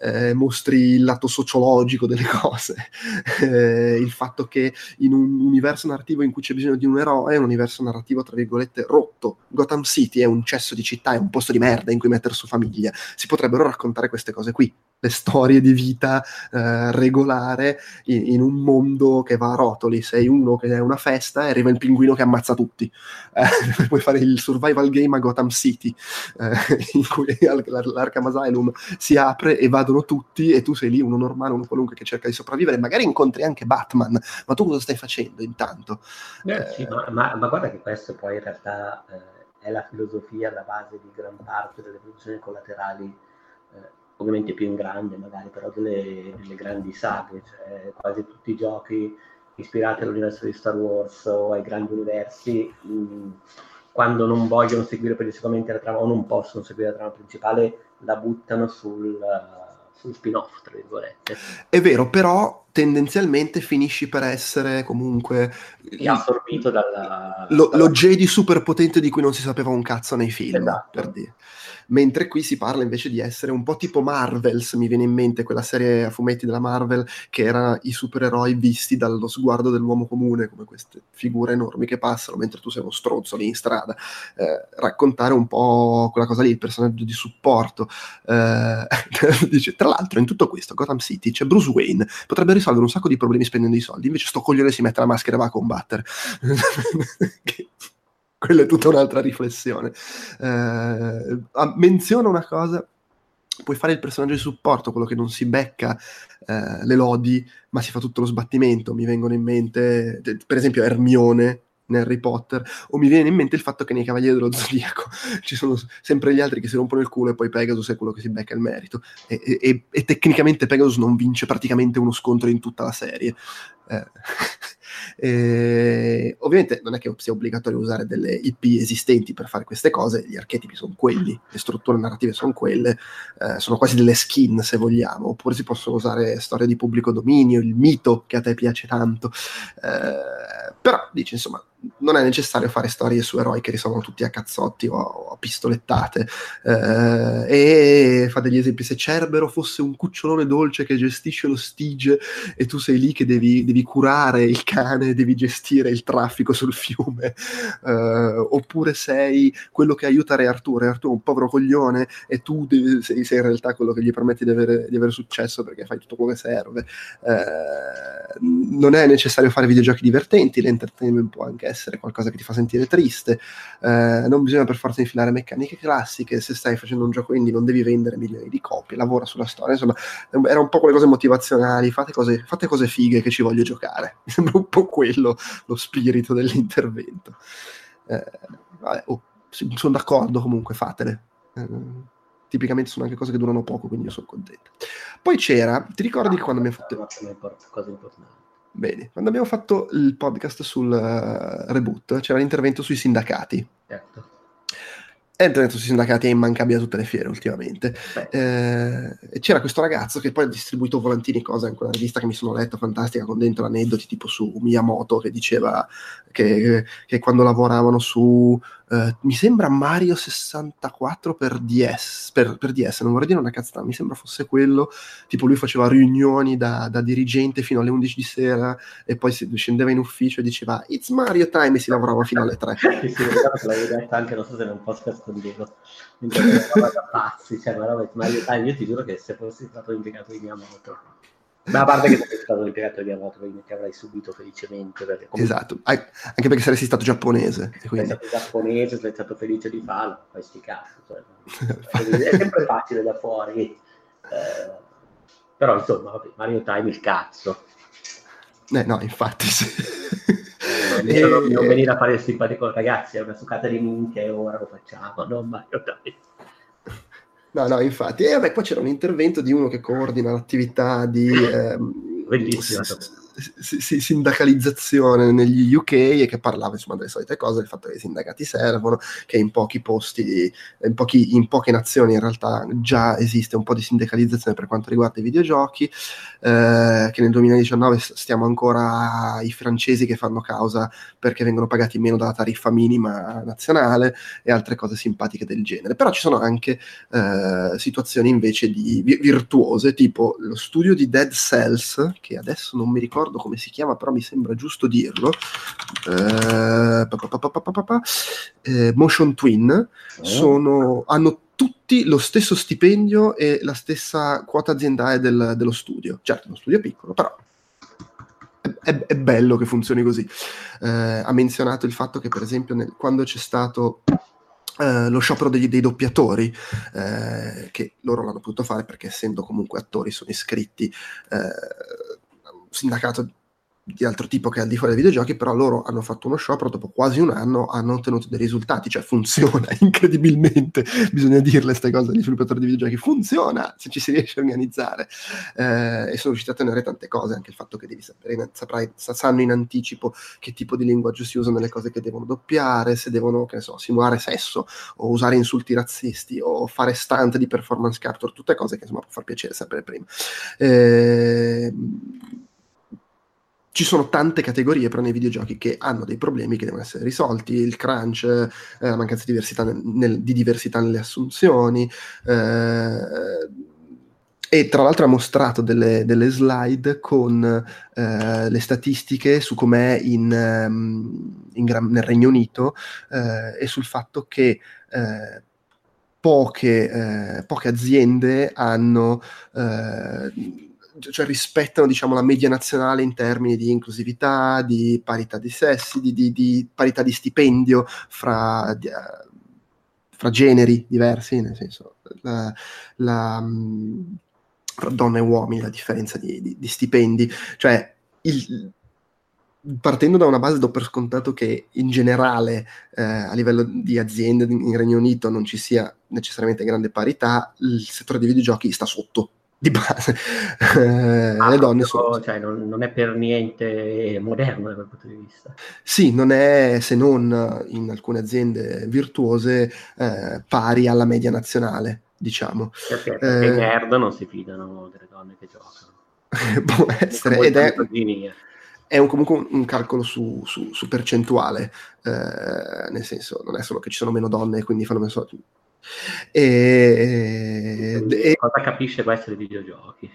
Eh, mostri il lato sociologico delle cose, (laughs) eh, il fatto che in un universo narrativo in cui c'è bisogno di un eroe, un universo narrativo tra virgolette rotto, Gotham City è un cesso di città, è un posto di merda in cui mettere su famiglia, si potrebbero raccontare queste cose qui, le storie di vita eh, regolare in, in, un mondo che va a rotoli, sei uno che è una festa e arriva il pinguino che ammazza tutti, eh, (laughs) puoi fare il survival game a Gotham City, eh, (laughs) in cui l'Arkham Asylum si apre e vadono tutti e tu sei lì uno normale, uno qualunque che cerca di sopravvivere, magari incontri anche Batman, ma tu cosa stai facendo intanto? Eh, sì, ma, ma, ma, guarda che questo poi in realtà eh, è la filosofia alla base di gran parte delle produzioni collaterali, eh, ovviamente più in grande magari, però delle, delle grandi saghe, cioè quasi tutti i giochi ispirati all'universo di Star Wars o ai grandi universi, mh, quando non vogliono seguire periodicamente la trama o non possono seguire la trama principale, la buttano sul, sullo spin-off, tra virgolette. È vero, però tendenzialmente finisci per essere comunque assorbito dalla, lo, dalla... lo Jedi super potente di cui non si sapeva un cazzo nei film, esatto. per dire mentre qui si parla invece di essere un po' tipo Marvels, mi viene in mente quella serie a fumetti della Marvel che era i supereroi visti dallo sguardo dell'uomo comune, come queste figure enormi che passano mentre tu sei uno stronzo lì in strada, eh, raccontare un po' quella cosa lì, il personaggio di supporto. Eh, (laughs) dice, tra l'altro in tutto questo Gotham City c'è Bruce Wayne, potrebbe risolvere un sacco di problemi spendendo i soldi, invece sto coglione si mette la maschera e va a combattere. (laughs) quella è tutta un'altra riflessione. Eh, menziona una cosa, puoi fare il personaggio di supporto, quello che non si becca eh, le lodi, ma si fa tutto lo sbattimento. Mi vengono in mente, per esempio, Hermione in Harry Potter, o mi viene in mente il fatto che nei Cavalieri dello Zodiaco (laughs) ci sono sempre gli altri che si rompono il culo e poi Pegasus è quello che si becca il merito. E, e, e tecnicamente Pegasus non vince praticamente uno scontro in tutta la serie. Eh. (laughs) Eh, ovviamente non è che sia obbligatorio usare delle IP esistenti per fare queste cose, gli archetipi sono quelli, le strutture narrative sono quelle, eh, sono quasi delle skin se vogliamo, oppure si possono usare storie di pubblico dominio, il mito che a te piace tanto. Eh, però dice insomma non è necessario fare storie su eroi che risolvono tutti a cazzotti o a, pistolettate. Eh, e fa degli esempi: se Cerbero fosse un cucciolone dolce che gestisce lo stige e tu sei lì che devi, devi curare il cane, devi gestire il traffico sul fiume, eh, oppure sei quello che aiuta Re Arturo. Re Arturo è un povero coglione e tu devi, sei, sei, in realtà quello che gli permette di avere, di avere, successo perché fai tutto quello che serve. Eh, non è necessario fare videogiochi divertenti, l'entertainment può anche essere qualcosa che ti fa sentire triste, eh, non bisogna per forza infilare meccaniche classiche, se stai facendo un gioco indie non devi vendere milioni di copie, lavora sulla storia, insomma, era un po' quelle cose motivazionali, fate cose, fate cose fighe che ci voglio giocare, (laughs) mi sembra un po' quello lo spirito dell'intervento. Eh, vabbè, oh, sono d'accordo comunque, fatele. Eh, tipicamente sono anche cose che durano poco, quindi io sono contento. Poi c'era, ti ricordi no, quando abbiamo fatto... Cosa importante. Bene, quando abbiamo fatto il podcast sul uh, reboot c'era l'intervento sui sindacati. Certo. E l'intervento sui sindacati è immancabile a tutte le fiere ultimamente. Eh, c'era questo ragazzo che poi ha distribuito volantini cose, anche una rivista che mi sono letto, fantastica, con dentro aneddoti tipo su Miyamoto che diceva che, che quando lavoravano su Uh, mi sembra Mario 64 per DS, per, per, DS, non vorrei dire una cazzata, mi sembra fosse quello, tipo lui faceva riunioni da, da, dirigente fino alle 11 di sera e poi scendeva in ufficio e diceva It's Mario time e si lavorava fino alle 3. (laughs) sì, sì, che l'avevi detto anche, non so se era un podcast con Diego, mentre da pazzi, cioè ma Mario time, io ti giuro che se fossi stato impiegato in Yamamoto ma a parte che sei stato l'impiegato di Amato, che avrai subito felicemente. Perché comunque... Esatto, anche perché saresti stato giapponese. Quindi... Sei stato giapponese, sei stato felice di farlo, fai sti cazzo. Cioè, (laughs) è sempre facile da fuori. Eh, però insomma, vabbè, Mario Time il cazzo. Eh, no, infatti sì. Eh, non, (laughs) non venire a fare il simpatico ragazzi, è una succata di minchia e ora lo facciamo, non Mario Time. No, no, infatti. E vabbè, qua c'era un intervento di uno che coordina l'attività di... (laughs) Ehm, Bellissimo sindacalizzazione negli UK e che parlava insomma delle solite cose, del fatto che i sindacati servono, che in pochi posti, in, pochi, in poche nazioni in realtà già esiste un po' di sindacalizzazione per quanto riguarda i videogiochi, eh, che nel 2019 stiamo ancora ai francesi che fanno causa perché vengono pagati meno dalla tariffa minima nazionale e altre cose simpatiche del genere. Però ci sono anche eh, situazioni invece di virtuose, tipo lo studio di Dead Cells, che adesso non mi ricordo ricordo come si chiama, però mi sembra giusto dirlo. Eh, eh, Motion Twin oh. sono, hanno tutti lo stesso stipendio e la stessa quota aziendale del, dello studio. Certo, uno studio piccolo, però è, è, bello che funzioni così. Eh, ha menzionato il fatto che, per esempio, nel, quando c'è stato Uh, lo sciopero degli, dei doppiatori, uh, che loro l'hanno potuto fare perché essendo comunque attori sono iscritti uh, sindacato di altro tipo che al di fuori dei videogiochi, però loro hanno fatto uno sciopero, dopo quasi un anno hanno ottenuto dei risultati, cioè funziona (laughs) incredibilmente, bisogna dirle queste cose agli sviluppatori di videogiochi, funziona se ci si riesce a organizzare eh, e sono riusciti a tenere tante cose, anche il fatto che devi sapere, saprai, sanno in anticipo che tipo di linguaggio si usa nelle cose che devono doppiare, se devono, che ne so, simulare sesso o usare insulti razzisti o fare stunt di performance capture, tutte cose che insomma può far piacere sapere prima. Eh, ci sono tante categorie però nei videogiochi che hanno dei problemi che devono essere risolti, il crunch, eh, la mancanza di diversità, nel, di diversità nelle assunzioni, eh, e tra l'altro ha mostrato delle, delle slide con eh, le statistiche su com'è in, um, in nel Regno Unito eh, e sul fatto che eh, poche, eh, poche, aziende hanno cioè rispettano diciamo, la media nazionale in termini di inclusività, di parità di sessi, di, di, di parità di stipendio fra, di, uh, fra, generi diversi, nel senso la, la, um, fra donne e uomini, la differenza di, stipendi, cioè il, partendo da una base do per scontato che in generale eh, a livello di aziende in Regno Unito non ci sia necessariamente grande parità, il settore dei videogiochi sta sotto di base. Eh, ah, le donne sono... Cioè, non, non, è per niente moderno da quel punto di vista. Sì, non è, se non in alcune aziende virtuose, eh, pari alla media nazionale, diciamo. Perché, perché eh, nerd non si fidano delle donne che giocano. (laughs) può essere, ed è, è un, comunque un, un calcolo su, su, su percentuale, eh, nel senso, non è solo che ci sono meno donne e quindi fanno meno soldi e, e, cosa capisce questo dei videogiochi?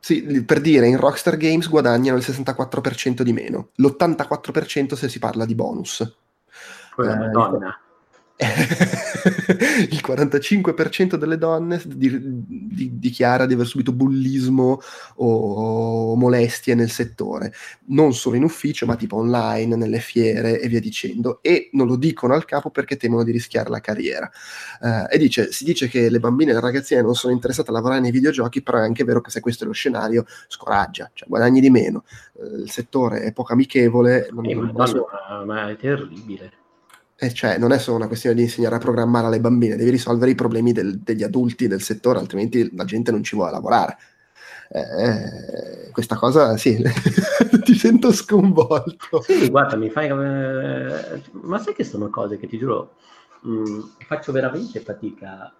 Sì, per dire, in Rockstar Games guadagnano il 64% di meno, l'84% se si parla di bonus. Quella eh, Madonna. (laughs) il 45% delle donne di, di, dichiara di aver subito bullismo o molestie nel settore, non solo in ufficio, ma tipo online, nelle fiere e via dicendo, e non lo dicono al capo perché temono di rischiare la carriera. Uh, e dice, si dice che le bambine e le ragazzine non sono interessate a lavorare nei videogiochi, però è anche vero che se questo è lo scenario, scoraggia, cioè guadagni di meno, uh, il settore è poco amichevole. Non, eh, non ma, posso... ma è terribile. E cioè, non è solo una questione di insegnare a programmare alle bambine, devi risolvere i problemi del, degli adulti del settore, altrimenti la gente non ci vuole lavorare. Eh, questa cosa, sì, (laughs) ti sento sconvolto. Sì, guarda, mi fai... Eh, ma sai che sono cose che ti giuro, mh, mm, faccio veramente fatica.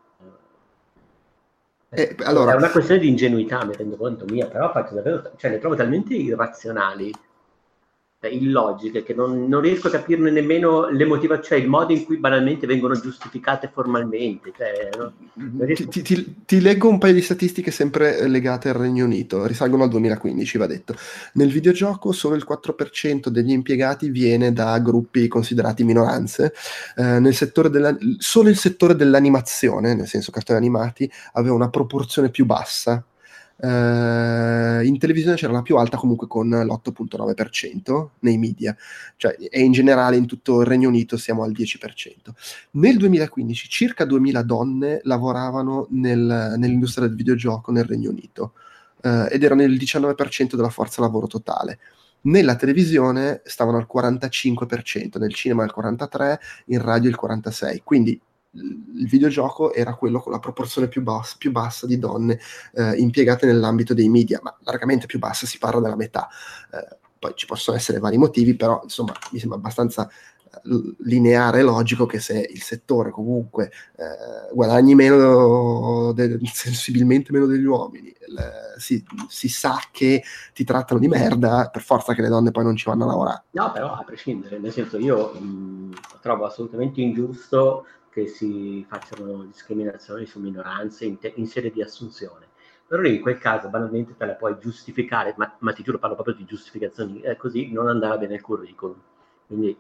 Eh, allora, è una questione di ingenuità, mi rendo conto mia, però faccio davvero, cioè le trovo talmente irrazionali illogiche, che non, non, riesco a capirne nemmeno le motivazioni, cioè il modo in cui banalmente vengono giustificate formalmente. Cioè, no? riesco... ti, ti, ti, leggo un paio di statistiche sempre legate al Regno Unito, risalgono al 2015, va detto. Nel videogioco solo il 4% degli impiegati viene da gruppi considerati minoranze, eh, nel settore della, solo il settore dell'animazione, nel senso cartoni animati, aveva una proporzione più bassa Uh, in televisione c'era la più alta comunque con l'8.9% nei media, cioè, e in generale in tutto il Regno Unito siamo al 10%. Nel 2015 circa 2000 donne lavoravano nel, nell'industria del videogioco nel Regno Unito uh, ed erano il 19% della forza lavoro totale. Nella televisione stavano al 45%, nel cinema il 43%, in radio il 46%, quindi il videogioco era quello con la proporzione più, bassa, più bassa di donne eh, impiegate nell'ambito dei media, ma largamente più bassa, si parla della metà. Eh, poi ci possono essere vari motivi, però insomma mi sembra abbastanza eh, lineare e logico che se il settore comunque eh, guadagni meno de- sensibilmente meno degli uomini le, si, si, sa che ti trattano di merda per forza che le donne poi non ci vanno a lavorare no però a prescindere nel senso io mh, trovo assolutamente ingiusto che si facciano discriminazioni su minoranze in, te- in sede di assunzione. Però in quel caso banalmente te la puoi giustificare, ma, ma ti giuro parlo proprio di giustificazioni, eh, così non andava bene il curriculum. Quindi,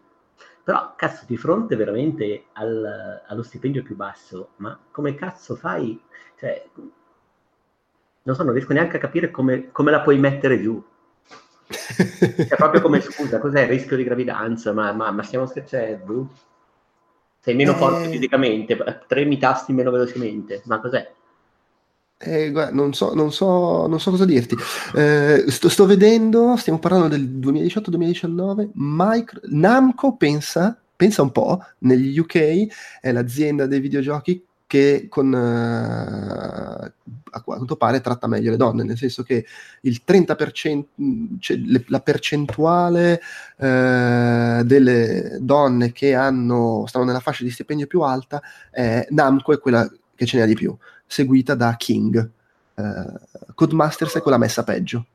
però cazzo, di fronte veramente al, allo stipendio più basso, ma come cazzo fai? Cioè, non so, non riesco neanche a capire come, come la puoi mettere giù. Cioè, proprio come scusa, cos'è il rischio di gravidanza? Ma, ma, ma stiamo scherzando? Sei meno eh... forte fisicamente, tremi i tasti meno velocemente, ma cos'è? Eh, guarda, non, so, non, so, non, so, cosa dirti. Eh, sto, sto, vedendo, stiamo parlando del 2018-2019. Micro, Namco pensa, pensa un po', negli UK è l'azienda dei videogiochi che con, uh, a quanto pare tratta meglio le donne, nel senso che il 30%, cioè le, la percentuale uh, delle donne che hanno, stanno nella fascia di stipendio più alta, è, Namco è quella che ce n'è di più, seguita da King. Uh, Codemasters è quella messa peggio.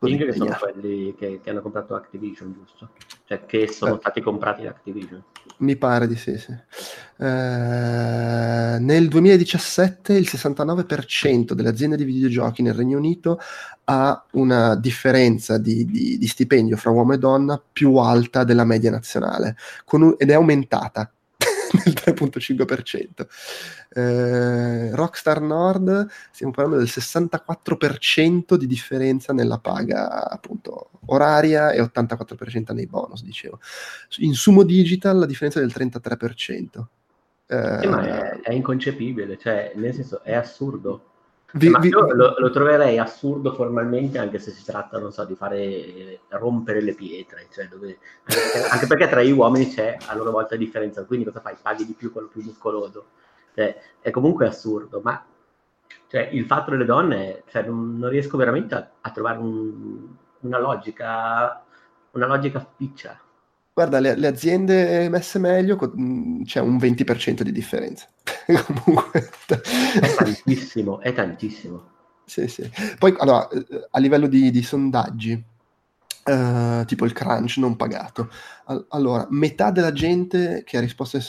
King che sono quelli che, che, hanno comprato Activision, giusto? Cioè che sono eh. stati comprati da Activision. Mi pare di sì, sì. Eh, nel 2017 il 69% delle aziende di videogiochi nel Regno Unito ha una differenza di, di, di stipendio fra uomo e donna più alta della media nazionale un, ed è aumentata (laughs) del 3.5%. Eh, Rockstar Nord stiamo parlando del 64% di differenza nella paga appunto oraria e 84% nei bonus, dicevo. In Sumo Digital la differenza è del 33%. Eh, ma è, è, inconcepibile, cioè nel senso è assurdo. Vi, vi, io lo, lo, troverei assurdo formalmente anche se si tratta, non so, di fare eh, rompere le pietre, cioè dove, anche, perché, anche, perché, tra gli uomini c'è a loro volta differenza, quindi cosa fai? Paghi di più quello più muscoloso. Cioè, è comunque assurdo, ma cioè, il fatto delle donne, cioè, non, non, riesco veramente a, a trovare un, una logica, una logica spiccia. Guarda, le, le, aziende messe meglio c'è un 20% di differenza. (laughs) Comunque... È tantissimo, è tantissimo. Sì, sì. Poi, allora, eh, a livello di, di sondaggi, Uh, tipo il crunch non pagato. All- allora, metà della gente che ha risposto a,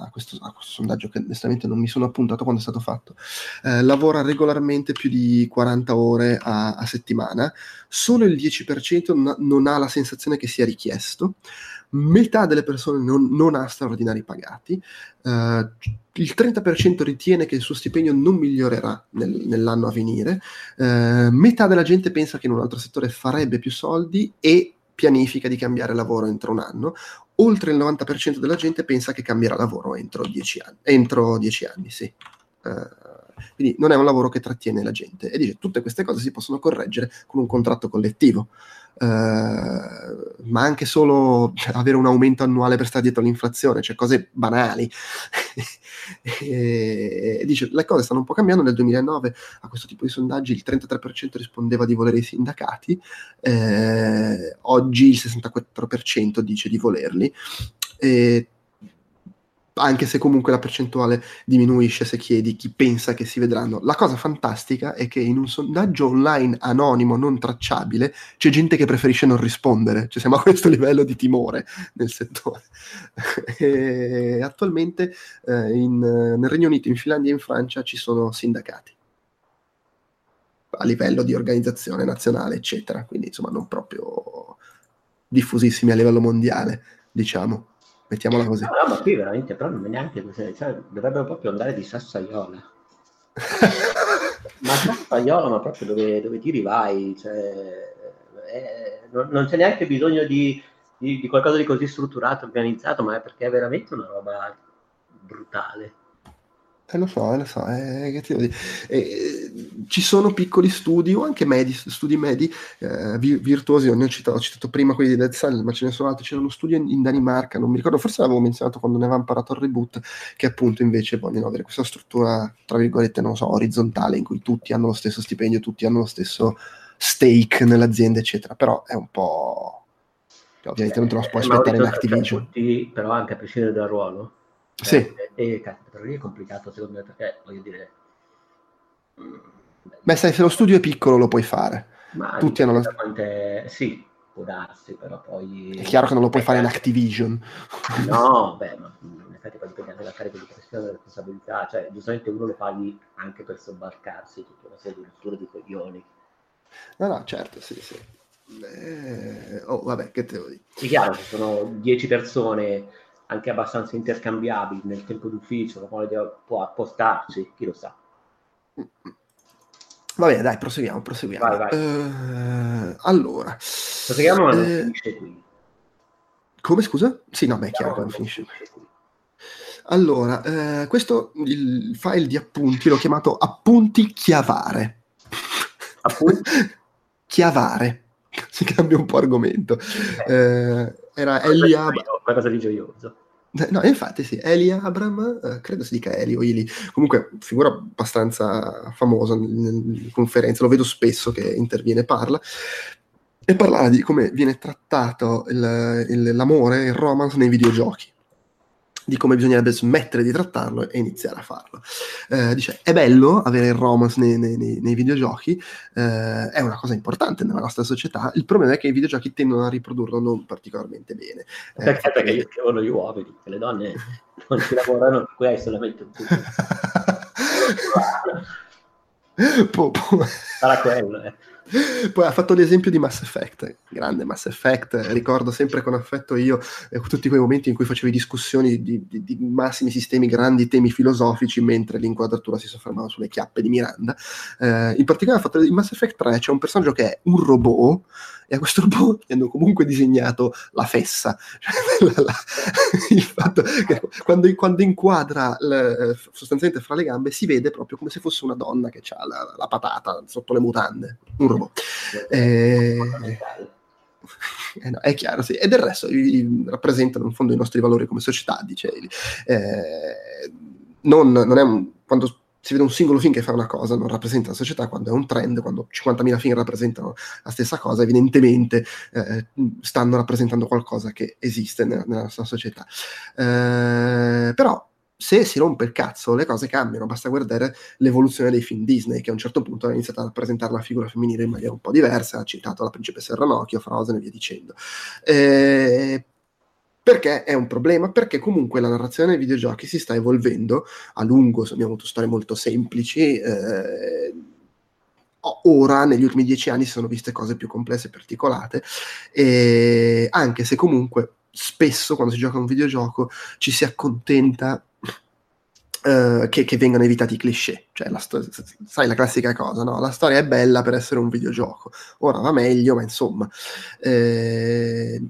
a, questo, a, questo, sondaggio, che onestamente non mi sono appuntato quando è stato fatto, uh, lavora regolarmente più di 40 ore a, a settimana, solo il 10% n- non ha la sensazione che sia richiesto, metà delle persone non, non ha straordinari pagati, uh, il 30% ritiene che il suo stipendio non migliorerà nel, nell'anno a venire, uh, metà della gente pensa che in un altro settore farebbe più soldi e pianifica di cambiare lavoro entro un anno, oltre il 90% della gente pensa che cambierà lavoro entro 10 anni, entro 10 anni sì. Uh, quindi non è un lavoro che trattiene la gente e dice tutte queste cose si possono correggere con un contratto collettivo. Uh, ma anche solo avere un aumento annuale per stare dietro l'inflazione, cioè cose banali. (laughs) e dice, le cose stanno un po' cambiando, nel 2009 a questo tipo di sondaggi il 33% rispondeva di volere i sindacati, eh, oggi il 64% dice di volerli. E anche se comunque la percentuale diminuisce se chiedi chi pensa che si vedranno. La cosa fantastica è che in un sondaggio online anonimo, non tracciabile, c'è gente che preferisce non rispondere, cioè siamo a questo livello di timore nel settore. (laughs) attualmente eh, in, nel Regno Unito, in Finlandia e in Francia ci sono sindacati a livello di organizzazione nazionale, eccetera, quindi insomma non proprio diffusissimi a livello mondiale, diciamo mettiamola così. No, no, ma qui veramente però non è neanche così, cioè, dovrebbero proprio andare di Sassaiola. (laughs) ma Sassaiola, ma proprio dove, dove tiri vai, cioè, è, non, non, c'è neanche bisogno di, di, di, qualcosa di così strutturato, organizzato, ma è perché è veramente una roba brutale. Eh, lo so, eh, lo so, eh, eh, ci sono piccoli studi o anche medi, studi medi eh, virtuosi, ne ho citato, ho citato prima quelli di Dead Cell, ma ce ne sono altri, c'era uno studio in, in, Danimarca, non mi ricordo, forse l'avevo menzionato quando ne avevamo parlato al reboot, che appunto invece vogliono avere questa struttura, tra virgolette, non so, orizzontale, in cui tutti hanno lo stesso stipendio, tutti hanno lo stesso stake nell'azienda, eccetera, però è un po'... Cioè, ovviamente non te lo puoi aspettare in Activision. Tutti, però anche a prescindere dal ruolo sì. Eh, e per lì è complicato secondo me perché voglio dire... Beh, sai, se lo studio è piccolo lo puoi fare. Ma Tutti hanno la... quante... Sì, può darsi, però poi... È chiaro che non lo puoi fare in Activision. No, (laughs) beh, ma in effetti poi dipende anche dalla carica di pressione e responsabilità. Cioè, giustamente uno lo paghi anche per sobbarcarsi tutta una serie di rotture di coglioni. No, no, certo, sì, sì. Eh... Oh, vabbè, che te lo dico. È chiaro, ci sono 10 persone anche abbastanza intercambiabili nel tempo d'ufficio, può appostarci, chi lo sa. Va bene, dai, proseguiamo, proseguiamo. Vai, vai. Uh, allora. Proseguiamo, ma non eh, finisce qui. Come, scusa? Sì, no, beh, è chiaro che non finisce qui. Allora, eh, questo il file di appunti l'ho chiamato appunti chiavare. Appunti? (laughs) chiavare. (laughs) Si cambia un po' argomento. Eh, era Eli Abram. Qualcosa di gioioso. No, infatti sì, Eli Abram, eh, credo si dica Eli o Ili, comunque figura abbastanza famosa in conferenze, lo vedo spesso che interviene e parla, e parlava di come viene trattato il, il, l'amore, il romance nei videogiochi di come bisognerebbe smettere di trattarlo e iniziare a farlo. Eh, dice, è bello avere il romance nei, nei, nei videogiochi, eh, è una cosa importante nella nostra società, il problema è che i videogiochi tendono a riprodurlo non particolarmente bene. Eh, perché, perché io scrivono gli uomini, che le donne non ci lavorano, qui hai solamente un (laughs) punto. Sarà quello, eh. Poi ha fatto l'esempio di Mass Effect, grande Mass Effect, ricordo sempre con affetto io eh, tutti quei momenti in cui facevi discussioni di, di, di, massimi sistemi, grandi temi filosofici, mentre l'inquadratura si soffermava sulle chiappe di Miranda. Eh, in particolare ha fatto in Mass Effect 3 c'è un personaggio che è un robot e a questo (laughs) robot gli hanno comunque disegnato la fessa. (laughs) Cioè, la, la, il fatto che quando, quando inquadra l, sostanzialmente fra le gambe si vede proprio come se fosse una donna che ha la, la patata sotto le mutande, un robot. Eh, eh no, è chiaro, sì. E del resto i, rappresentano in fondo i nostri valori come società, dice eh, non, non, è un, quando si vede un singolo film che fa una cosa, non rappresenta la società, quando è un trend, quando 50.000 film rappresentano la stessa cosa, evidentemente eh, stanno rappresentando qualcosa che esiste nella, nella nostra società. Eh, però se si rompe il cazzo, le cose cambiano. Basta guardare l'evoluzione dei film Disney, che a un certo punto ha iniziato a rappresentare la figura femminile in maniera un po' diversa. Ha citato la principessa Ranocchio, Frozen e via dicendo. Eh, perché è un problema? Perché comunque la narrazione dei videogiochi si sta evolvendo a lungo, abbiamo avuto storie molto semplici. Eh, ora, negli ultimi dieci anni, si sono viste cose più complesse e particolate, anche se comunque spesso quando si gioca a un videogioco ci si accontenta Uh, che, che, vengano evitati i cliché. Cioè, la sto- sai la classica cosa, no? La storia è bella per essere un videogioco. Ora va meglio, ma insomma. Eh,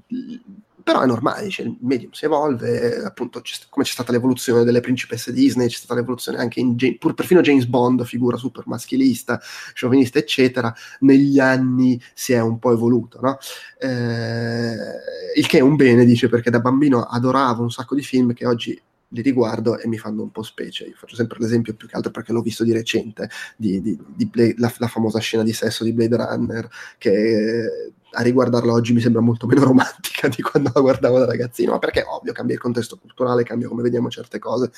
però è normale, cioè, il medium si evolve, appunto c'è, come c'è stata l'evoluzione delle principesse Disney, c'è stata l'evoluzione anche in pur perfino James Bond, figura super maschilista, sciovinista, eccetera, negli anni si è un po' evoluto, no? Eh, il che è un bene, dice, perché da bambino adoravo un sacco di film che oggi li riguardo e mi fanno un po' specie. Io faccio sempre l'esempio più che altro perché l'ho visto di recente, di, di, di Blade, la, la, famosa scena di sesso di Blade Runner, che a riguardarla oggi mi sembra molto meno romantica di quando la guardavo da ragazzino, ma perché ovvio cambia il contesto culturale, cambia come vediamo certe cose,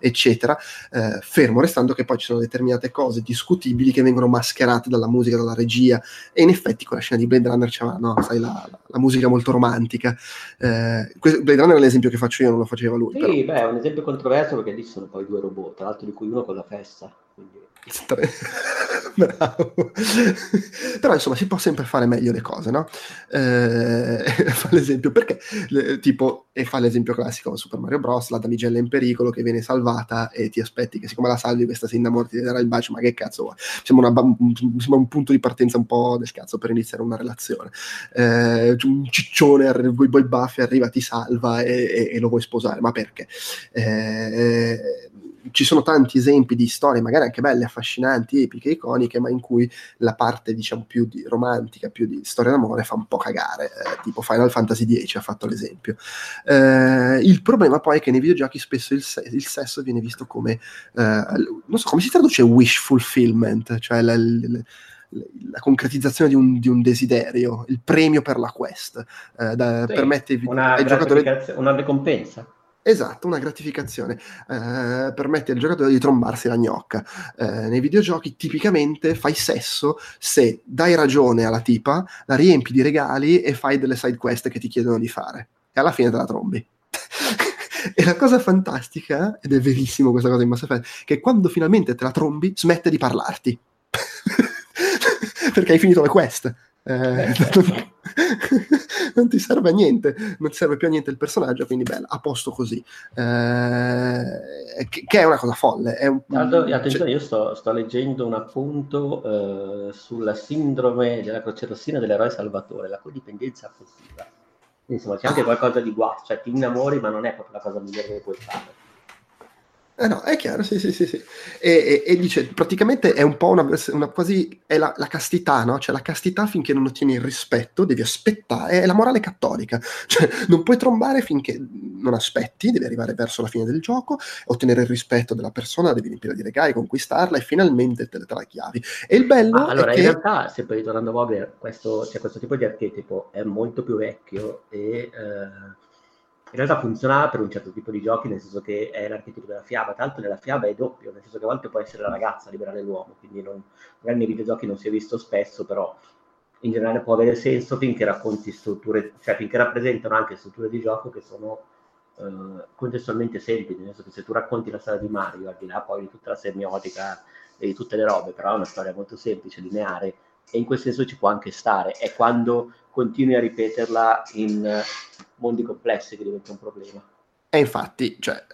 eccetera, eh, fermo restando che poi ci sono determinate cose discutibili che vengono mascherate dalla musica, dalla regia, e in effetti con la scena di Blade Runner c'era, no, sai, la, la, musica molto romantica. Eh, Blade Runner è l'esempio che faccio io, non lo faceva lui. Sì, però. beh, è un esempio controverso perché lì sono poi due robot, tra l'altro di cui uno con la festa, quindi... (laughs) Bravo. Però insomma si può sempre fare meglio le cose, no? Eh, (laughs) fa l'esempio perché, le, tipo, e fa l'esempio classico Super Mario Bros, la damigella in pericolo che viene salvata e ti aspetti che siccome la salvi questa si innamora ti darà il bacio, ma che cazzo vuoi? Sembra, una, sembra, un punto di partenza un po' del cazzo per iniziare una relazione. Eh, un ciccione, con i baffi arriva, ti salva e, e, e, lo vuoi sposare, ma perché? Eh, ci sono tanti esempi di storie, magari anche belle, affascinanti, epiche, iconiche, ma in cui la parte, diciamo, più di romantica, più di storia d'amore fa un po' cagare, eh, tipo Final Fantasy X ha fatto l'esempio. Eh, il problema poi è che nei videogiochi spesso il, se- il sesso viene visto come, eh, non so, come si traduce wish fulfillment, cioè la, la, la concretizzazione di un, di un, desiderio, il premio per la quest, eh, da, sì, permette ai giocatori... Una ricompensa Esatto, una gratificazione. Eh, permette al giocatore di trombarsi la gnocca. Eh, nei videogiochi tipicamente fai sesso se dai ragione alla tipa, la riempi di regali e fai delle side quest che ti chiedono di fare. E alla fine te la trombi. (laughs) e la cosa fantastica, ed è verissimo questa cosa in Mass Effect, che quando finalmente te la trombi smette di parlarti. (laughs) Perché hai finito le quest. Eh, (laughs) non ti serve a niente, non ti serve più a niente il personaggio, quindi bella, a posto così. Eh, che, che, è una cosa folle. È un, Aldo, attenzione, cioè... io sto, sto, leggendo un appunto eh, sulla sindrome della croce rossina dell'eroe salvatore, la codipendenza affettiva. Insomma, c'è anche qualcosa di guasto, cioè ti innamori, ma non è proprio la cosa migliore che puoi fare. Eh no, è chiaro, sì, sì, sì. sì. E, e, e, dice, praticamente è un po' una, una quasi, è la, la, castità, no? Cioè la castità finché non ottieni il rispetto, devi aspettare, è la morale cattolica. (laughs) Cioè non puoi trombare finché non aspetti, devi arrivare verso la fine del gioco, ottenere il rispetto della persona, devi riempire di regali, conquistarla e finalmente te, te la chiavi. E il bello ah, allora, è in che... realtà, se poi ritornando a Vogler, questo, cioè, questo tipo di archetipo è molto più vecchio e... Eh in realtà funzionava per un certo tipo di giochi, nel senso che è l'archetipo della fiaba, l'altro nella fiaba è doppio, nel senso che a volte può essere la ragazza a liberare l'uomo, quindi non, magari nei videogiochi non si è visto spesso, però in generale può avere senso finché racconti strutture, cioè finché rappresentano anche strutture di gioco che sono eh, contestualmente semplici, nel senso che se tu racconti la storia di Mario, al di là poi di tutta la semiotica e di tutte le robe, però è una storia molto semplice, lineare, e in quel senso ci può anche stare, è quando continui a ripeterla in mondi complessi che diventa un problema. E infatti, cioè,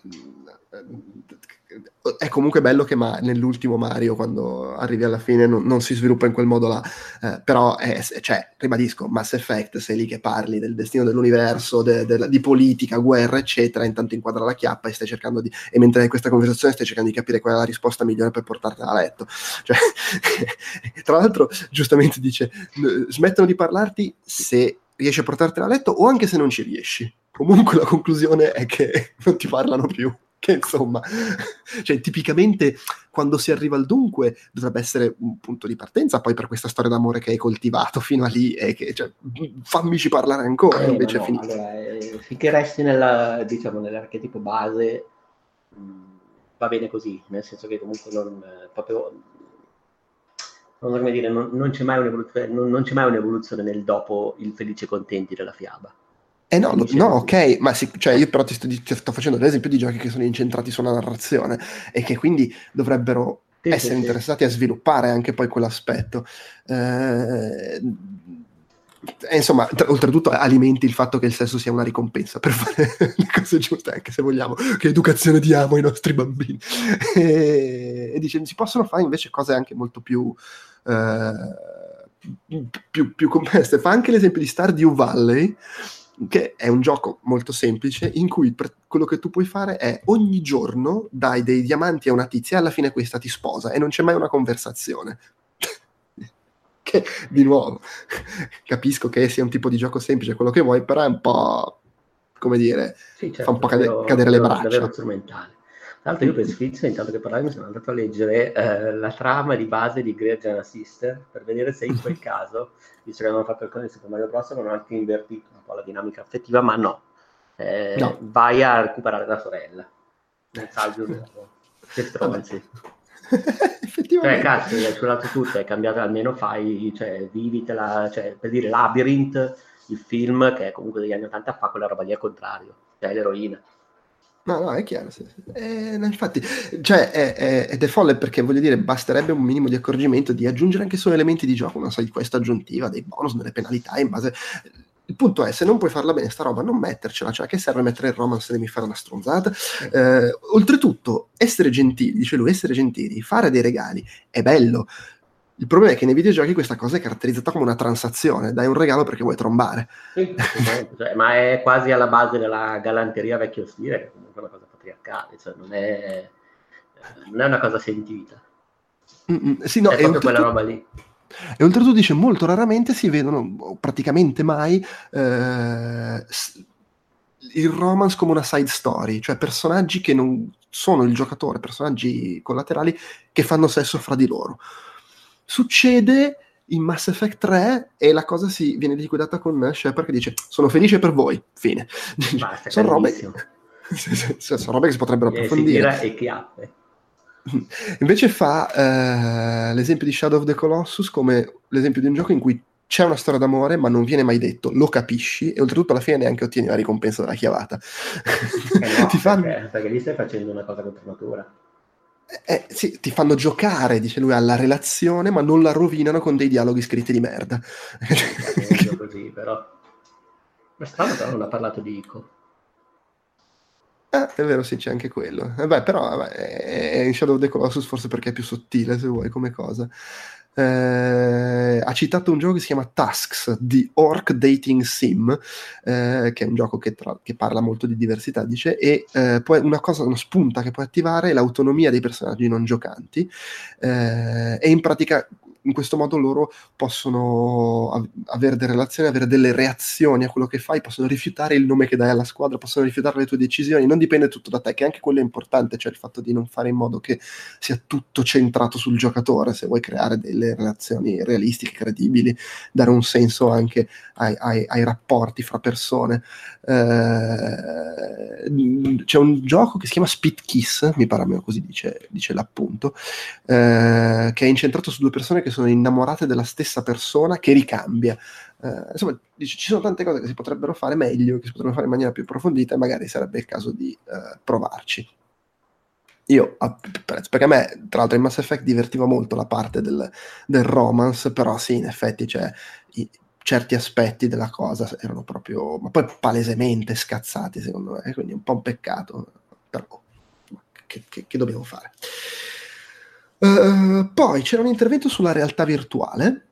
è comunque bello che ma, nell'ultimo Mario, quando arrivi alla fine, non, non si sviluppa in quel modo là. Eh, però, è, cioè, ribadisco, Mass Effect, sei lì che parli del destino dell'universo, de, de, di politica, guerra, eccetera, intanto inquadra la chiappa e stai cercando di... E mentre hai questa conversazione stai cercando di capire qual è la risposta migliore per portartela a letto. Cioè, (laughs) tra l'altro, giustamente dice, smettono di parlarti se riesci a portartela a letto o anche se non ci riesci. Comunque la conclusione è che (laughs) non ti parlano più. Che insomma, (laughs) cioè tipicamente quando si arriva al dunque dovrebbe essere un punto di partenza poi per questa storia d'amore che hai coltivato fino a lì e che cioè, fammici parlare ancora eh, invece no, finito. Allora, eh, finché resti nella, diciamo, nell'archetipo base mh, mm, va bene così, nel senso che comunque non, eh, proprio non dire, non, non, c'è mai un'evoluzione, non, non, c'è mai un'evoluzione nel dopo il felice contenti della fiaba. Eh no, no, ok, ma sì, cioè io però ti sto, ti sto, facendo l'esempio di giochi che sono incentrati sulla narrazione e che quindi dovrebbero sì, essere sì, interessati sì. a sviluppare anche poi quell'aspetto. Eh, insomma, tra, oltretutto alimenti il fatto che il sesso sia una ricompensa per fare (laughs) le cose giuste, anche se vogliamo, che educazione diamo ai nostri bambini. (laughs) E, e dice, si possono fare invece cose anche molto più... Eh, più, più complesse. Fa anche l'esempio di Stardew Valley, che è un gioco molto semplice in cui per, quello che tu puoi fare è ogni giorno dai dei diamanti a una tizia e alla fine questa ti sposa e non c'è mai una conversazione. Che di nuovo capisco che sia un tipo di gioco semplice quello che vuoi, però è un po' come dire, sì, certo, fa un po' cade- cadere le braccia. Davvero strumentale. Tra l'altro io per Sfizio, intanto che parlavi, mi sono andato a leggere eh, la trama di base di Great Giana Sister per vedere se in quel (laughs) caso, visto che avevano fatto il codice Super Mario Bros, avevano anche invertito un po' la dinamica affettiva, ma no. Eh, no. Vai a recuperare la sorella. Nel saldo che stronzi. (laughs) Effettivamente. Cioè, cazzo, hai curato tutto, hai cambiato, almeno fai, cioè, vivitela, cioè, per dire Labyrinth, il film che è comunque degli anni 80 fa quella roba lì al contrario, cioè l'eroina. No, no, è chiaro. Sì. Eh, infatti, cioè, è, è, ed è folle perché voglio dire, basterebbe un minimo di accorgimento di aggiungere anche solo elementi di gioco, una side quest aggiuntiva, dei bonus, delle penalità in base. Il punto è, se non puoi farla bene sta roba, non mettercela, cioè che serve mettere il romance se devi fare una stronzata? Eh, oltretutto, essere gentili, dice lui, essere gentili, fare dei regali è bello. Il problema è che nei videogiochi questa cosa è caratterizzata come una transazione, dai un regalo perché vuoi trombare. Sì, cioè, ma è quasi alla base della galanteria vecchio stile, che è comunque una cosa patriarcale, cioè non è, non è una cosa sentita. Mm-mm, sì, no, è proprio quella roba lì. E oltretutto dice molto raramente si vedono, praticamente mai, eh, il romance come una side story, cioè personaggi che non sono il giocatore, personaggi collaterali che fanno sesso fra di loro Succede in Mass Effect 3 e la cosa si viene liquidata con Shepard che dice sono felice per voi, fine. Sono, robe, (laughs) sono robe che si potrebbero approfondire. E chiappe. (laughs) Invece fa eh, l'esempio di Shadow of the Colossus come l'esempio di un gioco in cui c'è una storia d'amore ma non viene mai detto, lo capisci e oltretutto alla fine neanche ottieni la ricompensa della chiavata. Eh (laughs) no, Ti fanno... perché, perché lì stai facendo una cosa contro natura. Eh, sì, ti fanno giocare, dice lui, alla relazione, ma non la rovinano con dei dialoghi scritti di merda. È così, però. Ma strano però non ha parlato di Ico. Eh, è vero, sì, c'è anche quello. Eh, beh, però vabbè, è in Shadow of the Colossus forse perché è più sottile, se vuoi, come cosa eh, ha citato un gioco che si chiama Tasks di Orc Dating Sim, eh, che è un gioco che, tra, che, parla molto di diversità, dice, e eh, poi una cosa, una spunta che puoi attivare è l'autonomia dei personaggi non giocanti, eh, e in pratica in questo modo loro possono av- avere delle relazioni, avere delle reazioni a quello che fai, possono rifiutare il nome che dai alla squadra, possono rifiutare le tue decisioni, non dipende tutto da te, che anche quello è importante, cioè il fatto di non fare in modo che sia tutto centrato sul giocatore, se vuoi creare delle relazioni realistiche, credibili, dare un senso anche ai, ai, ai rapporti fra persone. Eh, c'è un gioco che si chiama Spit Kiss, mi pare così dice, dice l'appunto, eh, che è incentrato su due persone che sono innamorate della stessa persona che ricambia. Eh, insomma, ci sono tante cose che si potrebbero fare meglio, che si potrebbero fare in maniera più approfondita e magari sarebbe il caso di eh, provarci. Io apprezzo, perché a me, tra l'altro, in Mass Effect divertiva molto la parte del, del romance, però sì, in effetti, cioè, i, certi aspetti della cosa erano proprio, ma poi palesemente scazzati, secondo me, quindi un po' un peccato, però che, che, che dobbiamo fare? Uh, poi c'era un intervento sulla realtà virtuale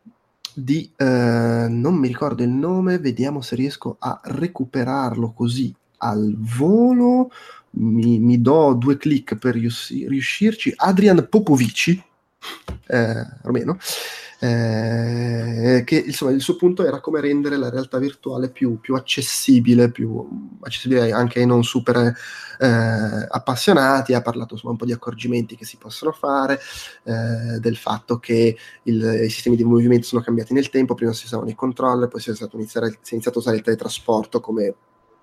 di, uh, non mi ricordo il nome, vediamo se riesco a recuperarlo così al volo, mi, mi do due clic per riusci- riuscirci, Adrian Popovici, eh, romeno, eh, che insomma il suo punto era come rendere la realtà virtuale più, più accessibile, più accessibile anche ai non super eh, appassionati, ha parlato insomma un po' di accorgimenti che si possono fare, eh, del fatto che il, i sistemi di movimento sono cambiati nel tempo, prima si usavano i controller, poi si è, iniziare, si è iniziato a usare il teletrasporto come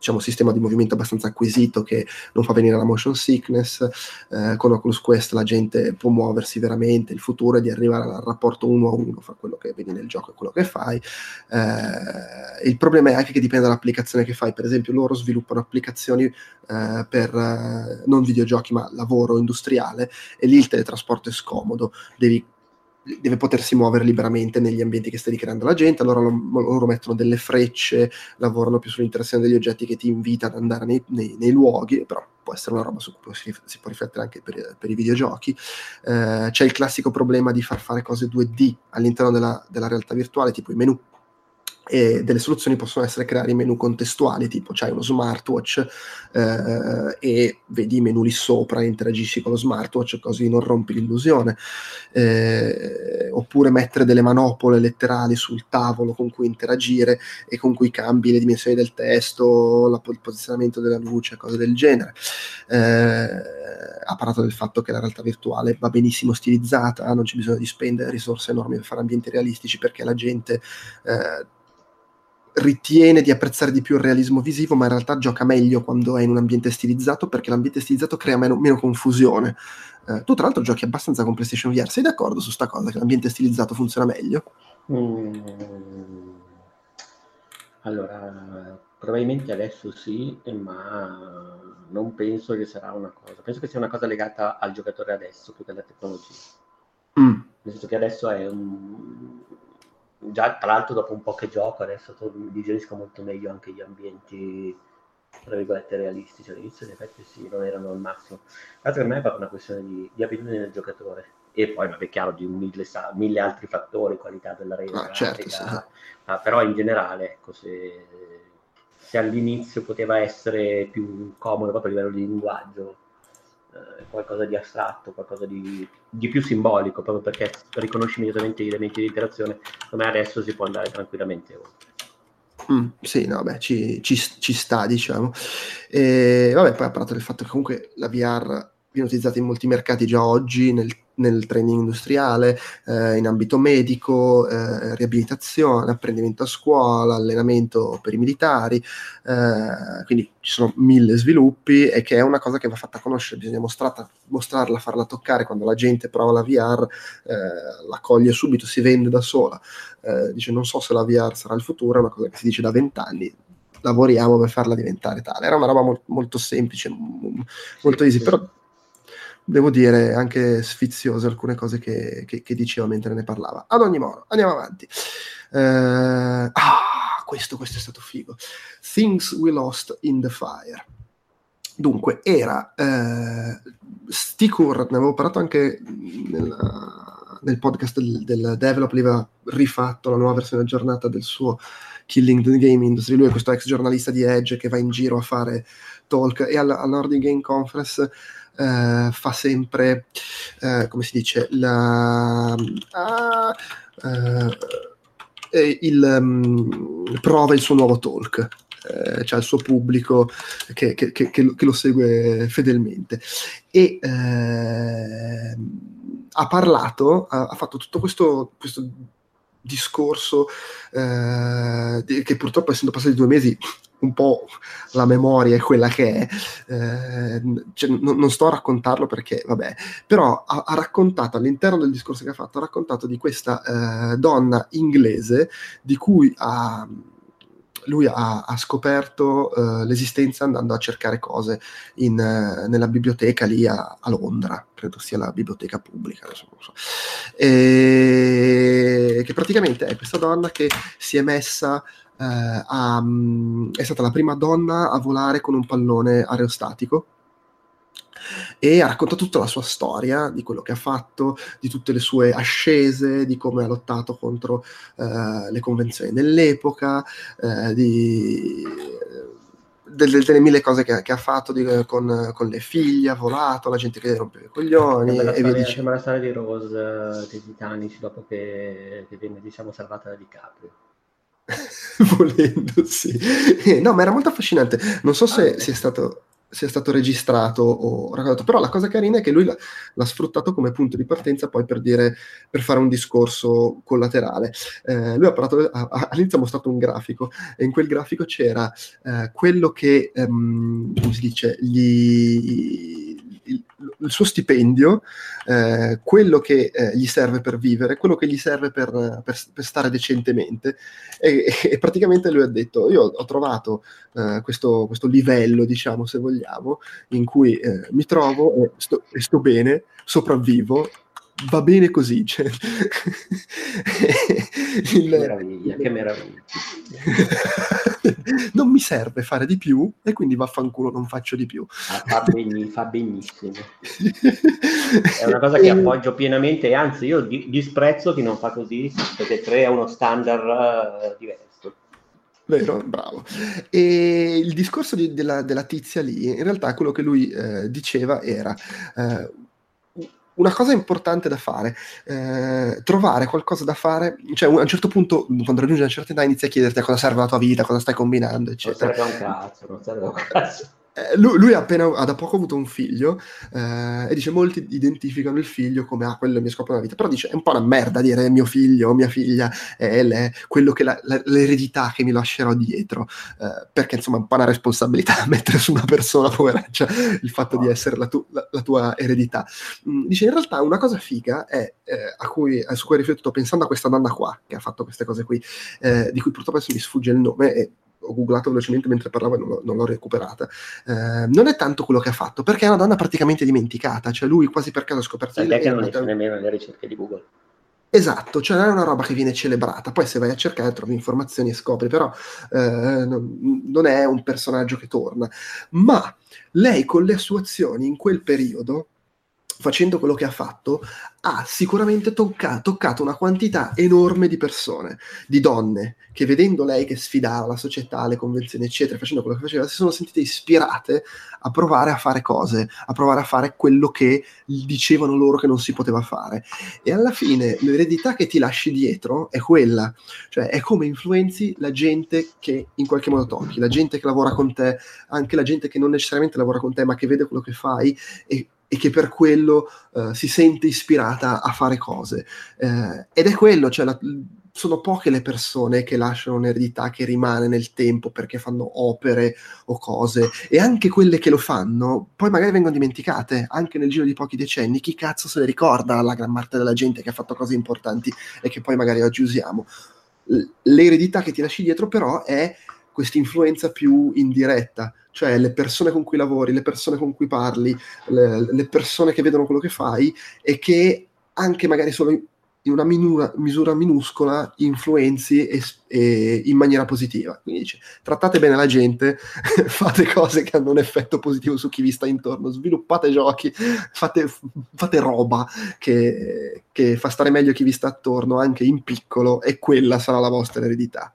diciamo, sistema di movimento abbastanza acquisito che non fa venire la motion sickness. Eh, con Oculus Quest la gente può muoversi veramente. Il futuro è di arrivare al rapporto uno a uno fra quello che vedi nel gioco e quello che fai. Eh, il problema è anche che dipende dall'applicazione che fai. Per esempio, loro sviluppano applicazioni eh, per eh, non videogiochi, ma lavoro industriale, e lì il teletrasporto è scomodo. Devi deve potersi muovere liberamente negli ambienti che stai ricreando la gente, allora lo, loro mettono delle frecce, lavorano più sull'interazione degli oggetti che ti invita ad andare nei, nei, nei luoghi, però può essere una roba su cui si, si può riflettere anche per, per i videogiochi. Eh, c'è il classico problema di far fare cose 2D all'interno della, della realtà virtuale, tipo i menu e delle soluzioni possono essere creare i menu contestuali, tipo c'hai uno smartwatch eh, e vedi i menu lì sopra e interagisci con lo smartwatch così non rompi l'illusione. Eh, oppure mettere delle manopole letterali sul tavolo con cui interagire e con cui cambi le dimensioni del testo, la, il posizionamento della luce, cose del genere. Eh, ha parlato del fatto che la realtà virtuale va benissimo stilizzata, non c'è bisogno di spendere risorse enormi per fare ambienti realistici perché la gente eh, ritiene di apprezzare di più il realismo visivo, ma in realtà gioca meglio quando è in un ambiente stilizzato perché l'ambiente stilizzato crea meno, meno confusione. Eh, tu, tra l'altro, giochi abbastanza con PlayStation VR. Sei d'accordo su sta cosa che l'ambiente stilizzato funziona meglio? Mm. Allora, probabilmente adesso sì, ma non penso che sarà una cosa. Penso che sia una cosa legata al giocatore adesso più che alla tecnologia. Mm. Nel senso che adesso è un, già tra l'altro dopo un po' che gioco adesso digerisco molto meglio anche gli ambienti tra virgolette realistici. All'inizio in effetti sì non erano al massimo. L'altro per me è proprio una questione di, di abitudine del giocatore. E poi vabbè chiaro di mille, mille altri fattori qualità della rete ah, certo, sì. ah, però in generale ecco se, se all'inizio poteva essere più comodo proprio a livello di linguaggio eh, qualcosa di astratto, qualcosa di, di, più simbolico, proprio perché riconosci immediatamente gli elementi di interazione, come adesso si può andare tranquillamente oltre. Mm, sì, no, beh, ci, ci, ci, sta, diciamo. E, vabbè, poi ha parlato del fatto che comunque la VR viene utilizzata in molti mercati già oggi, nel nel training industriale, eh, in ambito medico, eh, riabilitazione, apprendimento a scuola, allenamento per i militari, eh, quindi ci sono mille sviluppi e che è una cosa che va fatta conoscere, bisogna mostrata, mostrarla, farla toccare, quando la gente prova la VR eh, la coglie subito, si vende da sola, eh, dice non so se la VR sarà il futuro, è una cosa che si dice da vent'anni, lavoriamo per farla diventare tale. Era una roba mo- molto semplice, molto easy, però devo dire, anche sfiziose alcune cose che, che, che, diceva mentre ne parlava. Ad ogni modo, andiamo avanti. Uh, ah, questo, questo è stato figo. Things We Lost in the Fire. Dunque, era eh, Sticur, ne avevo parlato anche nel, nel podcast del, del Develop, lui aveva rifatto la nuova versione aggiornata del suo Killing the Game Industry. Lui è questo ex giornalista di Edge che va in giro a fare talk e alla, alla Nordic Game Conference eh, fa sempre, eh, come si dice, la... Ah, eh, il, um, prova il suo nuovo talk. Eh, c'è il suo pubblico che, che, che, che, lo segue fedelmente e eh, ha parlato, ha, ha fatto tutto questo, questo discorso eh, che purtroppo essendo passati due mesi un po' la memoria è quella che è, eh, cioè, non, non, sto a raccontarlo perché, vabbè, però ha, ha, raccontato all'interno del discorso che ha fatto, ha raccontato di questa eh, donna inglese di cui ha, lui ha, ha scoperto uh, l'esistenza andando a cercare cose in, uh, nella biblioteca lì a, a, Londra, credo sia la biblioteca pubblica, non so. E che praticamente è questa donna che si è messa eh, ha, mm, è stata la prima donna a volare con un pallone aerostatico e ha raccontato tutta la sua storia, di quello che ha fatto, di tutte le sue ascese, di come ha lottato contro eh, le convenzioni dell'epoca, eh, di, delle, delle, mille cose che, che ha fatto di, con, con, le figlie, ha volato, la gente che rompeva i coglioni. E via dicendo. Sembra la storia di Rose dei Titanic dopo che, che viene diciamo, salvata da DiCaprio. (laughs) Volendo, sì. Eh, no, ma era molto affascinante. Non so se ah, sia stato sia stato registrato o raccontato, però la cosa carina è che lui l'ha, l'ha, sfruttato come punto di partenza poi per dire, per fare un discorso collaterale. Eh, lui ha parlato, ha, all'inizio ha mostrato un grafico e in quel grafico c'era eh, quello che, ehm, come si dice, gli il, suo stipendio, eh, quello che eh, gli serve per vivere, quello che gli serve per, per, per stare decentemente. E, (laughs) e, praticamente lui ha detto: Io ho trovato eh, questo, questo, livello, diciamo, se vogliamo, in cui eh, mi trovo e sto, e sto bene, sopravvivo va bene così. (laughs) Cioè... Il... Che meraviglia, che meraviglia. (laughs) non mi serve fare di più e quindi vaffanculo non faccio di più. Ah, fa, benissimo, fa, benissimo. (laughs) È una cosa che appoggio pienamente e anzi io disprezzo chi non fa così perché crea uno standard uh, diverso. Vero, bravo. E il discorso di, della, della, tizia lì, in realtà quello che lui eh, diceva era eh, una cosa importante da fare, eh, trovare qualcosa da fare, cioè a un certo punto, quando raggiungi una certa età, inizia a chiederti a cosa serve la tua vita, cosa stai combinando, eccetera. Non serve un cazzo, non serve un cazzo. Eh, lui, lui appena, ha da poco avuto un figlio eh, e dice molti identificano il figlio come ah quello è il mio scopo nella vita però dice è un po' una merda dire mio figlio o mia figlia è le, quello che la, la, l'eredità che mi lascerò dietro eh, perché insomma è un po' una responsabilità (laughs) mettere su una persona poveraccia il fatto di essere la, tu, la, tua eredità. Mm, dice in realtà una cosa figa è eh, a cui, su cui ho riflettuto pensando a questa donna qua che ha fatto queste cose qui eh, di cui purtroppo adesso mi sfugge il nome e ho googlato velocemente mentre parlavo e non, non l'ho recuperata. Eh, non è tanto quello che ha fatto, perché è una donna praticamente dimenticata, cioè lui quasi per caso ha scoperto... Sai che non esce nemmeno nelle ricerche di Google. Esatto, cioè non è una roba che viene celebrata, poi se vai a cercare trovi informazioni e scopri, però eh, non, è un personaggio che torna. Ma lei con le sue azioni in quel periodo facendo quello che ha fatto, ha sicuramente tocca- toccato una quantità enorme di persone, di donne, che vedendo lei che sfidava la società, le convenzioni, eccetera, facendo quello che faceva, si sono sentite ispirate a provare a fare cose, a provare a fare quello che dicevano loro che non si poteva fare. E alla fine l'eredità che ti lasci dietro è quella, cioè è come influenzi la gente che in qualche modo tocchi, la gente che lavora con te, anche la gente che non necessariamente lavora con te, ma che vede quello che fai e e che per quello uh, si sente ispirata a fare cose. Uh, ed è quello, cioè la, sono poche le persone che lasciano un'eredità che rimane nel tempo perché fanno opere o cose. E anche quelle che lo fanno poi magari vengono dimenticate anche nel giro di pochi decenni. Chi cazzo se ne ricorda la gran parte della gente che ha fatto cose importanti e che poi magari oggi usiamo? L'eredità che ti lasci dietro però è questa influenza più indiretta cioè le persone con cui lavori, le persone con cui parli, le, le persone che vedono quello che fai e che anche magari solo in una minura, misura minuscola influenzi e, e in maniera positiva. Quindi dice, trattate bene la gente, (laughs) fate cose che hanno un effetto positivo su chi vi sta intorno, sviluppate giochi, fate, fate roba che, che, fa stare meglio chi vi sta attorno, anche in piccolo, e quella sarà la vostra eredità.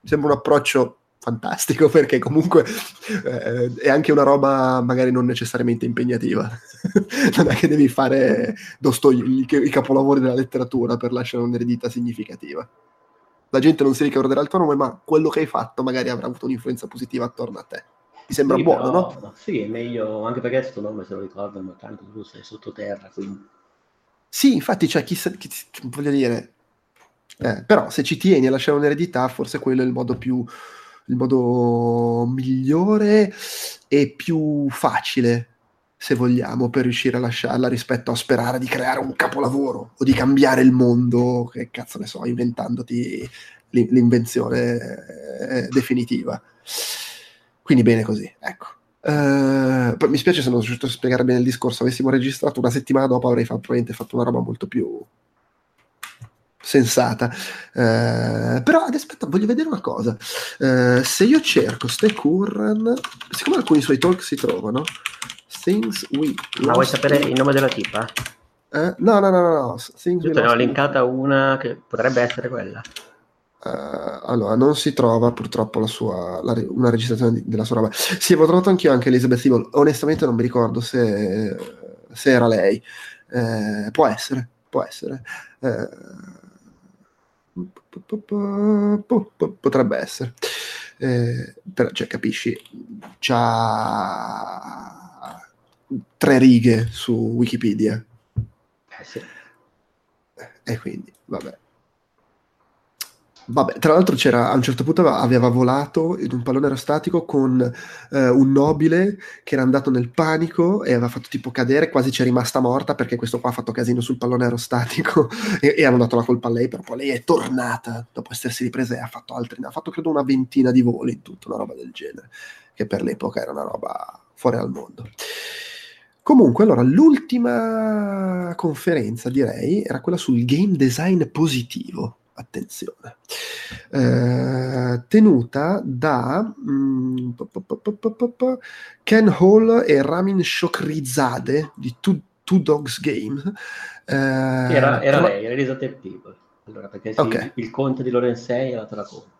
Mi sembra un approccio fantastico (laughs) perché comunque eh, è anche una roba magari non necessariamente impegnativa. (laughs) non è che devi fare Dostoi, i capolavori della letteratura per lasciare un'eredità significativa. La gente non si ricorderà il tuo nome, ma quello che hai fatto magari avrà avuto un'influenza positiva attorno a te. Mi sembra sì, buono, però, no? Sì, è meglio, anche perché questo nome se lo ricordano, tanto tu sei sottoterra, quindi... Sì, infatti, cioè, chi, chi, voglio dire, eh, però se ci tieni a lasciare un'eredità, forse quello è il modo più, il modo migliore e più facile, se vogliamo, per riuscire a lasciarla rispetto a sperare di creare un capolavoro o di cambiare il mondo, che cazzo ne so, inventandoti l'invenzione eh, definitiva. Quindi bene così, ecco. Uh, mi spiace se non sono riuscito a spiegare bene il discorso. Avessimo registrato una settimana dopo, avrei fatto, probabilmente fatto una roba molto più sensata. Eh, però aspetta, voglio vedere una cosa. Eh, se io cerco Ste Curran, siccome alcuni suoi talk si trovano, Things We Ma vuoi sapere il nome della tipa? Eh? No, no, no, no. no. Things io te ne ho linkata una che potrebbe essere quella. Uh, allora, non si trova purtroppo la sua, la, una registrazione di, della sua roba. Sì, avevo trovato anch'io anche Elizabeth Evil. Onestamente non mi ricordo se, se era lei. Eh, può essere, può essere. Eh, potrebbe essere. Eh, però, cioè, capisci, c'ha tre righe su Wikipedia. Eh sì. E quindi, vabbè. Vabbè, tra l'altro c'era, a un certo punto aveva volato in un pallone aerostatico con eh, un nobile che era andato nel panico e aveva fatto tipo cadere, quasi c'è rimasta morta perché questo qua ha fatto casino sul pallone aerostatico (laughs) e, e hanno dato la colpa a lei, però poi lei è tornata dopo essersi ripresa e ha fatto altri, ha fatto credo una ventina di voli in tutto, una roba del genere, che per l'epoca era una roba fuori al mondo. Comunque, allora, l'ultima conferenza, direi, era quella sul game design positivo. Attenzione, eh, tenuta da mm, Ken Hall e Ramin Shokrizade di Two, Two Dogs Game. Eh, era, era lei, era Elisa People. Allora, perché sì, okay. il conte di Lorenzei era te la conta.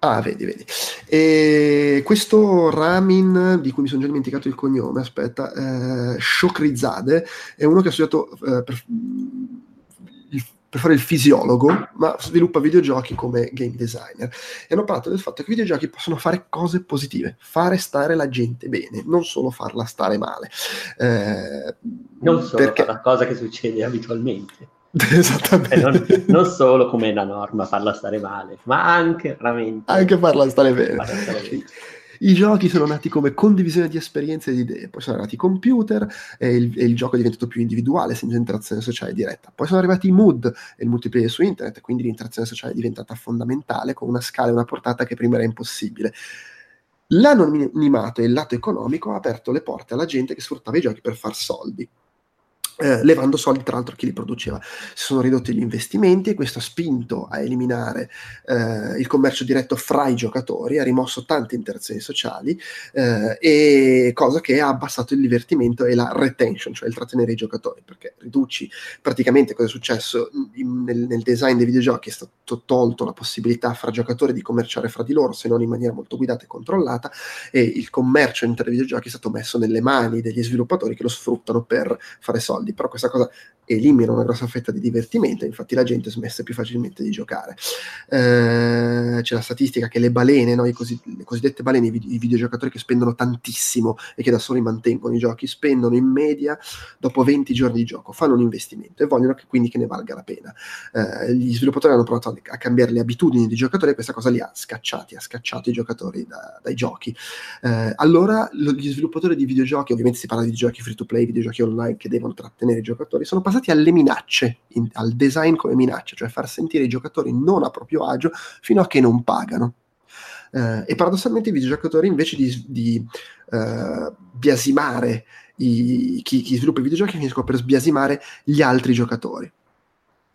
Ah, vedi, vedi. E questo Ramin, di cui mi sono già dimenticato il cognome, aspetta, eh, Shokrizade, è uno che ha studiato eh, per, per, fare il fisiologo, ma sviluppa videogiochi come game designer. E hanno parlato del fatto che i videogiochi possono fare cose positive, fare stare la gente bene, non solo farla stare male. Eh, non solo perché... la cosa che succede abitualmente. (laughs) Esattamente. Non, non, solo come la norma farla stare male, ma anche veramente... Anche farla stare bene. Farla stare bene. I giochi sono nati come condivisione di esperienze e di idee, poi sono arrivati i computer e il, e il, gioco è diventato più individuale, senza interazione sociale diretta. Poi sono arrivati i mood e il multiplayer su internet, quindi l'interazione sociale è diventata fondamentale con una scala e una portata che prima era impossibile. L'anonimato e il lato economico ha aperto le porte alla gente che sfruttava i giochi per far soldi eh, levando soldi tra l'altro a chi li produceva. Si sono ridotti gli investimenti e questo ha spinto a eliminare eh, il commercio diretto fra i giocatori, ha rimosso tante interazioni sociali eh, cosa che ha abbassato il divertimento e la retention, cioè il trattenere i giocatori, perché riduci praticamente cosa è successo in, nel, nel, design dei videogiochi, è stato tolto la possibilità fra giocatori di commerciare fra di loro, se non in maniera molto guidata e controllata, e il commercio interno dei videogiochi è stato messo nelle mani degli sviluppatori che lo sfruttano per fare soldi soldi, però questa cosa elimina una grossa fetta di divertimento, infatti la gente smesse più facilmente di giocare. Eh, c'è la statistica che le balene, no, cosi- le cosiddette balene, i, vid- i, videogiocatori che spendono tantissimo e che da soli mantengono i giochi, spendono in media dopo 20 giorni di gioco, fanno un investimento e vogliono che, quindi che ne valga la pena. Eh, gli sviluppatori hanno provato a, cambiare le abitudini dei giocatori e questa cosa li ha scacciati, ha scacciato i giocatori da, dai giochi. Eh, allora lo, gli sviluppatori di videogiochi, ovviamente si parla di giochi free to play, videogiochi online che devono trattenere i giocatori, sono passati alle minacce, in, al design come minaccia, cioè far sentire i giocatori non a proprio agio fino a che non pagano. Eh, e paradossalmente i videogiocatori invece di, di uh, biasimare i, chi, chi sviluppa i videogiochi finiscono per sbiasimare gli altri giocatori.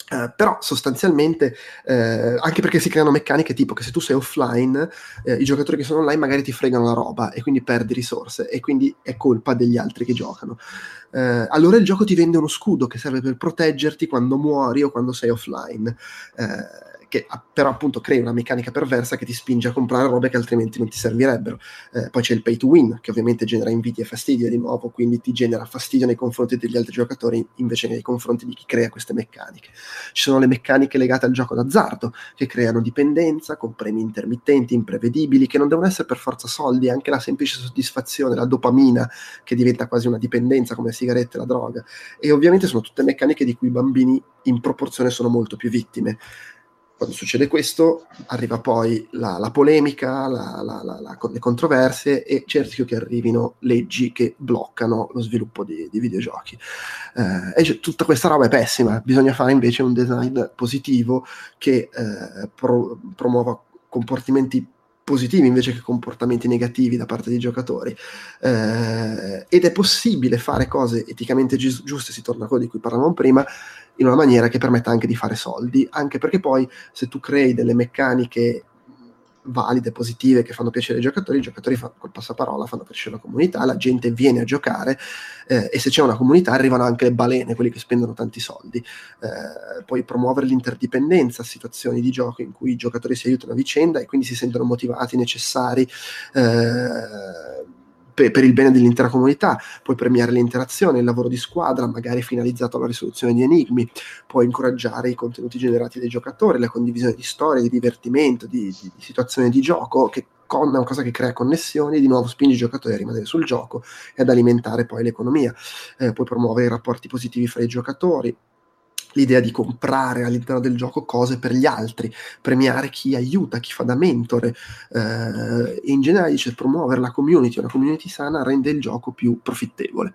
Uh, però sostanzialmente, uh, anche perché si creano meccaniche tipo che se tu sei offline, uh, i giocatori che sono online magari ti fregano la roba e quindi perdi risorse e quindi è colpa degli altri che giocano. allora il gioco ti vende uno scudo che serve per proteggerti quando muori o quando sei offline che però appunto crea una meccanica perversa che ti spinge a comprare robe che altrimenti non ti servirebbero. Eh, poi c'è il pay to win, che ovviamente genera invidia e fastidio di nuovo, quindi ti genera fastidio nei confronti degli altri giocatori invece che nei confronti di chi crea queste meccaniche. Ci sono le meccaniche legate al gioco d'azzardo, che creano dipendenza con premi intermittenti, imprevedibili, che non devono essere per forza soldi, anche la semplice soddisfazione, la dopamina, che diventa quasi una dipendenza come le sigarette la droga. E ovviamente sono tutte meccaniche di cui i bambini in proporzione sono molto più vittime quando succede questo arriva poi la, la polemica, la, la, le controversie e cerchio che arrivino leggi che bloccano lo sviluppo di, di videogiochi. Eh, e tutta questa roba è pessima, bisogna fare invece un design positivo che eh, pro, promuova comportamenti positivi invece che comportamenti negativi da parte dei giocatori eh, ed è possibile fare cose eticamente gi- giuste, si torna a quello di cui parlavamo prima, in una maniera che permetta anche di fare soldi, anche perché poi se tu crei delle meccaniche valide, positive, che fanno piacere ai giocatori, i giocatori fanno, col passaparola fanno crescere la comunità, la gente viene a giocare eh, e se c'è una comunità arrivano anche le balene, quelli che spendono tanti soldi. Eh, poi promuovere l'interdipendenza, situazioni di gioco in cui i giocatori si aiutano a vicenda e quindi si sentono motivati, necessari. Eh, per, per, il bene dell'intera comunità, puoi premiare l'interazione, il lavoro di squadra, magari finalizzato alla risoluzione di enigmi, puoi incoraggiare i contenuti generati dai giocatori, la condivisione di storie, di divertimento, di, di, di situazioni di gioco, che è una cosa che crea connessioni, di nuovo spinge i giocatori a rimanere sul gioco e ad alimentare poi l'economia. Eh, puoi promuovere i rapporti positivi fra i giocatori, l'idea di comprare all'interno del gioco cose per gli altri, premiare chi aiuta, chi fa da mentore eh, e in generale dice promuovere la community, una community sana rende il gioco più profittevole.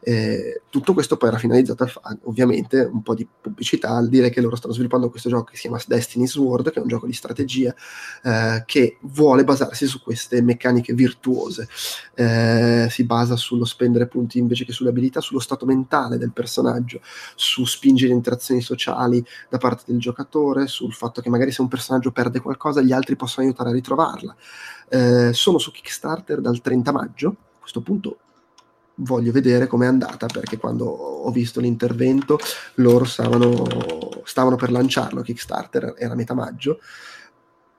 Eh, tutto questo poi era finalizzato a fare ovviamente un po' di pubblicità al dire che loro stanno sviluppando questo gioco che si chiama Destiny's World, che è un gioco di strategia eh, che vuole basarsi su queste meccaniche virtuose, eh, si basa sullo spendere punti invece che sulle abilità, sullo stato mentale del personaggio, su spingere in interazioni sociali da parte del giocatore, sul fatto che magari se un personaggio perde qualcosa gli altri possono aiutare a ritrovarla. Eh, sono su Kickstarter dal 30 maggio, a questo punto voglio vedere com'è andata perché quando ho visto l'intervento loro stavano, stavano per lanciarlo Kickstarter, era metà maggio.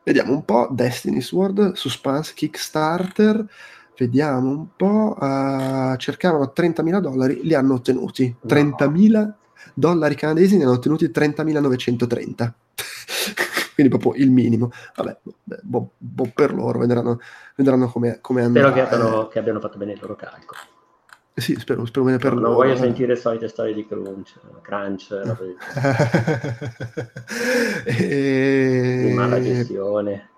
Vediamo un po', Destiny's World, Suspense Kickstarter, vediamo un po', uh, cercavano 30.000 dollari, li hanno ottenuti, 30.000 dollari canadesi ne hanno ottenuti 30.930. (laughs) Quindi proprio il minimo. Vabbè, boh, boh per loro, vedranno, vedranno come, come andrà. Spero che abbiano, che abbiano fatto bene il loro calcolo. Sì, spero, spero bene per no, loro. Non voglio sentire solite storie di crunch, crunch, (laughs) e... di mala gestione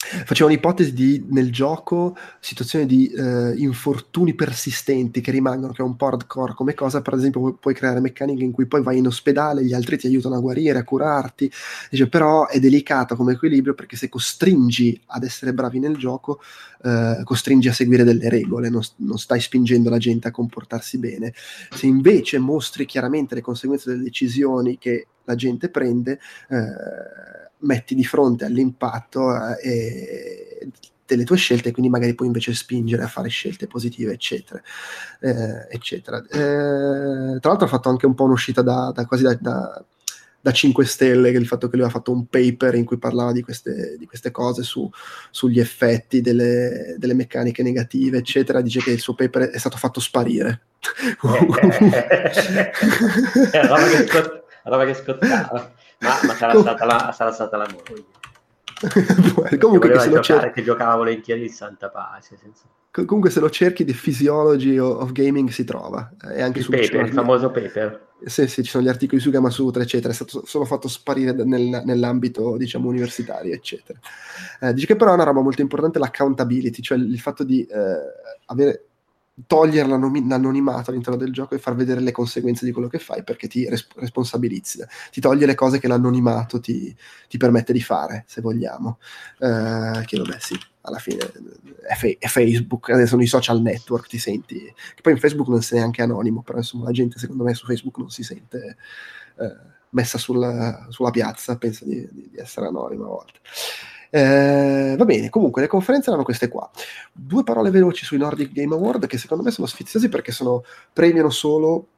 faceva un'ipotesi di nel gioco situazioni di eh, infortuni persistenti che rimangono, che è un po' hardcore come cosa, per esempio pu- puoi creare meccaniche in cui poi vai in ospedale, gli altri ti aiutano a guarire, a curarti, dice però è delicato come equilibrio perché se costringi ad essere bravi nel gioco, eh, costringi a seguire delle regole, non, non, stai spingendo la gente a comportarsi bene. Se invece mostri chiaramente le conseguenze delle decisioni che la gente prende, eh, metti di fronte all'impatto eh, delle tue scelte, quindi magari puoi invece spingere a fare scelte positive, eccetera. Eh, eccetera. Eh, tra l'altro ha fatto anche un po' un'uscita da, da quasi da, da, da, 5 stelle, il fatto che lui ha fatto un paper in cui parlava di queste, di queste cose su, sugli effetti delle, delle, meccaniche negative, eccetera, dice che il suo paper è stato fatto sparire. è una roba che scottava. Ma, ma sarà, Com- stata la, sarà stata la moglie. (laughs) comunque che se lo cerchi che giocava volentieri in santa pace senza... comunque se lo cerchi di Physiology of Gaming si trova e anche il su paper, il famoso paper sì, sì, ci sono gli articoli su Gamasutra eccetera è stato solo fatto sparire nel, nell'ambito diciamo universitario eccetera eh, dice che però è una roba molto importante l'accountability cioè il fatto di eh, avere togliere l'anonimato all'interno del gioco e far vedere le conseguenze di quello che fai perché ti res- responsabilizzi, ti toglie le cose che l'anonimato ti, ti permette di fare, se vogliamo. Uh, che vabbè, sì, alla fine è, fe- è, Facebook, adesso sono i social network, ti senti, che poi in Facebook non sei neanche anonimo, però insomma la gente secondo me su Facebook non si sente uh, messa sulla, sulla, piazza, pensa di, di essere anonimo a volte. Eh, va bene, comunque le conferenze erano queste qua. Due parole veloci sui Nordic Game Award che secondo me sono sfiziosi perché sono, premiano solo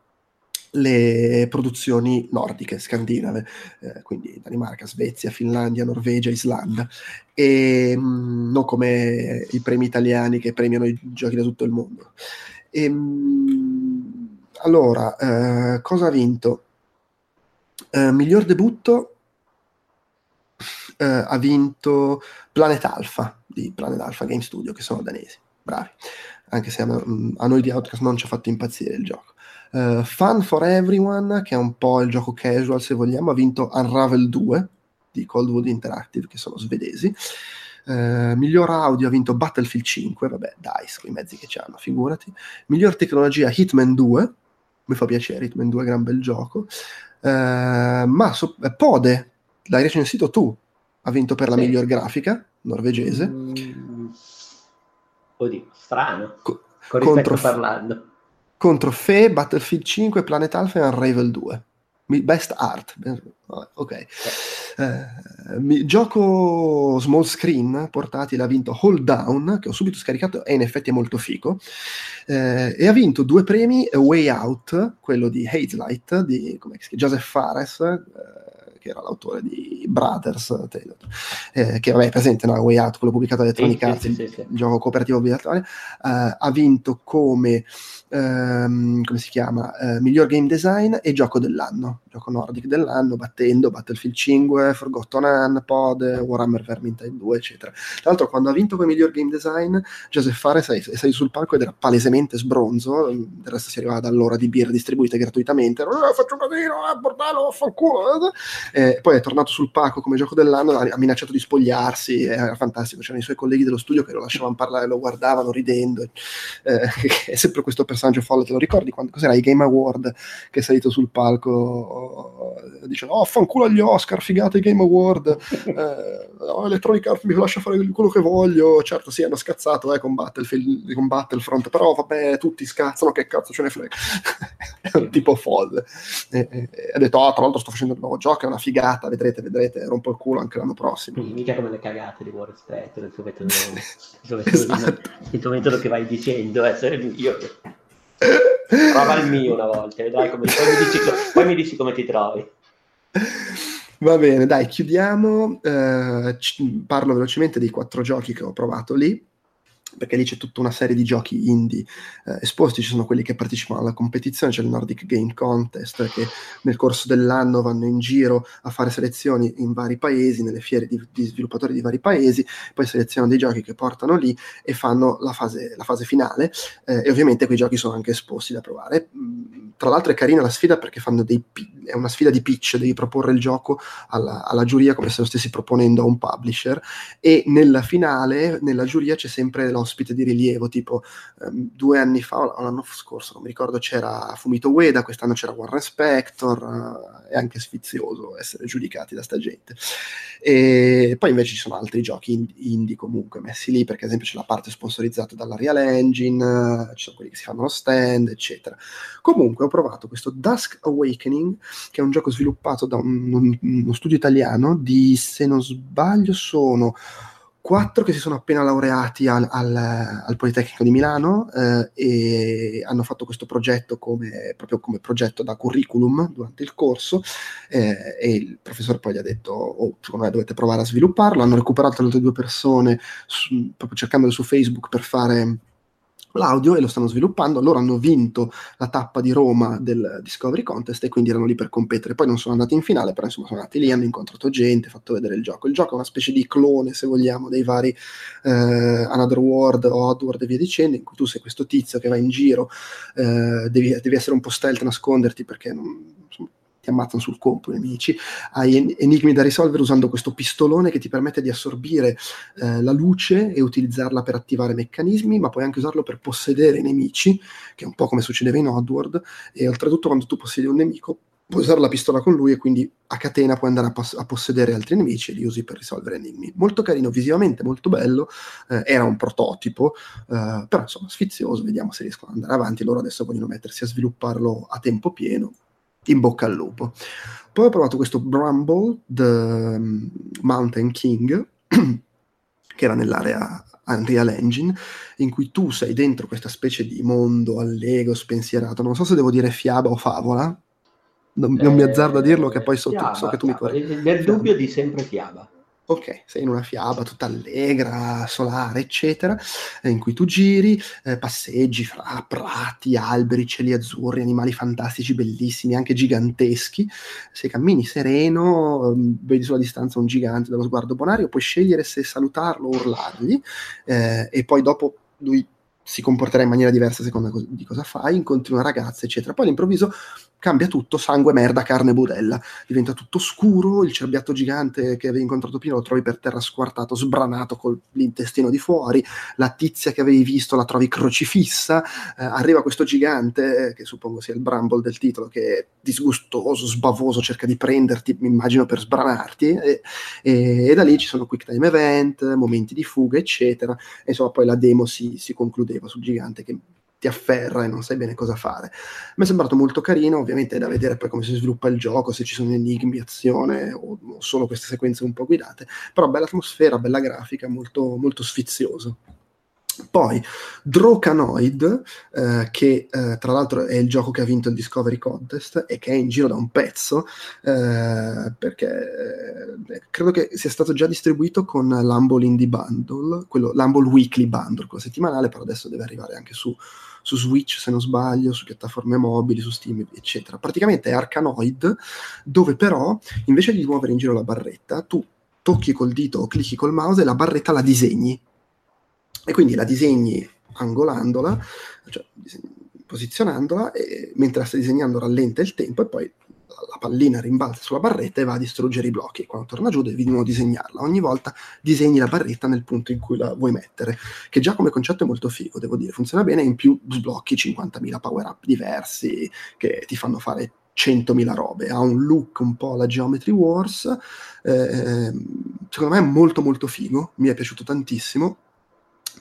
le produzioni nordiche, scandinave, eh, quindi Danimarca, Svezia, Finlandia, Norvegia, Islanda, e mh, mm, non come i premi italiani che premiano i giochi da tutto il mondo. E, mh, allora, eh, cosa ha vinto? Eh, miglior debutto eh, ha vinto Planet Alpha di Planet Alpha Game Studio, che sono danesi, bravi, anche se a, a noi di Outcast non ci ha fatto impazzire il gioco. Uh, Fun for Everyone, che è un po' il gioco casual se vogliamo, ha vinto Unravel 2 di Coldwood Interactive, che sono svedesi. Uh, miglior audio ha vinto Battlefield 5, vabbè, DICE, i mezzi che ci hanno, figurati. Miglior tecnologia Hitman 2, mi fa piacere, Hitman 2 è gran bel gioco. Uh, ma so- Pode, l'hai recensito tu, ha vinto per la sì. miglior grafica norvegese. Mm. Oddio, strano. Co- Con contro, parlando. Contro Fe, Battlefield 5, Planet Alpha e Unravel 2. Best Art. Ok. Eh, gioco small screen portatile ha vinto Hold Down, che ho subito scaricato e in effetti è molto fico. Eh, e ha vinto due premi: Way Out, quello di Hazelight di Joseph Fares. Eh, che era l'autore di Brothers, eh, che vabbè è presente no? Way Out, quello pubblicato da Electronic Arts, sì, sì, sì, il gioco cooperativo obbligatorio, eh, ha vinto come, ehm, come si chiama, eh, miglior game design e gioco dell'anno. gioco Nordic dell'anno, battendo Battlefield 5, Forgotten Unpod, Warhammer Vermintide 2, eccetera. Tra l'altro, quando ha vinto come miglior game design, Joseph Fares è salito sul palco ed era palesemente sbronzo, del resto si arrivava dall'ora di birre distribuite gratuitamente, eh, faccio un casino, eh, bordello, fanculo, eh. poi è tornato sul palco come gioco dell'anno, ha minacciato di spogliarsi, era fantastico, c'erano i suoi colleghi dello studio che lo lasciavano parlare, lo guardavano ridendo, eh, (laughs) è sempre questo personaggio folle, te lo ricordi? Quando, cos'era i Game Award che è salito sul palco dicendo oh fanculo agli Oscar, figate i Game Award, eh, oh, Electronic Arts mi lascia fare quello che voglio, certo sì hanno scazzato eh, con, Battlefield, con Battlefront, però vabbè tutti scazzano, che cazzo ce ne frega, (laughs) è un tipo folle, e, e, e ha detto oh tra l'altro sto facendo il nuovo gioco, è una figata, vedrete, vedrete, rompo il culo anche l'anno prossimo. Mica come le cagate di War Stretto, il tuo metodo, il tuo (laughs) metodo, esatto. il tuo metodo che vai dicendo, eh, io Prova il mio una volta, vedrai come... poi, mi dici, poi mi dici come ti trovi. Va bene, dai, chiudiamo. Eh, parlo velocemente dei quattro giochi che ho provato lì perché lì c'è tutta una serie di giochi indie eh, esposti, ci sono quelli che partecipano alla competizione, c'è il Nordic Game Contest che nel corso dell'anno vanno in giro a fare selezioni in vari paesi, nelle fiere di, di sviluppatori di vari paesi, poi selezionano dei giochi che portano lì e fanno la fase, la fase finale eh, e ovviamente quei giochi sono anche esposti da provare. Mm, tra l'altro è carina la sfida perché dei, è una sfida di pitch, devi proporre il gioco alla, alla giuria come se lo stessi proponendo a un publisher e nella finale, nella giuria c'è sempre l'ospite di rilievo, tipo um, due anni fa o l'anno scorso, non mi ricordo, c'era Fumito Ueda, quest'anno c'era Warren Spector, uh, è anche sfizioso essere giudicati da sta gente. E poi invece ci sono altri giochi indie comunque messi lì, perché ad esempio c'è la parte sponsorizzata dalla Real Engine, ci sono quelli che si fanno lo stand, eccetera. Comunque ho provato questo Dusk Awakening, che è un gioco sviluppato da un, uno studio italiano di, se non sbaglio, sono quattro che si sono appena laureati al, al, al Politecnico di Milano eh, e hanno fatto questo progetto come, proprio come progetto da curriculum durante il corso eh, e il professore poi gli ha detto oh, secondo me dovete provare a svilupparlo hanno recuperato altre due persone su, proprio cercandole su Facebook per fare l'audio e lo stanno sviluppando. Loro hanno vinto la tappa di Roma del Discovery Contest e quindi erano lì per competere. Poi non sono andati in finale, però insomma sono andati lì, hanno incontrato gente, fatto vedere il gioco. Il gioco è una specie di clone, se vogliamo, dei vari eh, Another World, Oddworld e via dicendo, in cui tu sei questo tizio che va in giro, eh, devi, devi, essere un po' stealth, nasconderti perché non, insomma, ti ammazzano sul compo i nemici, hai enigmi da risolvere usando questo pistolone che ti permette di assorbire eh, la luce e utilizzarla per attivare meccanismi, ma puoi anche usarlo per possedere i nemici, che è un po' come succedeva in Oddworld, e oltretutto quando tu possiedi un nemico puoi usare la pistola con lui e quindi a catena puoi andare a, pos- a possedere altri nemici e li usi per risolvere enigmi. Molto carino, visivamente molto bello, eh, era un prototipo, eh, però insomma sfizioso, vediamo se riescono ad andare avanti, loro adesso vogliono mettersi a svilupparlo a tempo pieno, in bocca al lupo. Poi ho provato questo Bramble, The Mountain King, (clears throat) che era nell'area Unreal Engine, in cui tu sei dentro questa specie di mondo allegro, spensierato. Non so se devo dire fiaba o favola, non, non mi azzardo a dirlo che poi so, fiaba, so che tu fiaba. mi puoi... Nel dubbio di sempre fiaba ok, sei in una fiaba tutta allegra, solare, eccetera, in cui tu giri, eh, passeggi fra prati, alberi, cieli azzurri, animali fantastici, bellissimi, anche giganteschi. Se cammini sereno, ehm, vedi sulla distanza un gigante dallo sguardo bonario, puoi scegliere se salutarlo o urlargli, eh, e poi dopo lui si comporterà in maniera diversa a seconda di cosa fai, incontri una ragazza, eccetera. Poi all'improvviso cambia tutto, sangue, merda, carne, budella. Diventa tutto scuro, il cerbiatto gigante che avevi incontrato prima lo trovi per terra squartato, sbranato con l'intestino di fuori, la tizia che avevi visto la trovi crocifissa, eh, arriva questo gigante, eh, che suppongo sia il Bramble del titolo, che è disgustoso, sbavoso, cerca di prenderti, mi immagino per sbranarti, e, e, e da lì ci sono quick time event, momenti di fuga, eccetera. E insomma poi la demo si, si concludeva sul gigante che ti afferra e non sai bene cosa fare. Mi è sembrato molto carino, ovviamente è da vedere poi come si sviluppa il gioco, se ci sono enigmi, azione o solo queste sequenze un po' guidate, però bella atmosfera, bella grafica, molto, molto sfizioso. Poi Drokanoid, eh, che eh, tra l'altro è il gioco che ha vinto il Discovery Contest e che è in giro da un pezzo, eh, perché eh, credo che sia stato già distribuito con l'Humble Indie Bundle, quello, l'Humble Weekly Bundle, quello settimanale, però adesso deve arrivare anche su, su Switch, se non sbaglio, su piattaforme mobili, su Steam, eccetera. Praticamente è Arcanoid, dove però invece di muovere in giro la barretta, tu tocchi col dito o clicchi col mouse e la barretta la disegni e quindi la disegni angolandola, cioè posizionandola, e mentre la stai disegnando rallenta il tempo e poi la pallina rimbalza sulla barretta e va a distruggere i blocchi. Quando torna giù devi di nuovo disegnarla. Ogni volta disegni la barretta nel punto in cui la vuoi mettere, che già come concetto è molto figo, devo dire, funziona bene, in più sblocchi 50.000 power up diversi che ti fanno fare 100.000 robe, ha un look un po' alla Geometry Wars, eh, secondo me è molto molto figo, mi è piaciuto tantissimo,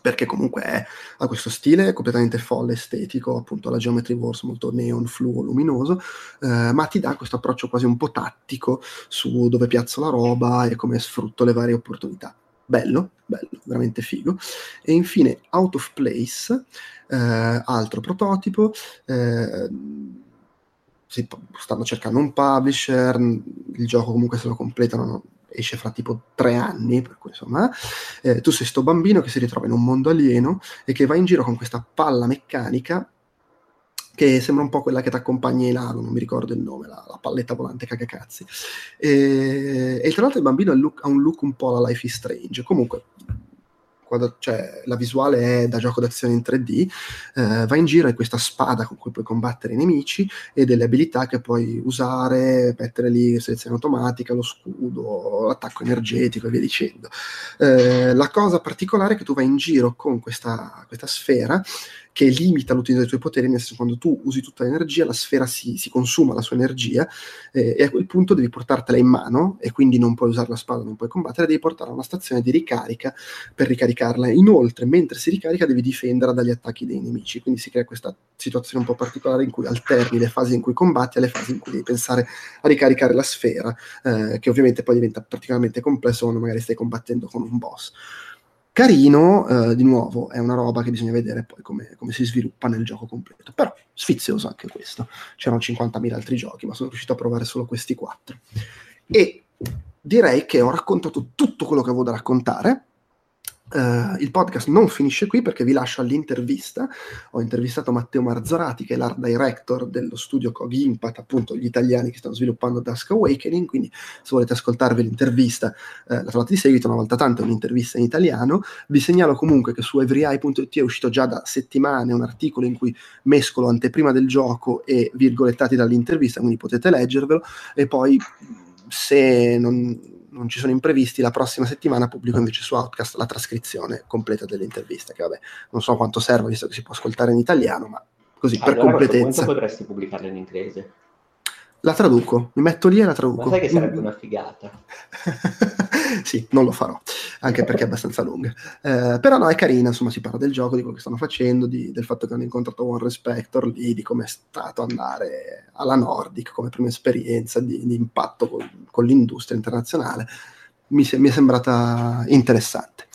perché comunque è, ha questo stile completamente folle, estetico, appunto la Geometry Wars molto neon, fluo, luminoso, eh, ma ti dà questo approccio quasi un po' tattico su dove piazzo la roba e come sfrutto le varie opportunità. Bello, bello, veramente figo. E infine Out of Place, eh, altro prototipo. Eh, stanno cercando un publisher, il gioco comunque se lo completano esce fra tipo tre anni, per cui insomma, eh, tu sei sto bambino che si ritrova in un mondo alieno e che va in giro con questa palla meccanica che sembra un po' quella che ti accompagna in Halo, non mi ricordo il nome, la, la palletta volante cagacazzi. E, e tra l'altro il bambino ha, un look un po' alla Life is Strange. Comunque, quando, cioè, la visuale è da gioco d'azione in 3D, eh, va in giro e questa spada con cui puoi combattere i nemici e delle abilità che puoi usare, mettere lì selezione automatica, lo scudo, l'attacco energetico e via dicendo. Eh, la cosa particolare è che tu vai in giro con questa, questa sfera che limita l'utilizzo dei tuoi poteri, nel senso quando tu usi tutta l'energia, la sfera si, si consuma la sua energia eh, e a quel punto devi portartela in mano e quindi non puoi usare la spada, non puoi combattere, devi portarla a una stazione di ricarica per ricaricarla. Inoltre, mentre si ricarica, devi difenderla dagli attacchi dei nemici, quindi si crea questa situazione un po' particolare in cui alterni le fasi in cui combatti alle fasi in cui devi pensare a ricaricare la sfera, eh, che ovviamente poi diventa particolarmente complesso quando magari stai combattendo con un boss carino, eh, di nuovo, è una roba che bisogna vedere poi come, come, si sviluppa nel gioco completo. Però sfizioso anche questo. C'erano 50.000 altri giochi, ma sono riuscito a provare solo questi quattro. E direi che ho raccontato tutto quello che avevo da raccontare. Uh, il podcast non finisce qui perché vi lascio all'intervista. Ho intervistato Matteo Marzorati, che è l'art director dello studio Cog Impact, appunto gli italiani che stanno sviluppando Dusk Awakening. Quindi, se volete ascoltarvi l'intervista, uh, la trovate di seguito. Una volta tanto è un'intervista in italiano. Vi segnalo comunque che su everyeye.it è uscito già da settimane un articolo in cui mescolo anteprima del gioco e virgolettati dall'intervista, quindi potete leggervelo. E poi, se non non ci sono imprevisti, la prossima settimana pubblico invece su Outcast la trascrizione completa delle interviste, che vabbè, non so quanto serve, visto che si può ascoltare in italiano, ma così allora, per completezza. Quanto potresti pubblicarla in inglese? La traduco, mi metto lì e la traduco. Ma sai che sarebbe una figata? (laughs) sì, non lo farò, anche perché è abbastanza lunga. Eh, però no, è carina, insomma, si parla del gioco, di quello che stanno facendo, di, del fatto che hanno incontrato One Respector lì, di come è stato andare alla Nordic come prima esperienza di, di impatto con, con, l'industria internazionale. Mi, mi è sembrata interessante.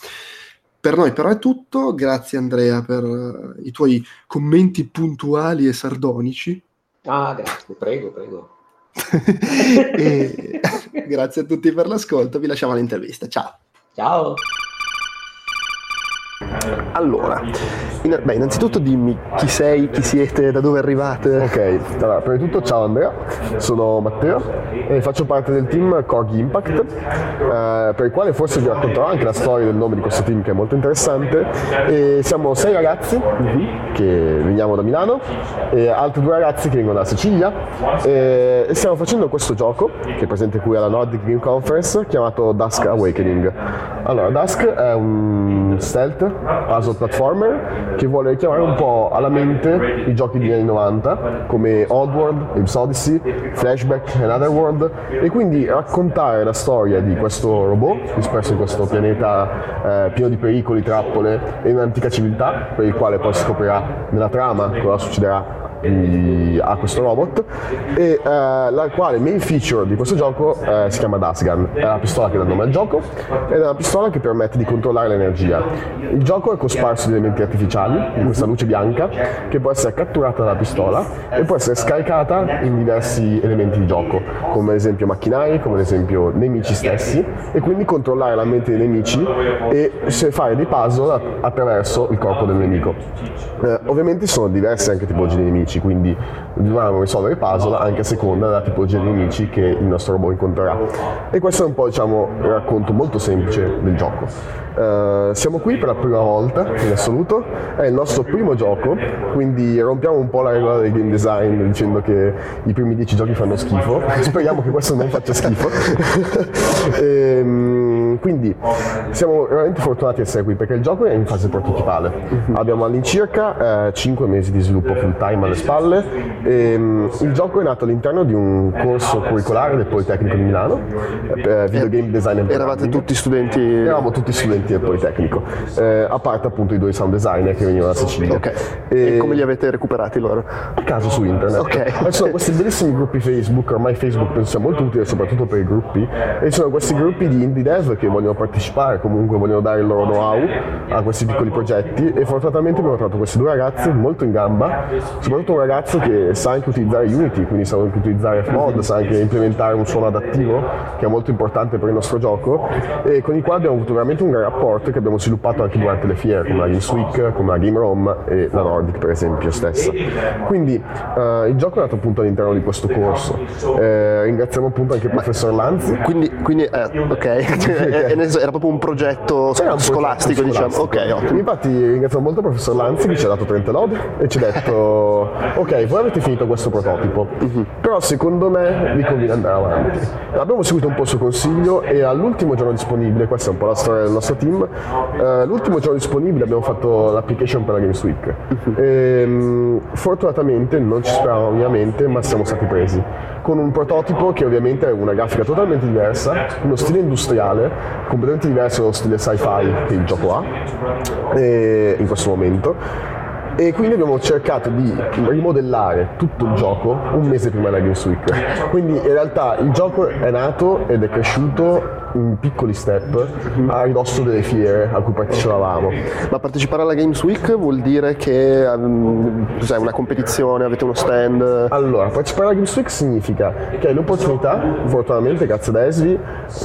Per noi però è tutto, grazie Andrea per i tuoi commenti puntuali e sardonici. Ah, grazie, prego, prego. (laughs) (laughs) grazie a tutti per l'ascolto, vi lasciamo all'intervista. Ciao. Ciao. Allora, in, beh, innanzitutto dimmi chi sei, chi siete, da dove arrivate. Ok, allora, prima di tutto ciao Andrea, sono Matteo e faccio parte del team Cog Impact, eh, per il quale forse vi racconterò anche la storia del nome di questo team che è molto interessante. E siamo sei ragazzi che veniamo da Milano e altri due ragazzi che vengono da Sicilia e stiamo facendo questo gioco che è presente qui alla Nordic Game Conference chiamato Dusk Awakening. Allora, Dusk è un stealth puzzle platformer che vuole richiamare un po' alla mente i giochi degli anni 90 come Oddworld, Apes Odyssey, Flashback e Otherworld e quindi raccontare la storia di questo robot disperso in questo pianeta eh, pieno di pericoli, trappole e un'antica civiltà per il quale poi si scoprirà nella trama cosa succederà ha questo robot, e eh, la quale main feature di questo gioco eh, si chiama Dasgan, è la pistola che dà nome al gioco ed è una pistola che permette di controllare l'energia. Il gioco è cosparso di elementi artificiali, di questa luce bianca, che può essere catturata dalla pistola e può essere scaricata in diversi elementi di gioco, come ad esempio macchinari, come ad esempio nemici stessi, e quindi controllare la mente dei nemici e fare dei puzzle attraverso il corpo del nemico. Eh, ovviamente sono diverse anche tipologie di nemici, quindi dobbiamo risolvere i puzzle anche a seconda della tipologia di nemici che il nostro robot incontrerà. E questo è un po' diciamo, il racconto molto semplice del gioco. Uh, siamo qui per la prima volta in assoluto, è il nostro primo gioco, quindi rompiamo un po' la regola del game design dicendo che i primi dieci giochi fanno schifo, speriamo che questo non faccia schifo. (laughs) e, um, quindi siamo veramente fortunati ad essere qui perché il gioco è in fase prototipale. Abbiamo all'incirca uh, 5 mesi di sviluppo full time alle spalle e um, il gioco è nato all'interno di un corso curricolare del Politecnico di Milano, uh, Video Game Design and Eravate tutti studenti? Eravamo tutti studenti studenti del Politecnico, eh, a parte appunto i due sound designer che venivano da Sicilia. Okay. E, e, come li avete recuperati loro? A caso su internet. Okay. Ci sono questi bellissimi gruppi Facebook, ormai Facebook penso sia molto utile soprattutto per i gruppi, e ci sono questi gruppi di indie dev che vogliono partecipare, comunque vogliono dare il loro know-how a questi piccoli progetti e fortunatamente abbiamo trovato questi due ragazzi molto in gamba, soprattutto un ragazzo che sa anche utilizzare Unity, quindi sa anche utilizzare Fmod, sa anche implementare un suono adattivo che è molto importante per il nostro gioco e con i quali abbiamo avuto veramente un gran rapporto che abbiamo sviluppato anche durante le fiere, come la Games Week, come la Game Rom e la Nordic per esempio stessa. Quindi uh, il gioco è nato appunto all'interno di questo corso. Eh, ringraziamo appunto anche il professor Lanzi. Quindi, quindi eh, ok, (laughs) era proprio un progetto un scolastico, diciamo. Ok, ottimo. Infatti ringraziamo molto il professor Lanzi che ci ha dato 30 lode e ci ha detto (laughs) ok, voi avete finito questo prototipo, uh-huh. però secondo me vi conviene andare avanti. Abbiamo seguito un po' il suo consiglio e all'ultimo giorno disponibile, questa è un po' la storia del nostro team, uh, l'ultimo giorno disponibile abbiamo fatto l'application per la Games Week. E, um, fortunatamente non ci speravamo ovviamente, ma siamo stati presi con un prototipo che ovviamente è una grafica totalmente diversa, uno stile industriale, completamente diverso dallo stile sci-fi che il gioco ha in questo momento e quindi abbiamo cercato di rimodellare tutto il gioco un mese prima della Games Week. Quindi in realtà il gioco è nato ed è cresciuto in piccoli step a ridosso delle fiere a cui partecipavamo. Ma partecipare alla Games Week vuol dire che um, cos'è, una competizione, avete uno stand? Allora, partecipare alla Games Week significa che hai l'opportunità, fortunatamente grazie ad Esvi,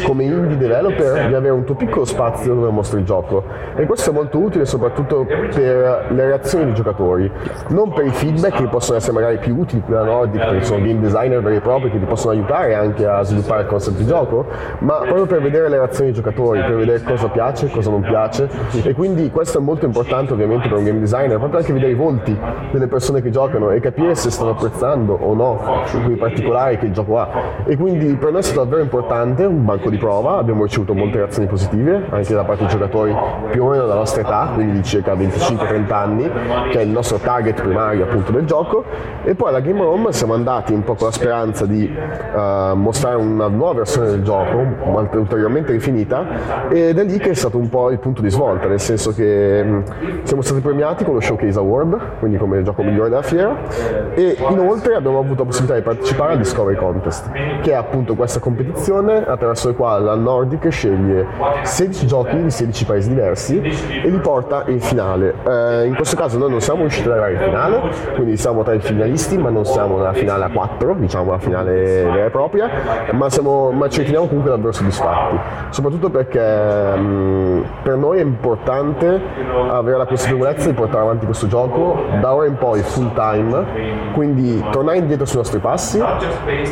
come indie developer, di avere un tuo piccolo spazio dove mostri il gioco. E questo è molto utile soprattutto per le reazioni dei giocatori, non per i feedback che possono essere magari più utili qui da Nordic, perché sono game designer veri e propri che ti possono aiutare anche a sviluppare il concept di gioco, ma proprio per vedere le reazioni dei giocatori, per vedere cosa piace, cosa non piace. E quindi questo è molto importante ovviamente per un game designer, proprio anche vedere i volti delle persone che giocano e capire se stanno apprezzando o no quei particolari che il gioco ha. E quindi per noi è stato davvero importante, un banco di prova, abbiamo ricevuto molte reazioni positive, anche da parte dei giocatori più o meno della nostra età, quindi di circa 25-30 anni, che è il nostro target primario appunto del gioco e poi alla Game Room siamo andati un po' con la speranza di uh, mostrare una nuova versione del gioco ulteriormente rifinita ed è lì che è stato un po' il punto di svolta nel senso che mh, siamo stati premiati con lo Showcase Award quindi come gioco migliore della fiera e inoltre abbiamo avuto la possibilità di partecipare al Discovery Contest che è appunto questa competizione attraverso la quale la Nordic sceglie 16 giochi di 16 paesi diversi e li porta in finale. Uh, in questo caso noi non siamo riusciti ad arrivare in finale, quindi siamo tra i finalisti, ma non siamo nella finale a 4, diciamo la finale vera e propria, ma, siamo, ma ci riteniamo comunque davvero soddisfatti, soprattutto perché mh, per noi è importante avere la consapevolezza di portare avanti questo gioco da ora in poi full time, quindi tornare indietro sui nostri passi,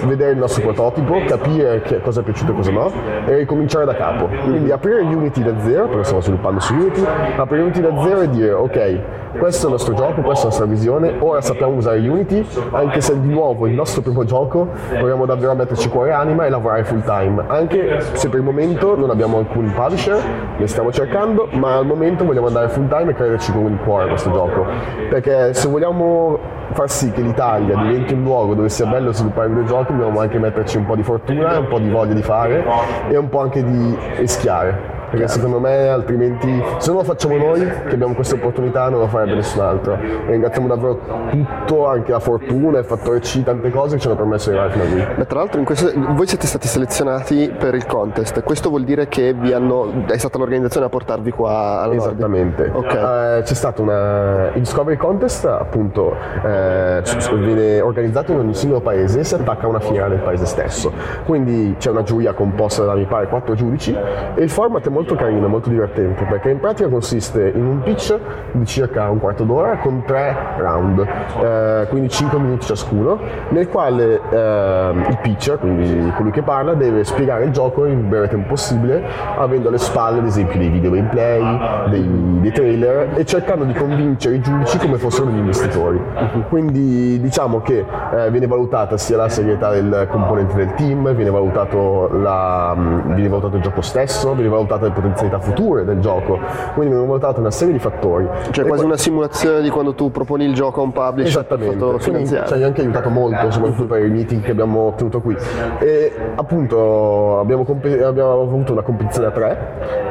vedere il nostro prototipo, capire che cosa è piaciuto e cosa no, e ricominciare da capo. Quindi aprire Unity da zero, perché stiamo sviluppando su Unity, aprire Unity da zero e dire ok, questo è il nostro gioco, questa è la nostra visione, ora sappiamo usare Unity, anche se di nuovo il nostro primo gioco, vogliamo davvero metterci cuore e anima e lavorare full time, anche se per il momento non abbiamo alcun publisher, ne stiamo cercando, ma al momento vogliamo andare full time e crederci con il cuore a questo gioco, perché se vogliamo far sì che l'Italia diventi un luogo dove sia bello sviluppare videogiochi dobbiamo anche metterci un po' di fortuna, un po' di voglia di fare e un po' anche di rischiare perché secondo me altrimenti se non lo facciamo noi che abbiamo questa opportunità non lo farebbe nessun altro. E ringraziamo davvero tutto, anche la fortuna, il fattore C, tante cose che ci hanno permesso di arrivare fino a qui. Tra l'altro in questo, voi siete stati selezionati per il contest, questo vuol dire che vi hanno, è stata l'organizzazione a portarvi qua al nord? Esattamente. Ok. Eh, c'è stato una, il Discovery Contest, appunto, eh, viene organizzato in ogni singolo paese e si attacca a una fiera del paese stesso. Quindi c'è una giuria composta da, mi pare, quattro giudici e il format è molto carino, molto divertente, perché in pratica consiste in un pitch di circa un quarto d'ora con tre round, eh, quindi 5 minuti ciascuno, nel quale eh, il pitcher, quindi colui che parla, deve spiegare il gioco in breve tempo possibile, avendo alle spalle ad esempio dei video gameplay, dei, dei trailer e cercando di convincere i giudici come fossero degli investitori. Quindi diciamo che eh, viene valutata sia la serietà del componente del team, viene valutato, la, mh, viene valutato il gioco stesso, viene valutata le potenzialità future del gioco, quindi viene valutata una serie di fattori. Cioè E quasi poi- una simulazione di quando tu proponi il gioco a un publisher Esattamente, quindi ci finanziario. ha anche aiutato molto, soprattutto per i meeting che abbiamo ottenuto qui. E appunto abbiamo, compe- abbiamo avuto una competizione a tre,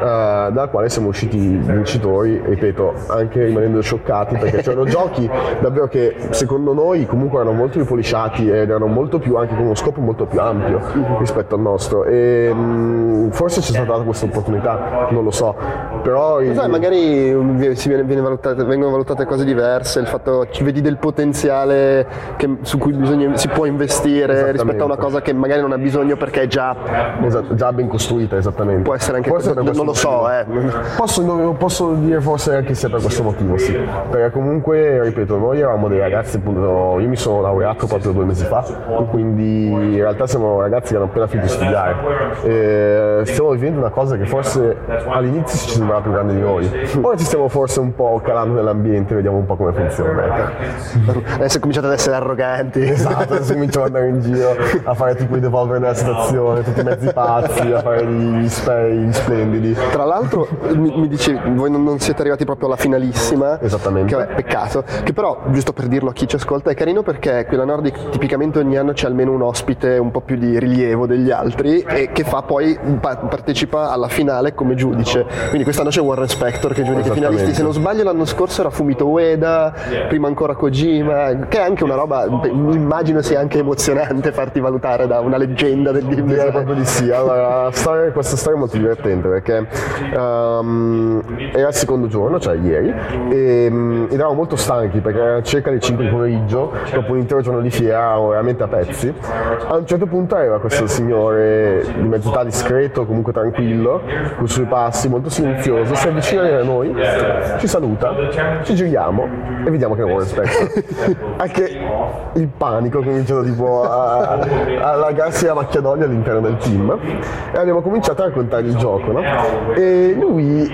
eh, dalla quale siamo usciti vincitori, ripeto, anche rimanendo scioccati perché c'erano (laughs) giochi davvero che secondo noi comunque erano molto più polisciati ed erano molto più anche con uno scopo molto più ampio rispetto al nostro. E mh, forse c'è stata data questa opportunità, non lo so, però il- Sai, magari si viene- viene valutate- vengono valutate cose diverse, il fatto ci vedi del potenziale che- su cui bisogna- si può investire rispetto a una cosa che magari non ha bisogno perché è già Esatto, già ben costruita, esattamente. può essere anche Forse per non questo lo so, eh. Posso, posso dire forse anche sia per questo motivo, sì. Perché comunque, ripeto, noi eravamo dei ragazzi, appunto, io mi sono laureato proprio due mesi fa, quindi in realtà siamo ragazzi che hanno appena finito di studiare. E stiamo vivendo una cosa che forse all'inizio ci sembrava più grande di noi. Ora ci stiamo forse un po' calando nell'ambiente, vediamo un po' come funziona. ecco. Adesso cominciate ad essere arroganti. Esatto, adesso cominciamo ad andare in giro a fare tipo i devolver della situazione, tutti mezzi pazzi, a fare gli gli splendidi. Tra l'altro mi, mi dicevi, voi non, non siete arrivati proprio alla finalissima. Esattamente. Che è peccato. Che però, giusto per dirlo a chi ci ascolta, è carino perché qui la Nordic tipicamente ogni anno c'è almeno un ospite un po' più di rilievo degli altri e che fa poi pa- partecipa alla finale come giudice. Quindi quest'anno c'è Warren Spector che giudica i finalisti. Se non sbaglio l'anno scorso era Fumito Ueda, prima ancora Kojima, che è anche una roba, immagino sia anche emozionante farti valutare da una leggenda del game design. proprio di sì. Allora, storia- questa storia è molto divertente perché ehm, era il secondo giorno, cioè ieri, e ed eravamo molto stanchi perché era circa le 5 di pomeriggio, dopo un intero giorno di fiera, eravamo veramente a pezzi. A un certo punto arriva questo signore di mezza età discreto, comunque tranquillo, con i suoi passi, molto silenzioso, si avvicina a noi, ci saluta, ci giriamo e vediamo che un Spector. (laughs) Anche il panico cominciato tipo a, a allargarsi la macchia d'olio all'interno del team e abbiamo cominciato a raccontare il gioco, no? E lui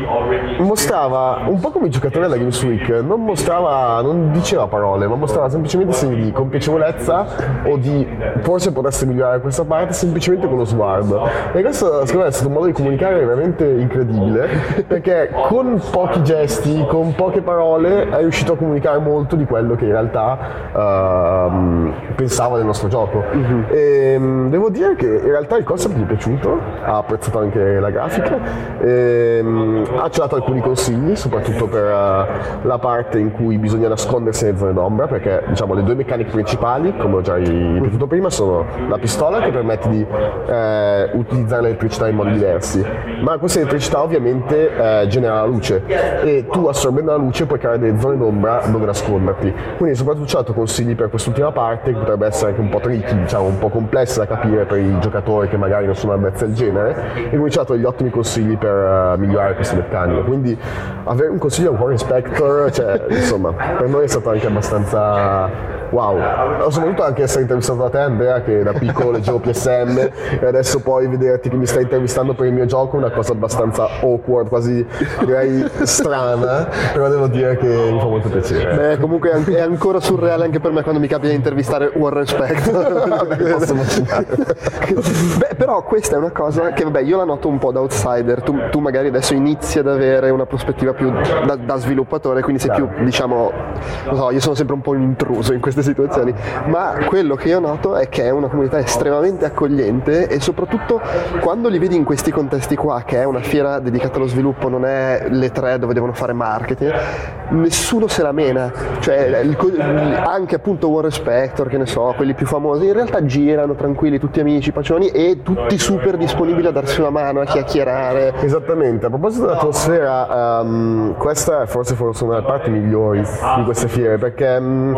mostrava, un po' come i giocatori alla Games Week, non mostrava, non diceva parole, ma mostrava semplicemente segni di compiacevolezza o di forse potesse migliorare questa parte semplicemente con lo sguardo. E questo secondo me è stato un modo di comunicare veramente incredibile, perché con pochi gesti, con poche parole, è riuscito a comunicare molto di quello che in realtà ehm, pensava del nostro gioco. E, mm, devo dire che in realtà il concept gli è piaciuto, ha apprezzato anche la grafica, e, mm, ha ci dato alcuni consigli, soprattutto per eh, la parte in cui bisogna nascondersi nelle zone d'ombra, perché diciamo le due meccaniche principali, come ho già ripetuto prima, sono la pistola che permette di eh, utilizzare l'elettricità in modi diversi, ma questa elettricità ovviamente eh, genera la luce e tu assorbendo la luce puoi creare delle zone d'ombra dove nasconderti. Quindi soprattutto dato consigli per quest'ultima parte che potrebbe essere anche un po' tricky, diciamo un po' complessa da capire per i giocatori che magari non sono avvezzi al genere e quindi ci ha dato degli ottimi consigli per eh, migliorare queste meccaniche. Quindi avere un consiglio un Warren Spector, cioè, insomma, per noi è stato anche abbastanza wow. Soprattutto anche essere intervistato da te Andrea che da piccolo leggevo PSM e adesso poi vederti che mi stai intervistando per il mio gioco è una cosa abbastanza awkward, quasi direi strana, però devo dire che mi fa molto piacere. Beh, comunque è an- è ancora surreale anche per me quando mi capita di intervistare Warren Spector. (laughs) Beh, però questa è una cosa che vabbè, io la noto un po' da outsider. Tu, tu magari adesso inizi ad avere una prospettiva più da, da sviluppatore, quindi sei più, diciamo, non so, io sono sempre un po' un intruso in queste situazioni, ma quello che io noto è che è una comunità estremamente accogliente e soprattutto quando li vedi in questi contesti qua, che è una fiera dedicata allo sviluppo, non è le tre dove devono fare marketing, nessuno se la mena, cioè anche appunto War Spector, che ne so, quelli più famosi, in realtà girano tranquilli, tutti amici, pacioni e tutti super disponibili a darsi una mano, a chiacchierare. Esattamente, a proposito dell'atmosfera, um, questa è forse, forse una delle parti migliori di queste fiere, perché um,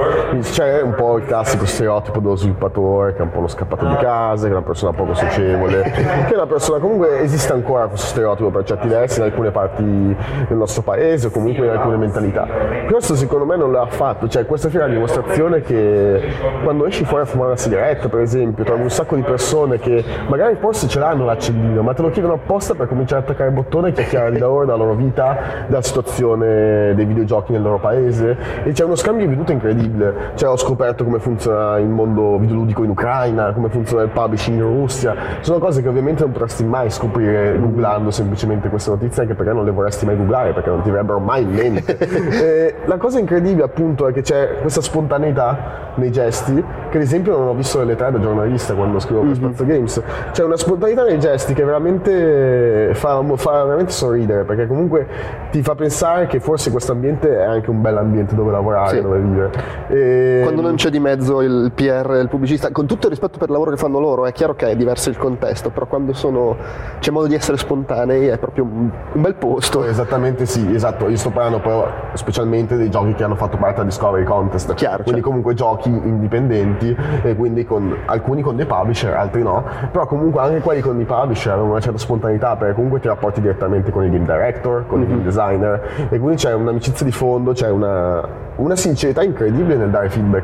c'è un po' il classico stereotipo dello sviluppatore che è un po' lo scappato di casa, che è una persona poco socievole, che è una persona comunque esiste ancora questo stereotipo per certi versi in alcune parti del nostro paese o comunque in alcune mentalità. Questo secondo me non l'ha fatto, cioè questa è una dimostrazione che quando esci fuori a fumare una sigaretta per esempio trovi un sacco di persone che magari forse ce l'hanno l'accendino ma te lo chiedono apposta per cominciare a attaccare il bottone e chiacchierare di lavoro, della loro vita, della situazione dei videogiochi nel loro paese. E c'è uno scambio di veduto incredibile, cioè ho scoperto come funziona il mondo videoludico in Ucraina, come funziona il publishing in Russia, sono cose che ovviamente non potresti mai scoprire googlando semplicemente queste notizie anche perché non le vorresti mai googlare perché non ti verrebbero mai in mente. (laughs) e la cosa incredibile appunto è che c'è questa spontaneità nei gesti che ad esempio non ho visto nelle tre da giornalista quando scrivo per mm-hmm. Spazio Games, c'è una spontaneità nei gesti che veramente fa, fa veramente sorridere perché comunque ti fa pensare che forse questo ambiente è anche un bel ambiente dove lavorare, sì. dove vivere. E... Quando non c'è di mezzo il PR, il pubblicista, con tutto il rispetto per il lavoro che fanno loro, è chiaro che è diverso il contesto, però quando sono, c'è modo di essere spontanei è proprio un, un bel posto. Esattamente sì, esatto, io sto parlando poi specialmente dei giochi che hanno fatto parte della Discovery Contest, chiaro, quindi certo. comunque giochi indipendenti e quindi con, alcuni con dei publisher, altri no, però comunque anche quelli con i publisher hanno una certa spontaneità perché comunque ti rapporti direttamente con il game director, con mm-hmm. il game designer e quindi c'è un'amicizia di fondo, c'è una una sincerità incredibile nel dare feedback,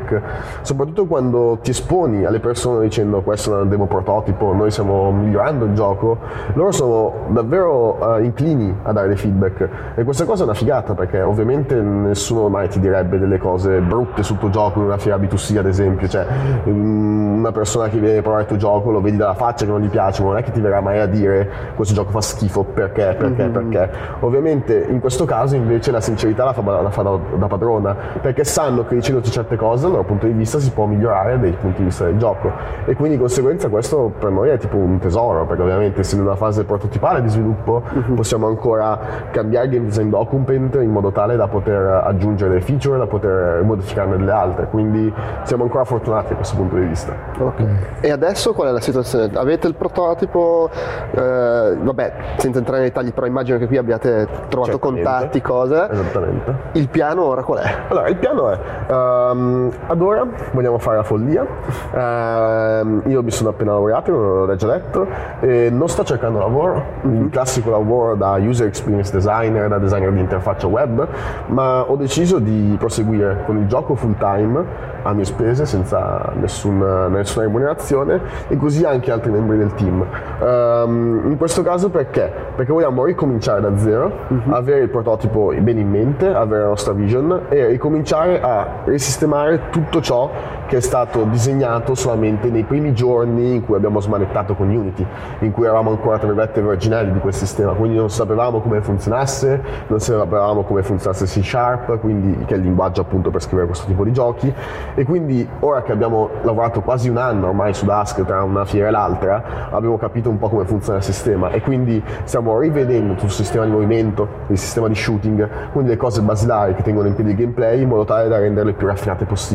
soprattutto quando ti esponi alle persone dicendo questo è un demo prototipo, noi stiamo migliorando il gioco, loro sono davvero uh, inclini a dare dei feedback e questa cosa è una figata perché ovviamente nessuno mai ti direbbe delle cose brutte sul tuo gioco in una fiera B2C ad esempio, cioè una persona che viene a provare il tuo gioco lo vedi dalla faccia che non gli piace, ma non è che ti verrà mai a dire questo gioco fa schifo perché, perché, mm-hmm. perché. Ovviamente in questo caso invece la sincerità la fa, la fa da, da padrona perché sanno che dicendoti certe cose dal loro punto di vista si può migliorare dai punti di vista del gioco e quindi di conseguenza questo per noi è tipo un tesoro perché ovviamente essendo in una fase prototipale di sviluppo uh-huh. possiamo ancora cambiare il game design document in modo tale da poter aggiungere delle feature, da poter modificarne delle altre quindi siamo ancora fortunati da questo punto di vista okay. e adesso qual è la situazione? avete il prototipo eh, vabbè senza entrare nei dettagli però immagino che qui abbiate trovato Certamente. contatti cose esattamente il piano ora qual è? allora il piano è um, ad ora vogliamo fare la follia. Uh, io mi sono appena laureato l'ho già detto e non sto cercando lavoro. Il classico lavoro da user experience designer da designer di interfaccia web ma ho deciso di proseguire con il gioco full time a mie spese senza nessun, nessuna remunerazione e così anche altri membri del team. Um, in questo caso perché? perché vogliamo ricominciare da zero mm-hmm. avere il prototipo bene in mente avere la nostra vision e ricominciare cominciare a risistemare tutto ciò che è stato disegnato solamente nei primi giorni in cui abbiamo smanettato con Unity, in cui eravamo ancora tra virgolette originali di quel sistema, quindi non sapevamo come funzionasse, non sapevamo come funzionasse C Sharp, quindi, che è il linguaggio appunto per scrivere questo tipo di giochi, e quindi ora che abbiamo lavorato quasi un anno ormai su Dask tra una fiera e l'altra, abbiamo capito un po' come funziona il sistema. E quindi stiamo rivedendo tutto il sistema di movimento, il sistema di shooting, quindi le cose basilari che tengono in piedi il gameplay in modo tale da renderle più raffinate possibili.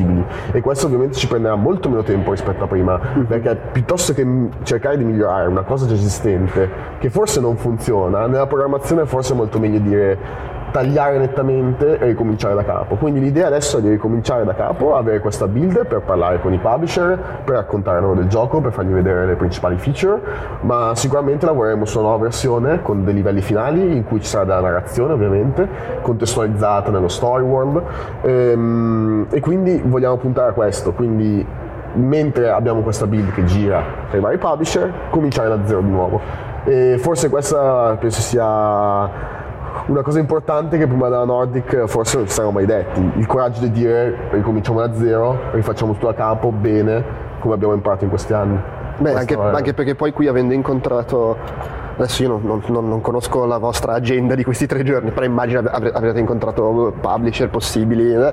E questo ovviamente ci prenderà molto meno tempo rispetto a prima, mm-hmm. perché piuttosto che cercare di migliorare una cosa già esistente, che forse non funziona, nella programmazione forse è molto meglio dire tagliare nettamente e ricominciare da capo. Quindi l'idea adesso è di ricominciare da capo, avere questa build per parlare con i publisher, per raccontare loro del gioco, per fargli vedere le principali feature, ma sicuramente lavoreremo su una nuova versione con dei livelli finali in cui ci sarà della narrazione ovviamente, contestualizzata nello story world ehm, e quindi vogliamo puntare a questo, quindi mentre abbiamo questa build che gira per i vari publisher, cominciare da zero di nuovo. E forse questa penso sia una cosa importante che prima della Nordic forse non ci saremmo mai detti, il coraggio di dire ricominciamo da zero, rifacciamo tutto da capo, bene, come abbiamo imparato in questi anni. Beh, anche, anche, perché poi qui avendo incontrato, adesso io non, non, non, conosco la vostra agenda di questi tre giorni, però immagino avrete incontrato publisher possibili eh?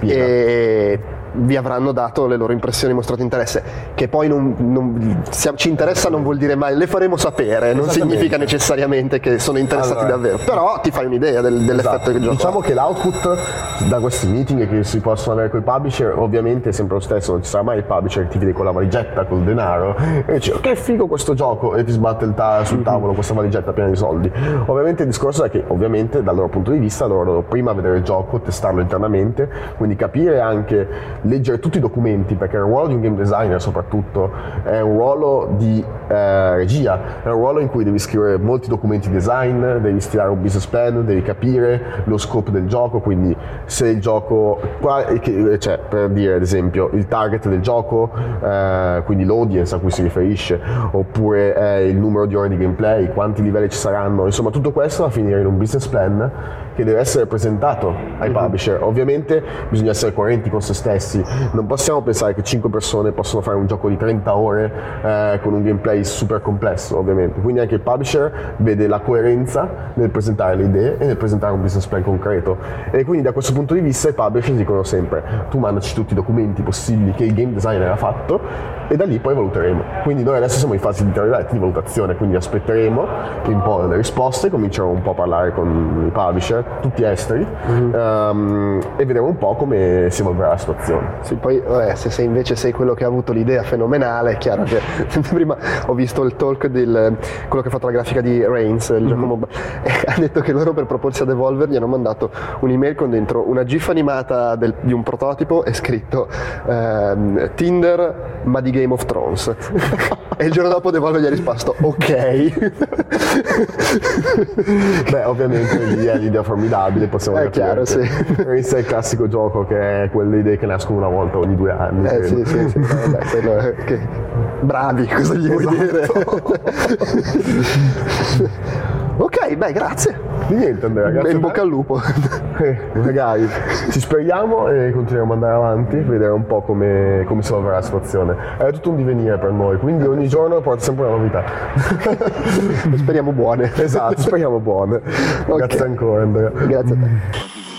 e vi avranno dato le loro impressioni, mostrato interesse, che poi non, non, ci interessa non vuol dire mai, le faremo sapere, non significa necessariamente che sono interessati allora, davvero, però ti fai un'idea del, dell'effetto esatto. che gioco. Diciamo che l'output da questi meeting che si possono avere con i publisher ovviamente è sempre lo stesso, non ci sarà mai il publisher che ti vede con la valigetta, col denaro e dice che figo questo gioco e ti sbatte il ta- sul tavolo questa valigetta piena di soldi. Ovviamente il discorso è che ovviamente dal loro punto di vista loro devono prima vedere il gioco, testarlo internamente, quindi capire anche, leggere tutti i documenti perché il ruolo di un game designer soprattutto è un ruolo di eh, regia, è un ruolo in cui devi scrivere molti documenti design, devi stilare un business plan, devi capire lo scopo del gioco, quindi se il gioco, cioè per dire ad esempio il target del gioco, eh, quindi l'audience a cui si riferisce, oppure eh, il numero di ore di gameplay, quanti livelli ci saranno, insomma tutto questo va a finire in un business plan che deve essere presentato ai mhm. publisher. Ovviamente bisogna essere coerenti con se stessi, non possiamo pensare che 5 persone possono fare un gioco di 30 ore eh, con un gameplay super complesso, ovviamente. Quindi anche il publisher vede la coerenza nel presentare le idee e nel presentare un business plan concreto. E quindi da questo punto di vista i publisher dicono sempre tu mandaci tutti i documenti possibili che il game designer ha fatto e da lì poi valuteremo. Quindi noi adesso siamo in fase di di valutazione, quindi aspetteremo un po' le risposte, cominceremo un po' a parlare con i publisher tutti esteri, mm-hmm. um, e vedremo un po' come si evolverà la situazione. Sì, poi eh, se sei invece sei quello che ha avuto l'idea fenomenale, è chiaro che (laughs) prima ho visto il talk del quello che ha fatto la grafica di Reigns, mm-hmm. (laughs) e ha detto che loro per proporsi ad Evolver gli hanno mandato un'email con dentro una gif animata del, di un prototipo e scritto ehm, Tinder ma di Game of Thrones. (laughs) e il giorno dopo Devolver gli ha risposto ok. Beh, ovviamente lì è l'idea formidabile possiamo dire. È chiaro, sì. Questo è il classico gioco che è quelle idee che nascono una volta ogni due anni. Eh sì, sì, sì. Vabbè, quello è che... Bravi, cosa gli vuoi esatto. dire? (laughs) ok, beh, grazie. Di niente Andrea, grazie. in bocca al lupo. (laughs) Eh, magari ci speriamo e continuiamo ad andare avanti, vedere un po' come, come si evolverà la situazione. È tutto un divenire per noi, quindi ogni giorno porta sempre una novità. (laughs) speriamo buone. Esatto, speriamo buone. Okay. Grazie ancora Andrea. Grazie a te.